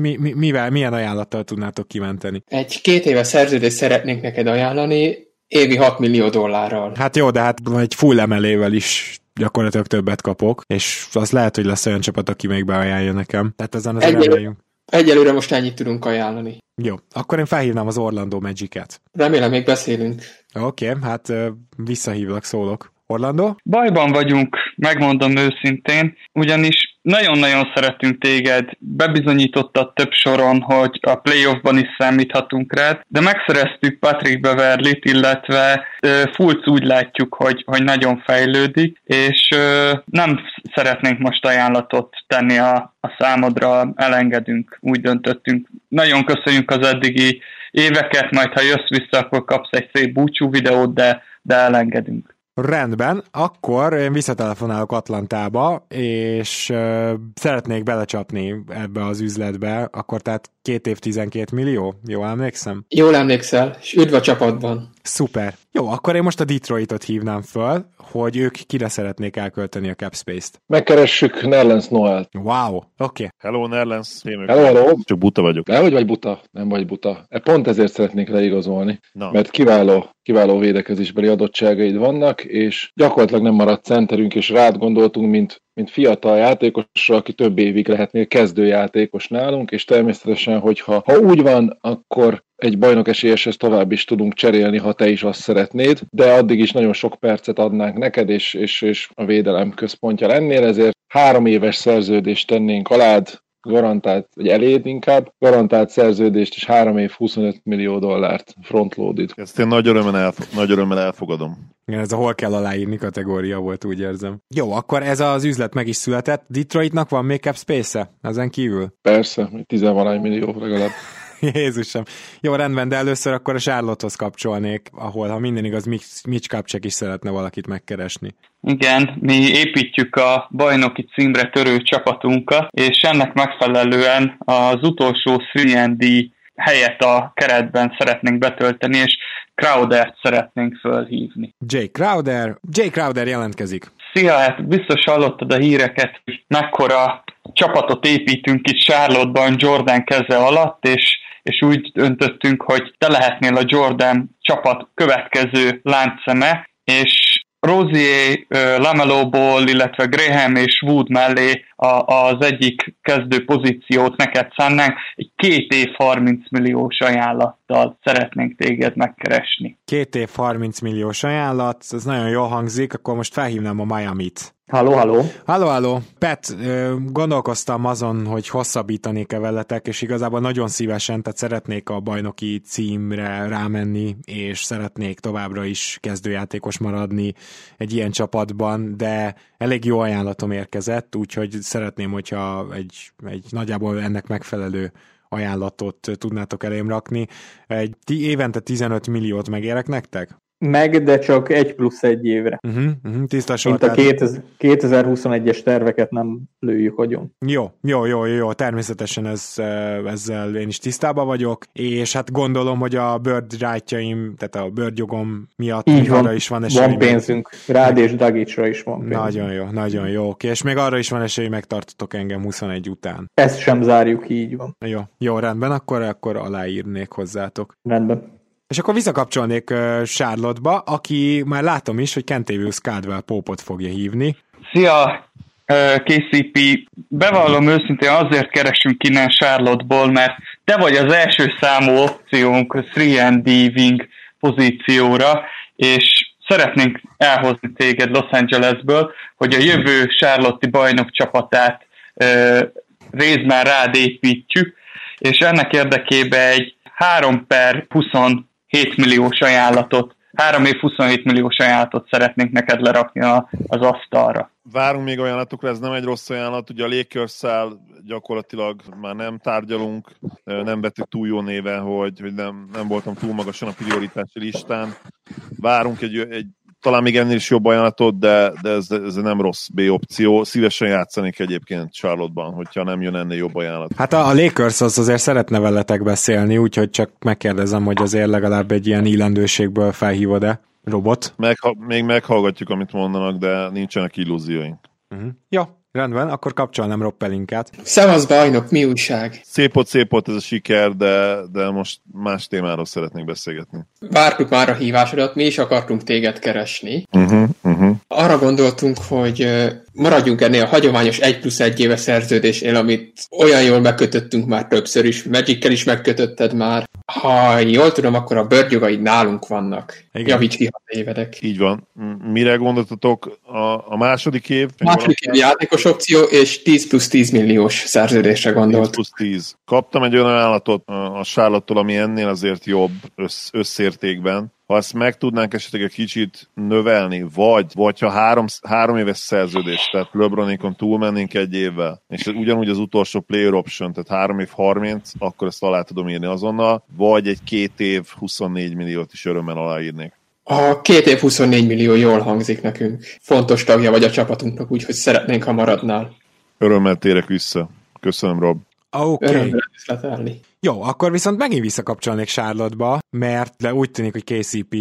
Speaker 1: mi, mi, mivel, milyen ajánlattal tudnátok kimenteni?
Speaker 3: Egy két éve szerződést szeretnénk neked ajánlani, évi 6 millió dollárral.
Speaker 1: Hát jó, de hát egy full emelével is gyakorlatilag többet kapok, és az lehet, hogy lesz olyan csapat, aki még beajánlja nekem. Tehát ezen az
Speaker 3: Egyelőre, egyelőre most ennyit tudunk ajánlani.
Speaker 1: Jó, akkor én felhívnám az Orlando Magic-et.
Speaker 3: Remélem még beszélünk.
Speaker 1: Oké, okay, hát visszahívlak, szólok. Orlando?
Speaker 4: Bajban vagyunk, megmondom őszintén, ugyanis nagyon-nagyon szeretünk téged, bebizonyítottad több soron, hogy a playoffban is számíthatunk rád, de megszereztük Patrick Beverlit, illetve uh, Fulc úgy látjuk, hogy, hogy nagyon fejlődik, és nem szeretnénk most ajánlatot tenni a, a számodra, elengedünk, úgy döntöttünk. Nagyon köszönjük az eddigi éveket, majd ha jössz vissza, akkor kapsz egy szép búcsú videót, de, de elengedünk.
Speaker 1: Rendben, akkor én visszatelefonálok Atlantába, és uh, szeretnék belecsapni ebbe az üzletbe, akkor tehát két év 12 millió, jól emlékszem?
Speaker 3: Jól emlékszel, és üdv a csapatban.
Speaker 1: Szuper. Jó, akkor én most a Detroitot hívnám föl, hogy ők kire szeretnék elkölteni a cap space-t.
Speaker 8: Megkeressük Nerlens Noel.
Speaker 1: Wow, oké. Okay.
Speaker 2: Hello Nerlens.
Speaker 8: Hello, hello.
Speaker 2: Csak buta vagyok.
Speaker 8: De hogy vagy buta? Nem vagy buta. E pont ezért szeretnék leigazolni, Na. mert kiváló, kiváló védekezésbeli adottságaid vannak, és gyakorlatilag nem maradt centerünk, és rád gondoltunk, mint mint fiatal játékosra, aki több évig lehetnél kezdőjátékos nálunk, és természetesen, hogyha ha úgy van, akkor egy bajnok esélyeshez tovább is tudunk cserélni, ha te is azt szeretnéd, de addig is nagyon sok percet adnánk neked, és, és, és a védelem központja lennél, ezért három éves szerződést tennénk alád, garantált, vagy eléd inkább, garantált szerződést és 3 év 25 millió dollárt frontloaded.
Speaker 2: Ezt én nagy örömmel, elf- nagy örömmel elfogadom.
Speaker 1: Igen, ez a hol kell aláírni kategória volt, úgy érzem. Jó, akkor ez az üzlet meg is született. Detroitnak van make-up space-e ezen kívül?
Speaker 8: Persze, 10 millió legalább.
Speaker 1: Jézusom. Jó, rendben, de először akkor a Charlotte-hoz kapcsolnék, ahol, ha minden igaz, Mitch Kapcsek is szeretne valakit megkeresni.
Speaker 4: Igen, mi építjük a bajnoki címre törő csapatunkat, és ennek megfelelően az utolsó 3 helyet a keretben szeretnénk betölteni, és Crowdert szeretnénk fölhívni.
Speaker 1: Jay Crowder, Jay Crowder jelentkezik.
Speaker 4: Szia, hát biztos hallottad a híreket, hogy mekkora csapatot építünk itt Charlotte-ban Jordan keze alatt, és és úgy döntöttünk, hogy te lehetnél a Jordan csapat következő láncszeme, és Rozier, Lamelo Ball, illetve Graham és Wood mellé a, az egyik kezdő pozíciót neked szánnánk, egy két év 30 milliós ajánlattal szeretnénk téged megkeresni.
Speaker 1: Két év 30 milliós ajánlat, ez nagyon jól hangzik, akkor most felhívnám a Miami-t.
Speaker 6: Halló, halló.
Speaker 1: Halló, halló. Pet, gondolkoztam azon, hogy hosszabbítanék-e veletek, és igazából nagyon szívesen, tehát szeretnék a bajnoki címre rámenni, és szeretnék továbbra is kezdőjátékos maradni egy ilyen csapatban, de elég jó ajánlatom érkezett, úgyhogy szeretném, hogyha egy, egy nagyjából ennek megfelelő ajánlatot tudnátok elém rakni. Egy évente 15 milliót megérek nektek?
Speaker 6: Meg, de csak egy plusz egy évre.
Speaker 1: Uh-huh, uh-huh, tiszta
Speaker 6: Mint a 2021-es terveket nem lőjük agyon.
Speaker 1: Jó, jó, jó, jó, természetesen ez, ezzel én is tisztában vagyok, és hát gondolom, hogy a bird rightjaim, tehát a bird jogom miatt
Speaker 6: Így van, arra is van esély. Van pénzünk, rád és Dagicsra is van pénzünk.
Speaker 1: Nagyon jó, nagyon jó, oké, és még arra is van esély, megtartotok engem 21 után.
Speaker 6: Ezt sem zárjuk, így van.
Speaker 1: Jó, jó, rendben, akkor, akkor aláírnék hozzátok.
Speaker 6: Rendben.
Speaker 1: És akkor visszakapcsolnék uh, Charlotte-ba, aki már látom is, hogy Kentavius Caldwell Pópot fogja hívni.
Speaker 4: Szia, KCP, bevallom őszintén azért keresünk innen Charlotte-ból, mert te vagy az első számú opciónk 3D wing pozícióra, és szeretnénk elhozni téged Los Angelesből, hogy a jövő Charlotte bajnok csapatát uh, részben rád építjük, és ennek érdekében egy 3 per 27 milliós ajánlatot 3 év 27 milliós ajánlatot szeretnénk neked lerakni a, az asztalra.
Speaker 2: Várunk még ajánlatokra, ez nem egy rossz ajánlat. Ugye a lakers gyakorlatilag már nem tárgyalunk, nem vettük túl jó néven, hogy, hogy nem, nem voltam túl magasan a prioritási listán. Várunk egy, egy talán még ennél is jobb ajánlatot, de, de ez, ez nem rossz B opció. Szívesen játszanék egyébként Charlotte-ban, hogyha nem jön ennél jobb ajánlat.
Speaker 1: Hát a, a Lakers az azért szeretne veletek beszélni, úgyhogy csak megkérdezem, hogy azért legalább egy ilyen illendőségből felhívod-e robot.
Speaker 2: Megha- még meghallgatjuk, amit mondanak, de nincsenek illúzióink.
Speaker 1: Uh-huh. Ja, Rendben, akkor kapcsolnám Rob Pelinkát.
Speaker 3: Szevasz bajnok, mi újság?
Speaker 2: Szép ott, szép ott ez a siker, de, de most más témáról szeretnék beszélgetni.
Speaker 3: Vártuk már a hívásodat, mi is akartunk téged keresni.
Speaker 2: Uh-huh, uh-huh.
Speaker 3: Arra gondoltunk, hogy maradjunk ennél a hagyományos 1 plusz 1 éves szerződésnél, amit olyan jól megkötöttünk már többször is, magic is megkötötted már. Ha jól tudom, akkor a bőrjogaid nálunk vannak. Igen. Javíts ki, ha tévedek.
Speaker 2: Így van. Mire gondoltatok a, a második év?
Speaker 3: A második év játékos opció, és 10 plusz 10 milliós szerződésre gondolt. 10
Speaker 2: plusz 10. Kaptam egy olyan állatot a Sárlottól, ami ennél azért jobb össz, összértékben, ha ezt meg tudnánk esetleg egy kicsit növelni, vagy, vagy ha három, három éves szerződés, tehát LeBronikon túlmennénk egy évvel, és ugyanúgy az utolsó player option, tehát három év 30, akkor ezt alá tudom írni azonnal, vagy egy két év 24 milliót is örömmel aláírnék.
Speaker 3: A két év 24 millió jól hangzik nekünk. Fontos tagja vagy a csapatunknak, úgyhogy szeretnénk, ha maradnál.
Speaker 2: Örömmel térek vissza. Köszönöm, Rob.
Speaker 1: Oké. Okay. Jó, akkor viszont megint visszakapcsolnék Charlotte-ba, mert de úgy tűnik, hogy KCP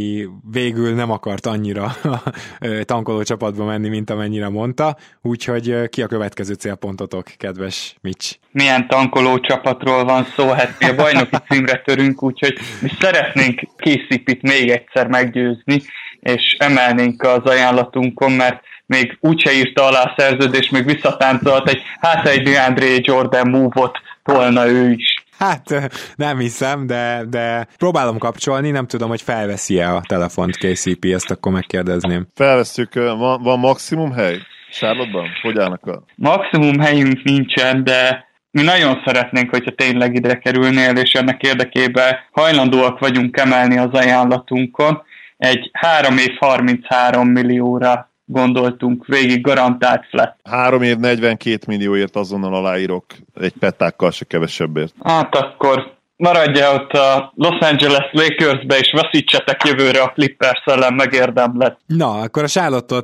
Speaker 1: végül nem akart annyira tankoló csapatba menni, mint amennyire mondta, úgyhogy ki a következő célpontotok, kedves Mitch?
Speaker 4: Milyen tankoló csapatról van szó? Hát mi a bajnoki címre törünk, úgyhogy mi szeretnénk KCP-t még egyszer meggyőzni, és emelnénk az ajánlatunkon, mert még úgyse írta alá a szerződést, még visszatáncolt egy, hát egy DeAndre Jordan move-ot tolna ő is.
Speaker 1: Hát nem hiszem, de, de próbálom kapcsolni, nem tudom, hogy felveszi-e a telefont KCP, ezt akkor megkérdezném.
Speaker 2: Felveszünk, van, van maximum hely? Sárlotban? Hogy állnak a...
Speaker 4: Maximum helyünk nincsen, de mi nagyon szeretnénk, hogyha tényleg ide kerülnél, és ennek érdekében hajlandóak vagyunk emelni az ajánlatunkon. Egy 3 év 33 millióra gondoltunk végig, garantált flat.
Speaker 2: Három év 42 millióért azonnal aláírok, egy petákkal se kevesebbért.
Speaker 4: Hát akkor maradja ott a Los Angeles Lakersbe, és veszítsetek jövőre a Clippers ellen, megérdemlet.
Speaker 1: Na, akkor a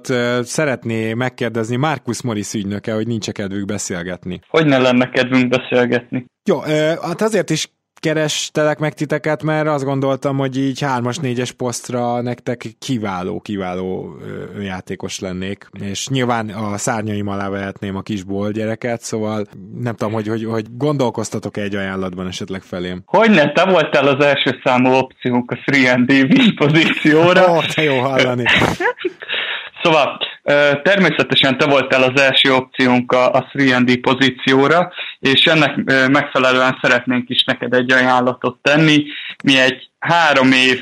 Speaker 1: uh, szeretné megkérdezni Marcus Morris ügynöke, hogy nincs kedvük beszélgetni.
Speaker 4: Hogy ne lenne kedvünk beszélgetni?
Speaker 1: Jó, hát azért is kerestelek meg titeket, mert azt gondoltam, hogy így hármas, négyes posztra nektek kiváló, kiváló játékos lennék, és nyilván a szárnyaim alá vehetném a kisból gyereket, szóval nem tudom, hogy, hogy, hogy gondolkoztatok egy ajánlatban esetleg felém.
Speaker 4: Hogyne, te voltál az első számú opciónk a 3D pozícióra.
Speaker 1: Ó, oh, te jó hallani.
Speaker 4: Szóval természetesen te voltál az első opciónk a 3D pozícióra, és ennek megfelelően szeretnénk is neked egy ajánlatot tenni. Mi egy három év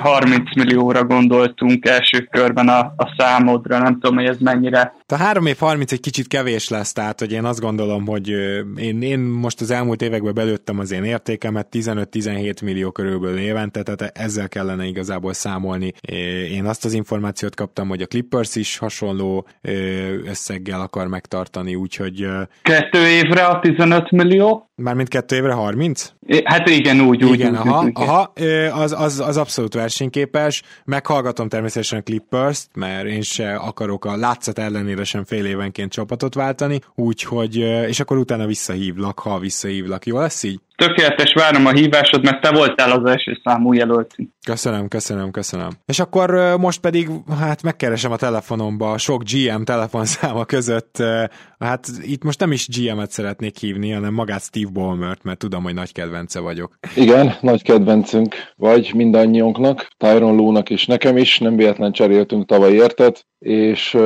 Speaker 4: 30 millióra gondoltunk első körben a, a számodra, nem tudom, hogy ez mennyire.
Speaker 1: A három év 30 egy kicsit kevés lesz, tehát hogy én azt gondolom, hogy én, én most az elmúlt években belőttem az én értékemet 15-17 millió körülbelül évente, tehát ezzel kellene igazából számolni. Én azt az információt kaptam, hogy a Clippers is hasonló összeggel akar megtartani, úgyhogy...
Speaker 4: Kettő évre a 15 millió?
Speaker 1: Mármint kettő évre 30?
Speaker 4: Hát igen, úgy, úgy.
Speaker 1: Igen,
Speaker 4: úgy,
Speaker 1: aha,
Speaker 4: úgy,
Speaker 1: aha az, az, az abszolút versenyképes. Meghallgatom természetesen a Clippers-t, mert én se akarok a látszat ellenére sem fél évenként csapatot váltani, úgyhogy, és akkor utána visszahívlak, ha visszahívlak. Jó lesz így?
Speaker 4: Tökéletes, várom a hívásod, mert te voltál az első számú jelöltünk.
Speaker 1: Köszönöm, köszönöm, köszönöm. És akkor most pedig, hát megkeresem a telefonomba a sok GM telefonszáma között, hát itt most nem is GM-et szeretnék hívni, hanem magát Steve Ballmert, mert tudom, hogy nagy kedvence vagyok.
Speaker 8: Igen, nagy kedvencünk vagy mindannyiunknak, Tyron Lónak és nekem is, nem véletlen cseréltünk tavaly értet, és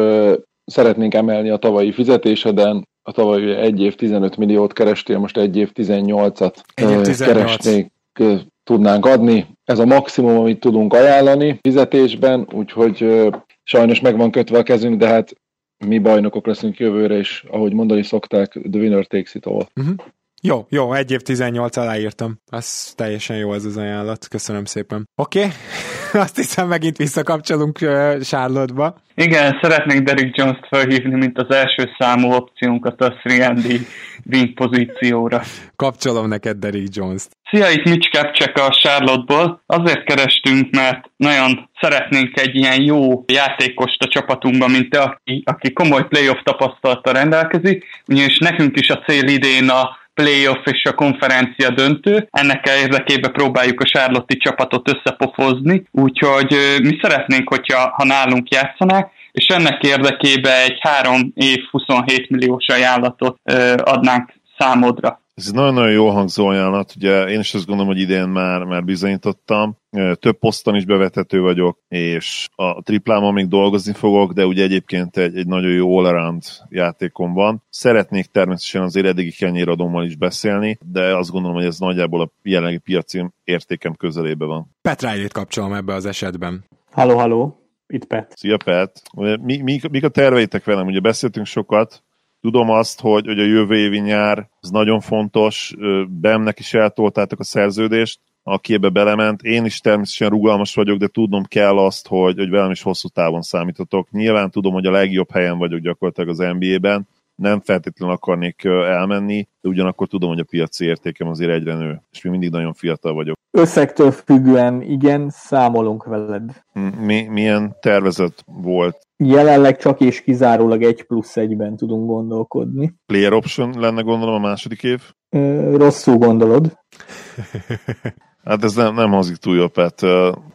Speaker 8: szeretnénk emelni a tavalyi fizetéseden, a tavaly egy év 15 milliót kerestél, most egy év 18-at
Speaker 1: Egy év 18.
Speaker 8: keresnék, tudnánk adni. Ez a maximum, amit tudunk ajánlani fizetésben, úgyhogy sajnos meg van kötve a kezünk, de hát mi bajnokok leszünk jövőre, és ahogy mondani szokták, the winner takes it all.
Speaker 1: Uh-huh. Jó, jó, egy év 18 aláírtam. Ez teljesen jó az az ajánlat. Köszönöm szépen. Oké, okay. azt hiszem megint visszakapcsolunk uh.
Speaker 4: Igen, szeretnék Derek Jones-t felhívni, mint az első számú opciónkat a 3 wing pozícióra.
Speaker 1: Kapcsolom neked Derek Jones-t.
Speaker 4: Szia, itt Mitch Kapcsek a Charlotte-ból. Azért kerestünk, mert nagyon szeretnénk egy ilyen jó játékost a csapatunkban, mint te, aki, aki komoly playoff tapasztalata rendelkezik, ugyanis nekünk is a cél idén a playoff és a konferencia döntő. Ennek érdekében próbáljuk a Charlotte csapatot összepofozni, úgyhogy mi szeretnénk, hogyha ha nálunk játszanák, és ennek érdekében egy 3 év 27 milliós ajánlatot adnánk számodra.
Speaker 2: Ez egy nagyon-nagyon jó hangzó ajánlat, ugye én is azt gondolom, hogy idén már, már bizonyítottam. Több poszton is bevethető vagyok, és a triplámon még dolgozni fogok, de ugye egyébként egy, egy nagyon jó all játékom van. Szeretnék természetesen az eddigi kenyéradommal is beszélni, de azt gondolom, hogy ez nagyjából a jelenlegi piaci értékem közelébe van.
Speaker 1: Petrájét kapcsolom ebbe az esetben.
Speaker 6: Halló, halló, itt Pet.
Speaker 2: Szia Pet. Mi, mi, mik a terveitek velem? Ugye beszéltünk sokat, Tudom azt, hogy, hogy a jövő évi nyár az nagyon fontos, Bemnek is eltoltátok a szerződést, aki ebbe belement. Én is természetesen rugalmas vagyok, de tudnom kell azt, hogy, hogy velem is hosszú távon számítotok. Nyilván tudom, hogy a legjobb helyen vagyok gyakorlatilag az NBA-ben, nem feltétlenül akarnék elmenni, de ugyanakkor tudom, hogy a piaci értékem azért egyre nő, és még mindig nagyon fiatal vagyok.
Speaker 6: Összegtől függően igen, számolunk veled.
Speaker 2: Mi, milyen tervezet volt?
Speaker 6: Jelenleg csak és kizárólag egy plusz egyben tudunk gondolkodni.
Speaker 2: Player option lenne gondolom a második év?
Speaker 6: Ö, rosszul gondolod.
Speaker 2: Hát ez nem, nem hangzik túl jobb, hát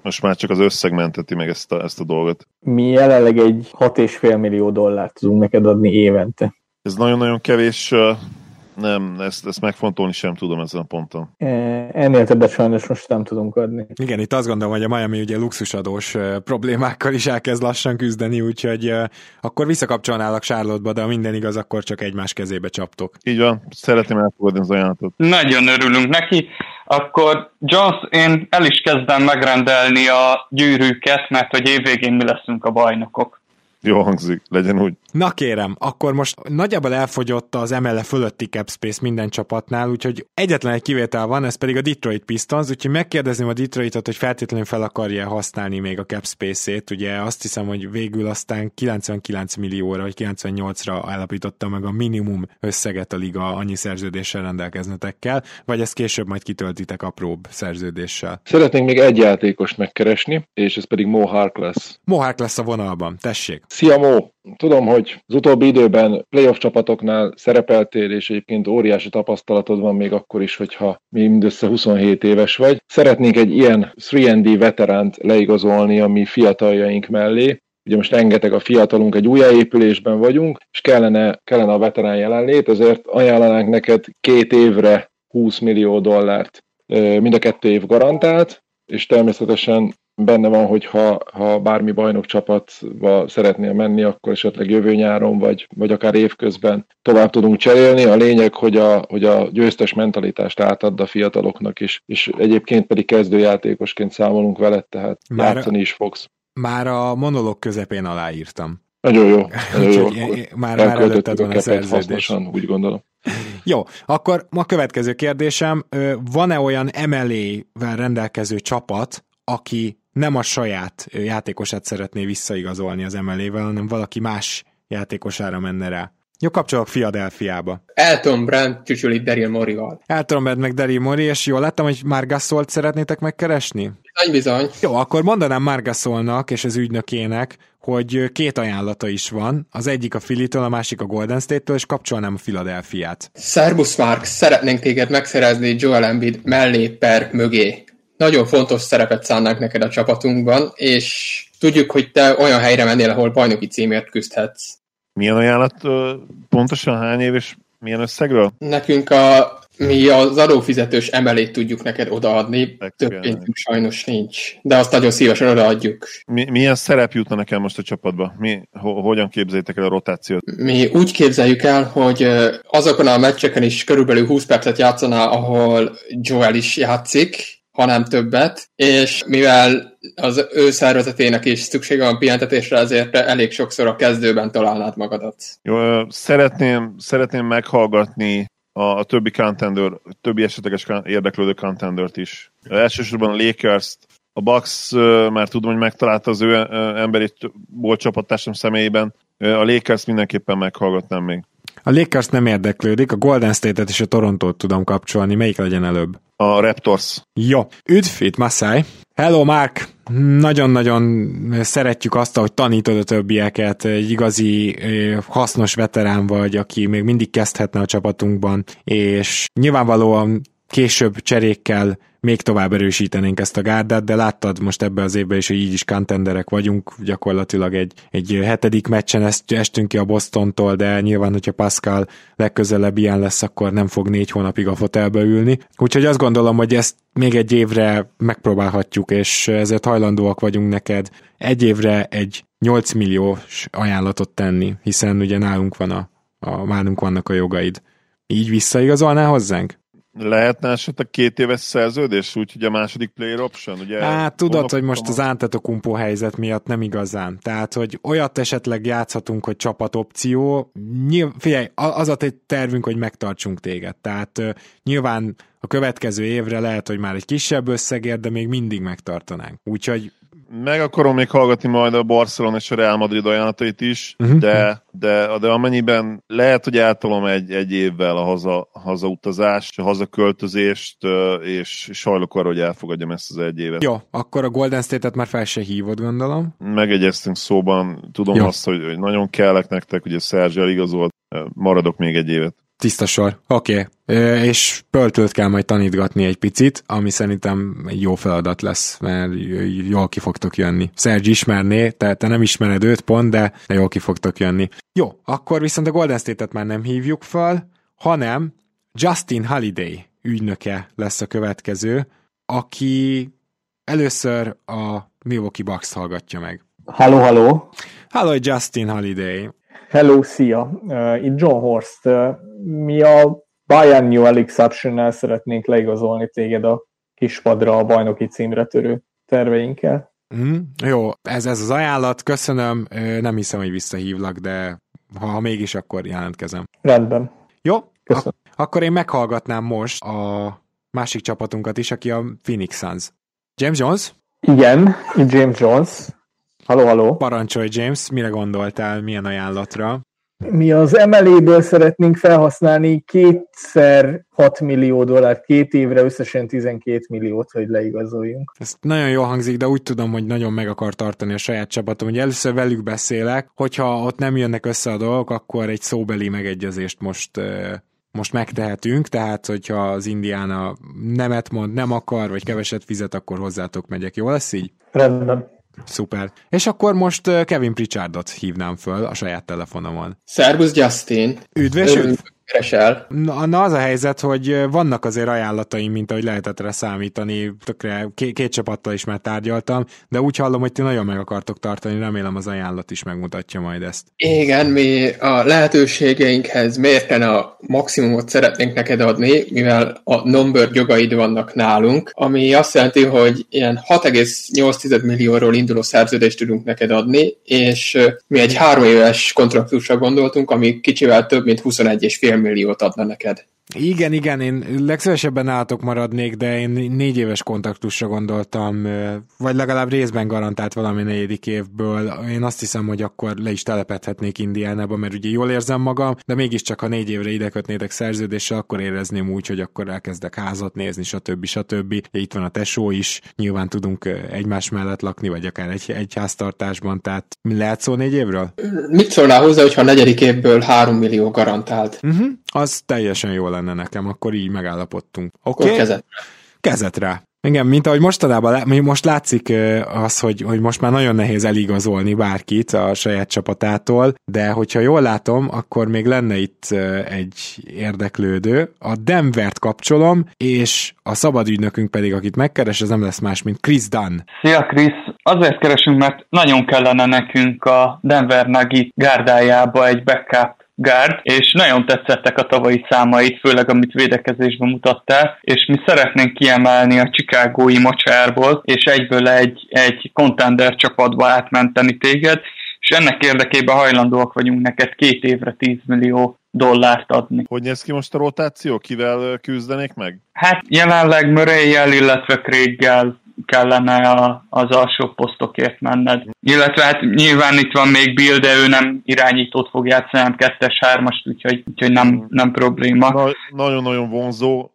Speaker 2: most már csak az összeg menteti meg ezt a, ezt a dolgot.
Speaker 6: Mi jelenleg egy 6,5 millió dollárt tudunk neked adni évente.
Speaker 2: Ez nagyon-nagyon kevés, nem, ezt, ezt megfontolni sem tudom ezen a ponton.
Speaker 6: Ennél többet sajnos most nem tudunk adni.
Speaker 1: Igen, itt azt gondolom, hogy a Miami ugye luxusadós problémákkal is elkezd lassan küzdeni, úgyhogy akkor visszakapcsolnálak Charlotte-ba, de ha minden igaz, akkor csak egymás kezébe csaptok.
Speaker 2: Így van, szeretném elfogadni az ajánlatot.
Speaker 4: Nagyon örülünk neki. Akkor Jones, én el is kezdem megrendelni a gyűrűket, mert hogy évvégén mi leszünk a bajnokok.
Speaker 2: Jó hangzik, legyen úgy.
Speaker 1: Na kérem, akkor most nagyjából elfogyott az ML fölötti cap space minden csapatnál, úgyhogy egyetlen egy kivétel van, ez pedig a Detroit Pistons, úgyhogy megkérdezném a Detroitot, hogy feltétlenül fel akarja használni még a cap space-ét. Ugye azt hiszem, hogy végül aztán 99 millióra vagy 98-ra állapította meg a minimum összeget a liga annyi szerződéssel rendelkeznetekkel, vagy ezt később majd kitöltitek apróbb szerződéssel.
Speaker 8: Szeretnénk még egy játékost megkeresni, és ez pedig Mo Hark lesz.
Speaker 1: Mo Hark lesz a vonalban, tessék.
Speaker 8: Szia Mo! Tudom, hogy az utóbbi időben playoff csapatoknál szerepeltél, és egyébként óriási tapasztalatod van még akkor is, hogyha még mindössze 27 éves vagy. Szeretnénk egy ilyen 3D veteránt leigazolni a mi fiataljaink mellé, ugye most rengeteg a fiatalunk, egy újjáépülésben vagyunk, és kellene, kellene a veterán jelenlét, ezért ajánlanánk neked két évre 20 millió dollárt, mind a kettő év garantált, és természetesen benne van, hogy ha, ha bármi bajnok csapatba szeretnél menni, akkor esetleg jövő nyáron, vagy, vagy akár évközben tovább tudunk cserélni. A lényeg, hogy a, hogy a győztes mentalitást átad a fiataloknak is, és egyébként pedig kezdőjátékosként számolunk veled, tehát már játszani is fogsz.
Speaker 1: Már a monolog közepén aláírtam.
Speaker 8: Nagyon jó. Nagyon jó.
Speaker 1: már, már előtted van a szerződés.
Speaker 8: úgy gondolom.
Speaker 1: Jó, akkor ma következő kérdésem, van-e olyan MLA-vel rendelkező csapat, aki nem a saját játékosát szeretné visszaigazolni az emelével, hanem valaki más játékosára menne rá. Jó, kapcsolok Philadelphiába.
Speaker 3: Elton Brand csücsüli Daryl Morival.
Speaker 1: Elton Brand meg Daryl Mori, és jól láttam, hogy már Gasolt szeretnétek megkeresni?
Speaker 3: Bizony, bizony.
Speaker 1: Jó, akkor mondanám Margasolnak és az ügynökének, hogy két ajánlata is van. Az egyik a Filitől, a másik a Golden State-től, és kapcsolnám a Philadelphia-t.
Speaker 3: Szerbusz Mark, szeretnénk téged megszerezni Joel Embiid mellé per mögé. Nagyon fontos szerepet szánnánk neked a csapatunkban, és tudjuk, hogy te olyan helyre mennél, ahol bajnoki címért küzdhetsz.
Speaker 2: Milyen ajánlat pontosan hány év és milyen összegről?
Speaker 3: Nekünk a mi az adófizetős emelét tudjuk neked odaadni, több pénzünk sajnos nincs, de azt nagyon szívesen odaadjuk.
Speaker 2: Mi, milyen szerep jutna nekem most a csapatba? Mi, ho, hogyan képzeljétek el a rotációt?
Speaker 3: Mi úgy képzeljük el, hogy azokon a meccseken is körülbelül 20 percet játszaná, ahol Joel is játszik, hanem többet, és mivel az ő szervezetének is szüksége van pihentetésre, ezért elég sokszor a kezdőben találnád magadat.
Speaker 2: Jó, szeretném, szeretném meghallgatni a, a többi contender, többi esetleges érdeklődő contendert is. Elsősorban a Lakers-t, a Bucks már tudom, hogy megtalálta az ő emberi volt csapattársam személyében. A Lakers mindenképpen meghallgatnám még.
Speaker 1: A Lakers nem érdeklődik, a Golden State-et és a Torontót tudom kapcsolni. Melyik legyen előbb?
Speaker 2: A Raptors.
Speaker 1: Jó. Üdv, itt Masai. Hello, Mark! Nagyon-nagyon szeretjük azt, hogy tanítod a többieket, egy igazi hasznos veterán vagy, aki még mindig kezdhetne a csapatunkban, és nyilvánvalóan később cserékkel még tovább erősítenénk ezt a gárdát, de láttad most ebbe az évben is, hogy így is contenderek vagyunk, gyakorlatilag egy, egy hetedik meccsen ezt, estünk ki a Bostontól, de nyilván, hogyha Pascal legközelebb ilyen lesz, akkor nem fog négy hónapig a fotelbe ülni. Úgyhogy azt gondolom, hogy ezt még egy évre megpróbálhatjuk, és ezért hajlandóak vagyunk neked egy évre egy 8 milliós ajánlatot tenni, hiszen ugye nálunk van a, a nálunk vannak a jogaid. Így visszaigazolnál hozzánk?
Speaker 2: Lehetne esetleg két éves szerződés, úgyhogy a második player option, ugye?
Speaker 1: Hát tudod, hogy most az Antetokumpo helyzet miatt nem igazán. Tehát, hogy olyat esetleg játszhatunk, hogy csapat opció. Nyilv, figyelj, az a tervünk, hogy megtartsunk téged. Tehát uh, nyilván a következő évre lehet, hogy már egy kisebb összegért, de még mindig megtartanánk. Úgyhogy
Speaker 2: meg akarom még hallgatni majd a Barcelona és a Real Madrid ajánlatait is, uh-huh. de, de, de amennyiben lehet, hogy eltolom egy, egy évvel a haza, hazautazást, a hazaköltözést, és sajlok arra, hogy elfogadjam ezt az egy évet.
Speaker 1: Jó, akkor a Golden State-et már fel se hívod, gondolom.
Speaker 2: Megegyeztünk szóban, tudom Jó. azt, hogy, hogy nagyon kellek nektek, ugye Szerzsi eligazolt, maradok még egy évet.
Speaker 1: Tiszta sor. Oké. Okay. És Pöltölt kell majd tanítgatni egy picit, ami szerintem egy jó feladat lesz, mert jól ki fogtok jönni. Sergi ismerné, tehát te nem ismered őt pont, de, jól ki fogtok jönni. Jó, akkor viszont a Golden State-et már nem hívjuk fel, hanem Justin Holiday ügynöke lesz a következő, aki először a Milwaukee Bucks hallgatja meg.
Speaker 6: Halló, halló!
Speaker 1: Halló, Justin Holiday!
Speaker 6: Hello, szia! Itt John Horst. Mi a Biannual Exception-nel szeretnénk leigazolni téged a kispadra a bajnoki címre törő terveinkkel.
Speaker 1: Mm, jó, ez, ez az ajánlat, köszönöm, nem hiszem, hogy visszahívlak, de ha, ha mégis, akkor jelentkezem.
Speaker 6: Rendben.
Speaker 1: Jó, Ak- akkor én meghallgatnám most a másik csapatunkat is, aki a Phoenix Suns. James Jones?
Speaker 6: Igen, itt James Jones. Halló, halló.
Speaker 1: Parancsolj, James, mire gondoltál, milyen ajánlatra?
Speaker 6: Mi az emeléből szeretnénk felhasználni kétszer 6 millió dollárt, két évre összesen 12 milliót, hogy leigazoljunk.
Speaker 1: Ez nagyon jól hangzik, de úgy tudom, hogy nagyon meg akar tartani a saját csapatom, hogy először velük beszélek, hogyha ott nem jönnek össze a dolgok, akkor egy szóbeli megegyezést most most megtehetünk, tehát hogyha az Indiana nemet mond, nem akar, vagy keveset fizet, akkor hozzátok megyek. Jó lesz így?
Speaker 6: Rendben.
Speaker 1: Szuper. És akkor most Kevin Pritchardot hívnám föl a saját telefonomon.
Speaker 3: Szervusz, Justin!
Speaker 1: Üdves, üdv!
Speaker 3: Keresel?
Speaker 1: Na, na az a helyzet, hogy vannak azért ajánlataim, mint ahogy lehetett rá számítani, tökre két, két csapattal is már tárgyaltam, de úgy hallom, hogy ti nagyon meg akartok tartani, remélem az ajánlat is megmutatja majd ezt.
Speaker 3: Igen, mi a lehetőségeinkhez mérten a maximumot szeretnénk neked adni, mivel a number jogaid vannak nálunk, ami azt jelenti, hogy ilyen 6,8 millióról induló szerződést tudunk neked adni, és mi egy három éves kontraktusra gondoltunk, ami kicsivel több, mint 21,5 milliót adna neked.
Speaker 1: Igen, igen, én legszívesebben állatok maradnék, de én négy éves kontaktusra gondoltam, vagy legalább részben garantált valami negyedik évből. Én azt hiszem, hogy akkor le is telepedhetnék Indiánába, mert ugye jól érzem magam, de mégiscsak ha négy évre ide kötnétek szerződéssel, akkor érezném úgy, hogy akkor elkezdek házat nézni, stb. stb. Itt van a tesó is, nyilván tudunk egymás mellett lakni, vagy akár egy, egy háztartásban, tehát lehet szó négy évről?
Speaker 3: Mit szólnál hozzá, hogyha a negyedik évből három millió garantált?
Speaker 1: Uh-huh, az teljesen jó lenne nekem, akkor így megállapodtunk. Oké? Okay?
Speaker 3: Kezet.
Speaker 1: Kezet rá. Igen, mint ahogy mostanában, most látszik az, hogy, hogy most már nagyon nehéz eligazolni bárkit a saját csapatától, de hogyha jól látom, akkor még lenne itt egy érdeklődő. A Denvert kapcsolom, és a szabadügynökünk pedig, akit megkeres, az nem lesz más, mint Chris Dunn.
Speaker 4: Szia Chris! Azért keresünk, mert nagyon kellene nekünk a Denver Nugget gárdájába egy backup gárd, és nagyon tetszettek a tavalyi számait, főleg amit védekezésben mutattál, és mi szeretnénk kiemelni a Chicagói mocsárból, és egyből egy, egy contender csapatba átmenteni téged, és ennek érdekében hajlandóak vagyunk neked két évre 10 millió dollárt adni.
Speaker 2: Hogy néz ki most a rotáció? Kivel küzdenék meg?
Speaker 4: Hát jelenleg murray illetve Craig-gel kellene a, az alsó posztokért menned. Illetve hát nyilván itt van még Bill, de ő nem irányítót fog játszani, hanem kettes, hármas, úgyhogy, úgyhogy nem, nem probléma. Na,
Speaker 2: nagyon-nagyon vonzó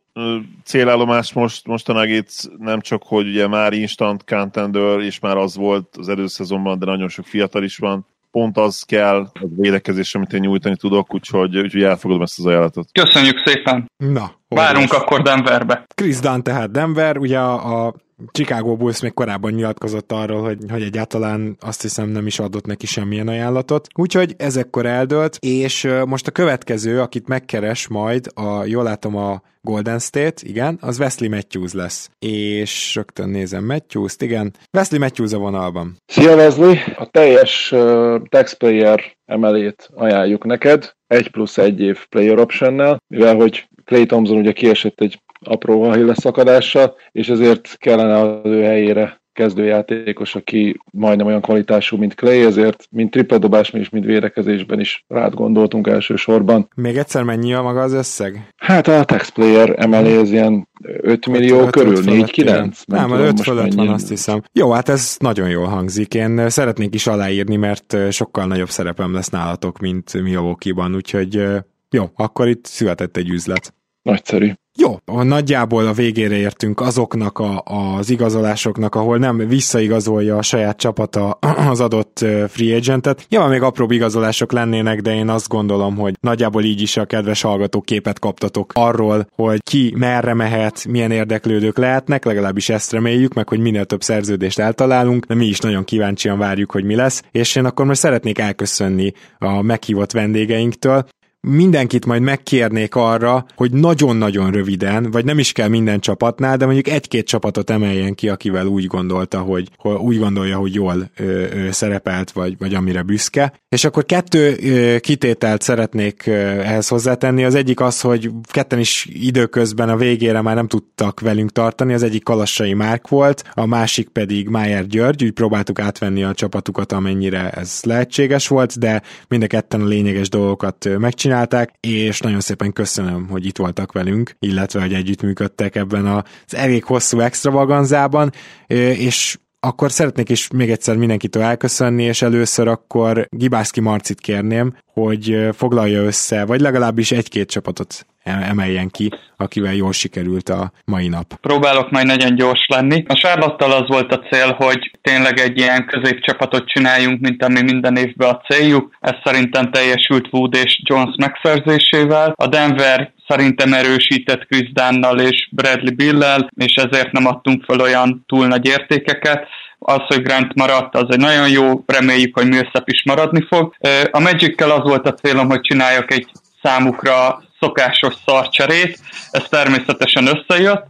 Speaker 2: célállomás most, most a Nuggets nem csak, hogy ugye már instant contender, és már az volt az előszezonban, de nagyon sok fiatal is van, pont az kell, a védekezés, amit én nyújtani tudok, úgyhogy, úgyhogy elfogadom ezt az ajánlatot.
Speaker 4: Köszönjük szépen!
Speaker 1: Na,
Speaker 4: Várunk akkor Denverbe.
Speaker 1: Chris Dunn tehát Denver, ugye a, a Chicago Bulls még korábban nyilatkozott arról, hogy, hogy egyáltalán azt hiszem nem is adott neki semmilyen ajánlatot. Úgyhogy ezekkor eldőlt, és most a következő, akit megkeres majd, a, jól látom a Golden State, igen, az Wesley Matthews lesz. És rögtön nézem Matthews-t, igen. Wesley Matthews a vonalban.
Speaker 8: Szia Wesley! A teljes uh, taxpayer emelét ajánljuk neked, egy plusz egy év player optionnel, mivel hogy Clay Thompson ugye kiesett egy apró Achilles szakadással, és ezért kellene az ő helyére kezdőjátékos, aki majdnem olyan kvalitású, mint Clay, ezért mint tripledobás, és mint védekezésben is rád gondoltunk elsősorban.
Speaker 1: Még egyszer mennyi a maga az összeg?
Speaker 8: Hát a tax player emelé ez ilyen 5 millió 5, körül, 4-9?
Speaker 1: Nem, 5 fölött van, azt hiszem. Jó, hát ez nagyon jól hangzik. Én szeretnék is aláírni, mert sokkal nagyobb szerepem lesz nálatok, mint Milwaukee-ban, úgyhogy jó, akkor itt született egy üzlet.
Speaker 8: Nagyszerű.
Speaker 1: Jó, nagyjából a végére értünk azoknak a, az igazolásoknak, ahol nem visszaigazolja a saját csapata az adott free agentet. Nyilván még apró igazolások lennének, de én azt gondolom, hogy nagyjából így is a kedves hallgatók képet kaptatok arról, hogy ki merre mehet, milyen érdeklődők lehetnek, legalábbis ezt reméljük, meg hogy minél több szerződést eltalálunk, de mi is nagyon kíváncsian várjuk, hogy mi lesz, és én akkor most szeretnék elköszönni a meghívott vendégeinktől mindenkit majd megkérnék arra, hogy nagyon-nagyon röviden, vagy nem is kell minden csapatnál, de mondjuk egy-két csapatot emeljen ki, akivel úgy gondolta, hogy, úgy gondolja, hogy jól ö, ö, szerepelt, vagy, vagy amire büszke. És akkor kettő ö, kitételt szeretnék ö, ehhez hozzátenni. Az egyik az, hogy ketten is időközben a végére már nem tudtak velünk tartani. Az egyik Kalassai Márk volt, a másik pedig Májer György, úgy próbáltuk átvenni a csapatukat, amennyire ez lehetséges volt, de mind a ketten a lényeges dolgokat megcsinálták megcsinálták, és nagyon szépen köszönöm, hogy itt voltak velünk, illetve, hogy együttműködtek ebben az elég hosszú extravaganzában, és akkor szeretnék is még egyszer mindenkitől elköszönni, és először akkor Gibászki Marcit kérném, hogy foglalja össze, vagy legalábbis egy-két csapatot emeljen ki, akivel jól sikerült a mai nap.
Speaker 4: Próbálok majd nagyon gyors lenni. A Sárlattal az volt a cél, hogy tényleg egy ilyen középcsapatot csináljunk, mint ami minden évben a céljuk. Ez szerintem teljesült Wood és Jones megszerzésével. A Denver szerintem erősített Chris Dunnal és Bradley Bill-lel, és ezért nem adtunk fel olyan túl nagy értékeket az, hogy Grant maradt, az egy nagyon jó, reméljük, hogy Millsap is maradni fog. A magic az volt a célom, hogy csináljak egy számukra szokásos szarcserét, ez természetesen összejött.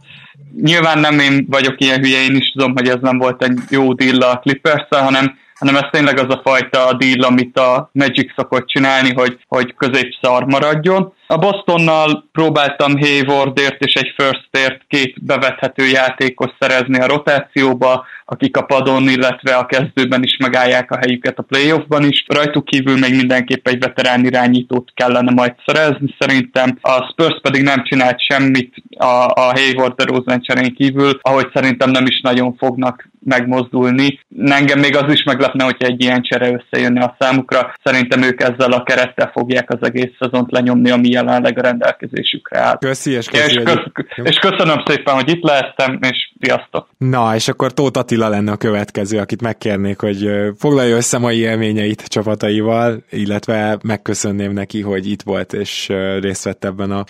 Speaker 4: Nyilván nem én vagyok ilyen hülye, én is tudom, hogy ez nem volt egy jó deal a clippers hanem hanem ez tényleg az a fajta deal, amit a Magic szokott csinálni, hogy, hogy középszar maradjon. A Bostonnal próbáltam Haywardért és egy firstért két bevethető játékos szerezni a rotációba, akik a padon, illetve a kezdőben is megállják a helyüket a playoffban is. Rajtuk kívül még mindenképp egy veterán irányítót kellene majd szerezni szerintem. A Spurs pedig nem csinált semmit a, a Hayward de Rosen cserén kívül, ahogy szerintem nem is nagyon fognak megmozdulni. Engem még az is meglepne, hogyha egy ilyen csere összejönne a számukra. Szerintem ők ezzel a kerettel fogják az egész szezont lenyomni, ami jelenleg a rendelkezésükre áll.
Speaker 1: Köszi, és, köszi,
Speaker 4: és, köz, és köszönöm szépen, hogy itt lehettem, és sziasztok!
Speaker 1: Na, és akkor Tóth Attila lenne a következő, akit megkérnék, hogy foglalja össze mai élményeit csapataival, illetve megköszönném neki, hogy itt volt és részt vett ebben a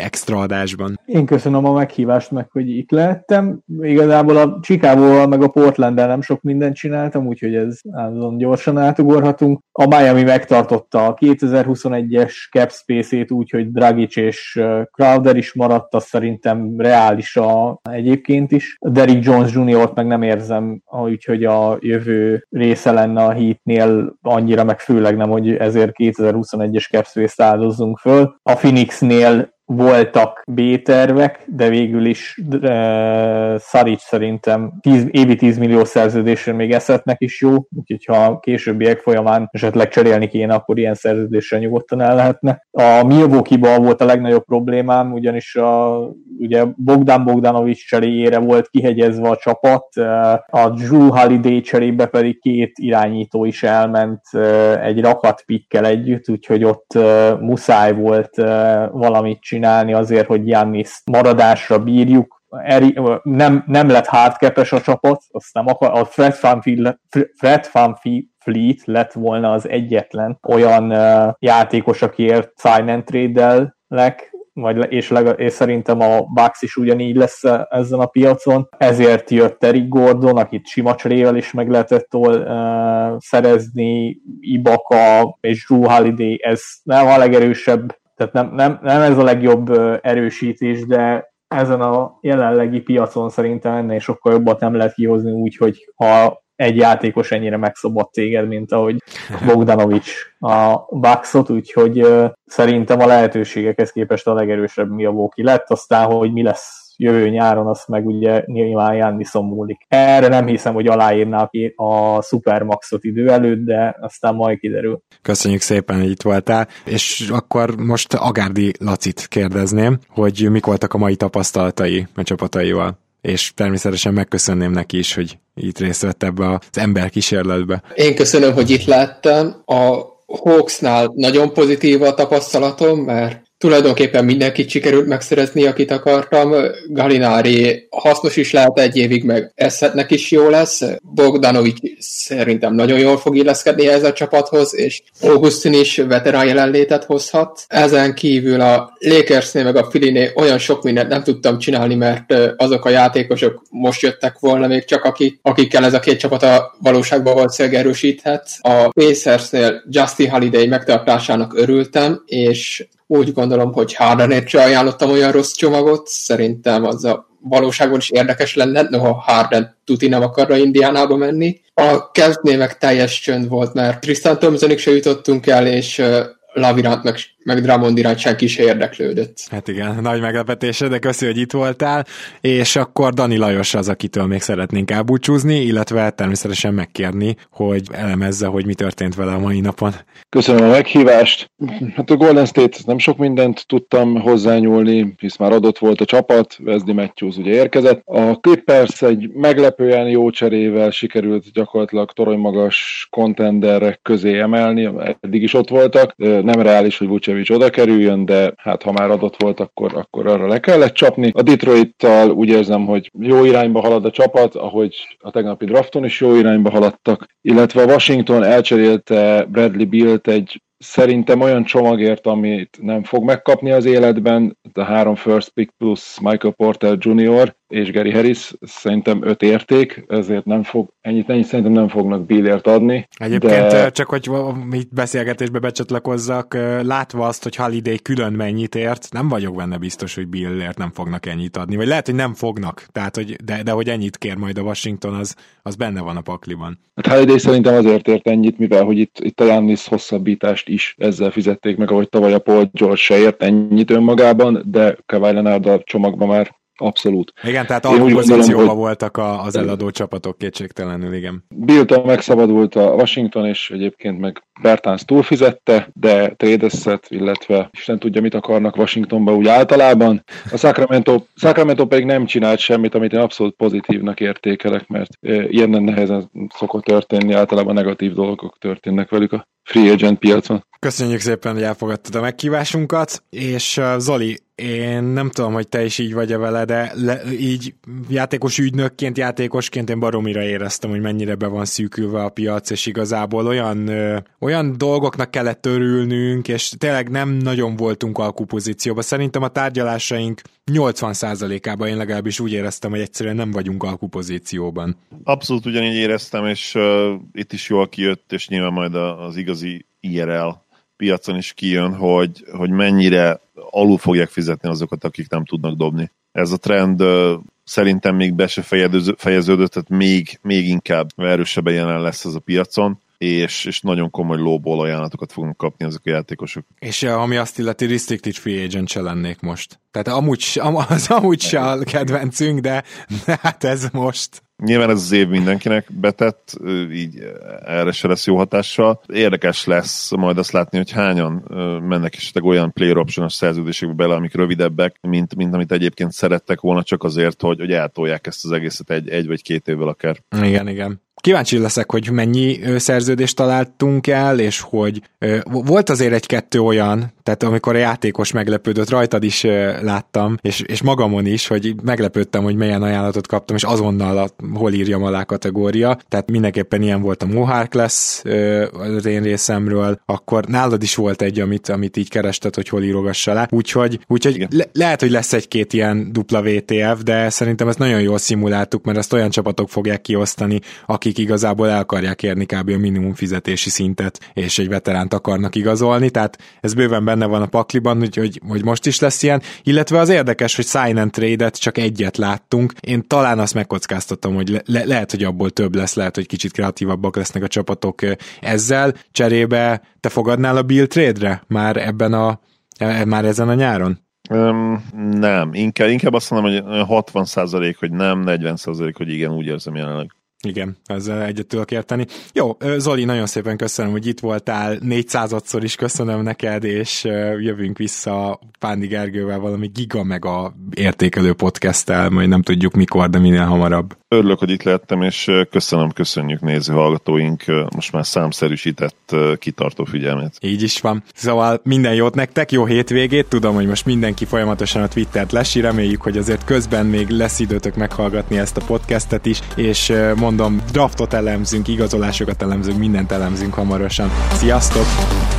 Speaker 1: extra adásban.
Speaker 6: Én köszönöm a meghívást, meg hogy itt lehettem. Igazából a Chicago-val meg a portland nem sok mindent csináltam, úgyhogy ez állandóan gyorsan átugorhatunk. A Miami megtartotta a 2021-es cap space-ét úgy, Dragic és Crowder is maradt, az szerintem reális a, egyébként is. Derrick Jones Jr.-t meg nem érzem, úgyhogy a jövő része lenne a Heatnél annyira, meg főleg nem, hogy ezért 2021-es cap space-t áldozzunk föl. A Phoenixnél voltak B-tervek, de végül is uh, Szaric szerintem 10, évi 10 millió szerződésre még eszetnek is jó, úgyhogy ha későbbiek folyamán esetleg cserélni kéne, akkor ilyen szerződésre nyugodtan el lehetne. A Milwaukee-ban volt a legnagyobb problémám, ugyanis a, ugye Bogdan Bogdanovics cseréjére volt kihegyezve a csapat, a Drew Holiday cserébe pedig két irányító is elment egy rakat pikkel együtt, úgyhogy ott muszáj volt valamit csinálni csinálni azért, hogy Jannis maradásra bírjuk. Eri, nem, nem lett hardcapes a csapat, azt nem akar, a Fred Van, Fred Van Fleet lett volna az egyetlen olyan uh, játékos, akiért sign and trade lek, vagy, és, leg, és szerintem a Bucks is ugyanígy lesz ezen a piacon. Ezért jött Eric Gordon, akit sima cserével is meg lehetett uh, szerezni, Ibaka és Drew Holiday, ez nem a legerősebb tehát nem, nem, nem ez a legjobb erősítés, de ezen a jelenlegi piacon szerintem ennél sokkal jobbat nem lehet kihozni úgy, hogy ha egy játékos ennyire megszobott téged, mint ahogy Bogdanovics a Bucksot, úgyhogy szerintem a lehetőségekhez képest a legerősebb mi a Vóki lett, aztán, hogy mi lesz jövő nyáron, azt meg ugye nyilván Janniszon múlik. Erre nem hiszem, hogy aláírná a Supermaxot idő előtt, de aztán majd kiderül.
Speaker 1: Köszönjük szépen, hogy itt voltál, és akkor most Agárdi Lacit kérdezném, hogy mik voltak a mai tapasztalatai a csapataival és természetesen megköszönném neki is, hogy itt részt vett ebbe az ember kísérletbe.
Speaker 3: Én köszönöm, hogy itt láttam. A Hawksnál nagyon pozitív a tapasztalatom, mert tulajdonképpen mindenkit sikerült megszerezni, akit akartam. Galinári hasznos is lehet egy évig, meg Eszetnek is jó lesz. Bogdanovic szerintem nagyon jól fog illeszkedni ez a csapathoz, és Augustin is veterán jelenlétet hozhat. Ezen kívül a Lakersnél meg a Filiné olyan sok mindent nem tudtam csinálni, mert azok a játékosok most jöttek volna még csak, akik, akikkel ez a két csapat a valóságban volt erősíthet. A Pacersnél Justin Holiday megtartásának örültem, és úgy gondolom, hogy Hardenért se ajánlottam olyan rossz csomagot, szerintem az a valóságban is érdekes lenne, noha Harden tuti nem akarra Indiánába menni. A kezdné meg teljes csönd volt, mert Tristan Thompsonig se jutottunk el, és Lavirant meg, meg Drummond iránt senki se érdeklődött.
Speaker 1: Hát igen, nagy meglepetése, de köszi, hogy itt voltál, és akkor Dani Lajos az, akitől még szeretnénk elbúcsúzni, illetve természetesen megkérni, hogy elemezze, hogy mi történt vele a mai napon.
Speaker 8: Köszönöm a meghívást. Hát a Golden State nem sok mindent tudtam hozzányúlni, hisz már adott volt a csapat, Wesley Matthews ugye érkezett. A Clippers egy meglepően jó cserével sikerült gyakorlatilag toronymagas kontenderek közé emelni, eddig is ott voltak nem reális, hogy Vucevic oda kerüljön, de hát ha már adott volt, akkor, akkor arra le kellett csapni. A Detroit-tal úgy érzem, hogy jó irányba halad a csapat, ahogy a tegnapi drafton is jó irányba haladtak, illetve a Washington elcserélte Bradley Bill-t egy szerintem olyan csomagért, amit nem fog megkapni az életben, a három first pick plusz Michael Porter Jr., és Gary Harris szerintem öt érték, ezért nem fog, ennyit, ennyit szerintem nem fognak Billért adni.
Speaker 1: Egyébként de... csak, hogy mit beszélgetésbe becsatlakozzak, látva azt, hogy Holiday külön mennyit ért, nem vagyok benne biztos, hogy Billért nem fognak ennyit adni, vagy lehet, hogy nem fognak, tehát, hogy, de, de hogy ennyit kér majd a Washington, az, az benne van a pakliban.
Speaker 8: Hát Holiday szerintem azért ért ennyit, mivel hogy itt, itt a Jannis hosszabbítást is ezzel fizették meg, ahogy tavaly a Paul George se ért ennyit önmagában, de Kawhi Leonard a csomagban már Abszolút.
Speaker 1: Igen, tehát alapozícióban hogy... voltak a, az eladó csapatok kétségtelenül, igen.
Speaker 8: Billtől megszabadult a Washington, és egyébként meg Bertans túlfizette, de trédeszet, illetve Isten tudja, mit akarnak Washingtonba úgy általában. A Sacramento, Sacramento pedig nem csinált semmit, amit én abszolút pozitívnak értékelek, mert ilyen nehezen szokott történni, általában negatív dolgok történnek velük a free agent piacon.
Speaker 1: Köszönjük szépen, hogy elfogadtad a megkívásunkat, és uh, Zoli, én nem tudom, hogy te is így vagy-e vele, de le, így játékos ügynökként, játékosként én baromira éreztem, hogy mennyire be van szűkülve a piac, és igazából olyan, ö, olyan dolgoknak kellett örülnünk, és tényleg nem nagyon voltunk alkupozícióban. Szerintem a tárgyalásaink 80%-ában én legalábbis úgy éreztem, hogy egyszerűen nem vagyunk alkupozícióban.
Speaker 2: Abszolút ugyanígy éreztem, és uh, itt is jól kijött, és nyilván majd az igazi IRL piacon is kijön, hogy, hogy mennyire alul fogják fizetni azokat, akik nem tudnak dobni. Ez a trend szerintem még be se fejeződött, tehát még, még inkább erősebben jelen lesz ez a piacon és, és nagyon komoly lóból ajánlatokat fogunk kapni ezek a játékosok.
Speaker 1: És ami azt illeti, restricted free agent se lennék most. Tehát amúgy, az amúgy se a kedvencünk, de, de hát ez most.
Speaker 2: Nyilván ez az év mindenkinek betett, így erre se lesz jó hatással. Érdekes lesz majd azt látni, hogy hányan mennek esetleg olyan player option szerződésekbe bele, amik rövidebbek, mint, mint amit egyébként szerettek volna, csak azért, hogy, hogy eltolják ezt az egészet egy, egy vagy két évvel akár.
Speaker 1: Igen, igen kíváncsi leszek, hogy mennyi szerződést találtunk el, és hogy volt azért egy-kettő olyan, tehát amikor a játékos meglepődött, rajtad is láttam, és, és magamon is, hogy meglepődtem, hogy milyen ajánlatot kaptam, és azonnal a, hol írjam alá kategória, tehát mindenképpen ilyen volt a Mohawk lesz az én részemről, akkor nálad is volt egy, amit, amit így kerested, hogy hol írogass alá, úgyhogy, úgyhogy le, lehet, hogy lesz egy-két ilyen dupla VTF, de szerintem ezt nagyon jól szimuláltuk, mert ezt olyan csapatok fogják kiosztani, akik igazából el akarják érni kb. a minimum fizetési szintet, és egy veteránt akarnak igazolni, tehát ez bőven benne van a pakliban, hogy, hogy, most is lesz ilyen, illetve az érdekes, hogy sign and trade-et csak egyet láttunk. Én talán azt megkockáztatom, hogy le, lehet, hogy abból több lesz, lehet, hogy kicsit kreatívabbak lesznek a csapatok ezzel. Cserébe te fogadnál a Bill trade-re már ebben a e, már ezen a nyáron?
Speaker 2: Um, nem, inkább, inkább azt mondom, hogy 60% hogy nem, 40% hogy igen, úgy érzem jelenleg.
Speaker 1: Igen, ezzel egyet tudok érteni. Jó, Zoli, nagyon szépen köszönöm, hogy itt voltál, 400-szor is köszönöm neked, és jövünk vissza Pándi Gergővel valami giga meg a értékelő podcasttel, majd nem tudjuk mikor, de minél hamarabb.
Speaker 2: Örülök, hogy itt lettem, és köszönöm, köszönjük néző hallgatóink most már számszerűsített kitartó figyelmét.
Speaker 1: Így is van. Szóval minden jót nektek, jó hétvégét, tudom, hogy most mindenki folyamatosan a Twittert lesi, reméljük, hogy azért közben még lesz időtök meghallgatni ezt a podcastet is, és mondom, draftot elemzünk, igazolásokat elemzünk, mindent elemzünk hamarosan. Sziasztok!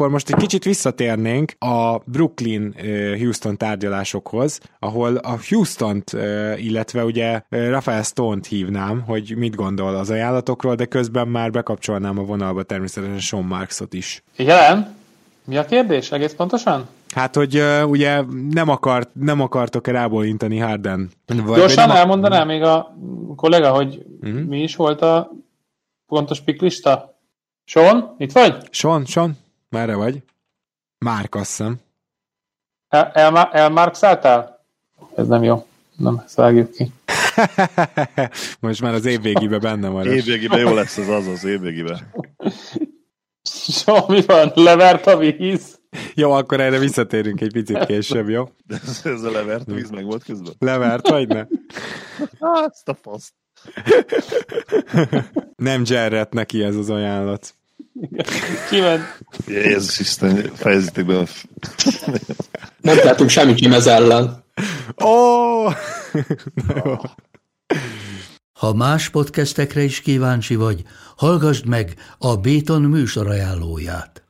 Speaker 1: Akkor most egy kicsit visszatérnénk a Brooklyn-Houston tárgyalásokhoz, ahol a Houston-t, illetve ugye Rafael Stone-t hívnám, hogy mit gondol az ajánlatokról, de közben már bekapcsolnám a vonalba természetesen Sean Marksot is.
Speaker 5: Igen? Mi a kérdés egész pontosan?
Speaker 1: Hát, hogy uh, ugye nem, akart, nem akartok-e rábólintani Harden?
Speaker 5: Vagy, Gyorsan vagy elmondanám még a kollega, hogy uh-huh. mi is volt a pontos piklista? Sean, itt vagy?
Speaker 1: Sean, Sean. Merre vagy? Márk, azt hiszem.
Speaker 5: El, el, elmárkszáltál? Ez nem jó. Nem, ezt ki.
Speaker 1: Most már az évvégibe benne van.
Speaker 2: Évvégibe jó lesz az az, az évvégibe.
Speaker 5: So, mi van? Levert a víz?
Speaker 1: Jó, akkor erre visszatérünk egy picit később, jó?
Speaker 2: De ez, ez a levert víz meg volt közben?
Speaker 1: Levert, vagy ne?
Speaker 2: Azt a faszt.
Speaker 1: Nem Jarrett neki ez az ajánlat.
Speaker 5: Kiment.
Speaker 2: Jézus Isten, fejezzétek be.
Speaker 3: Nem tehetünk semmit Jimez ellen.
Speaker 1: Ó! Oh!
Speaker 9: Ha más podcastekre is kíváncsi vagy, hallgassd meg a Béton műsor ajánlóját.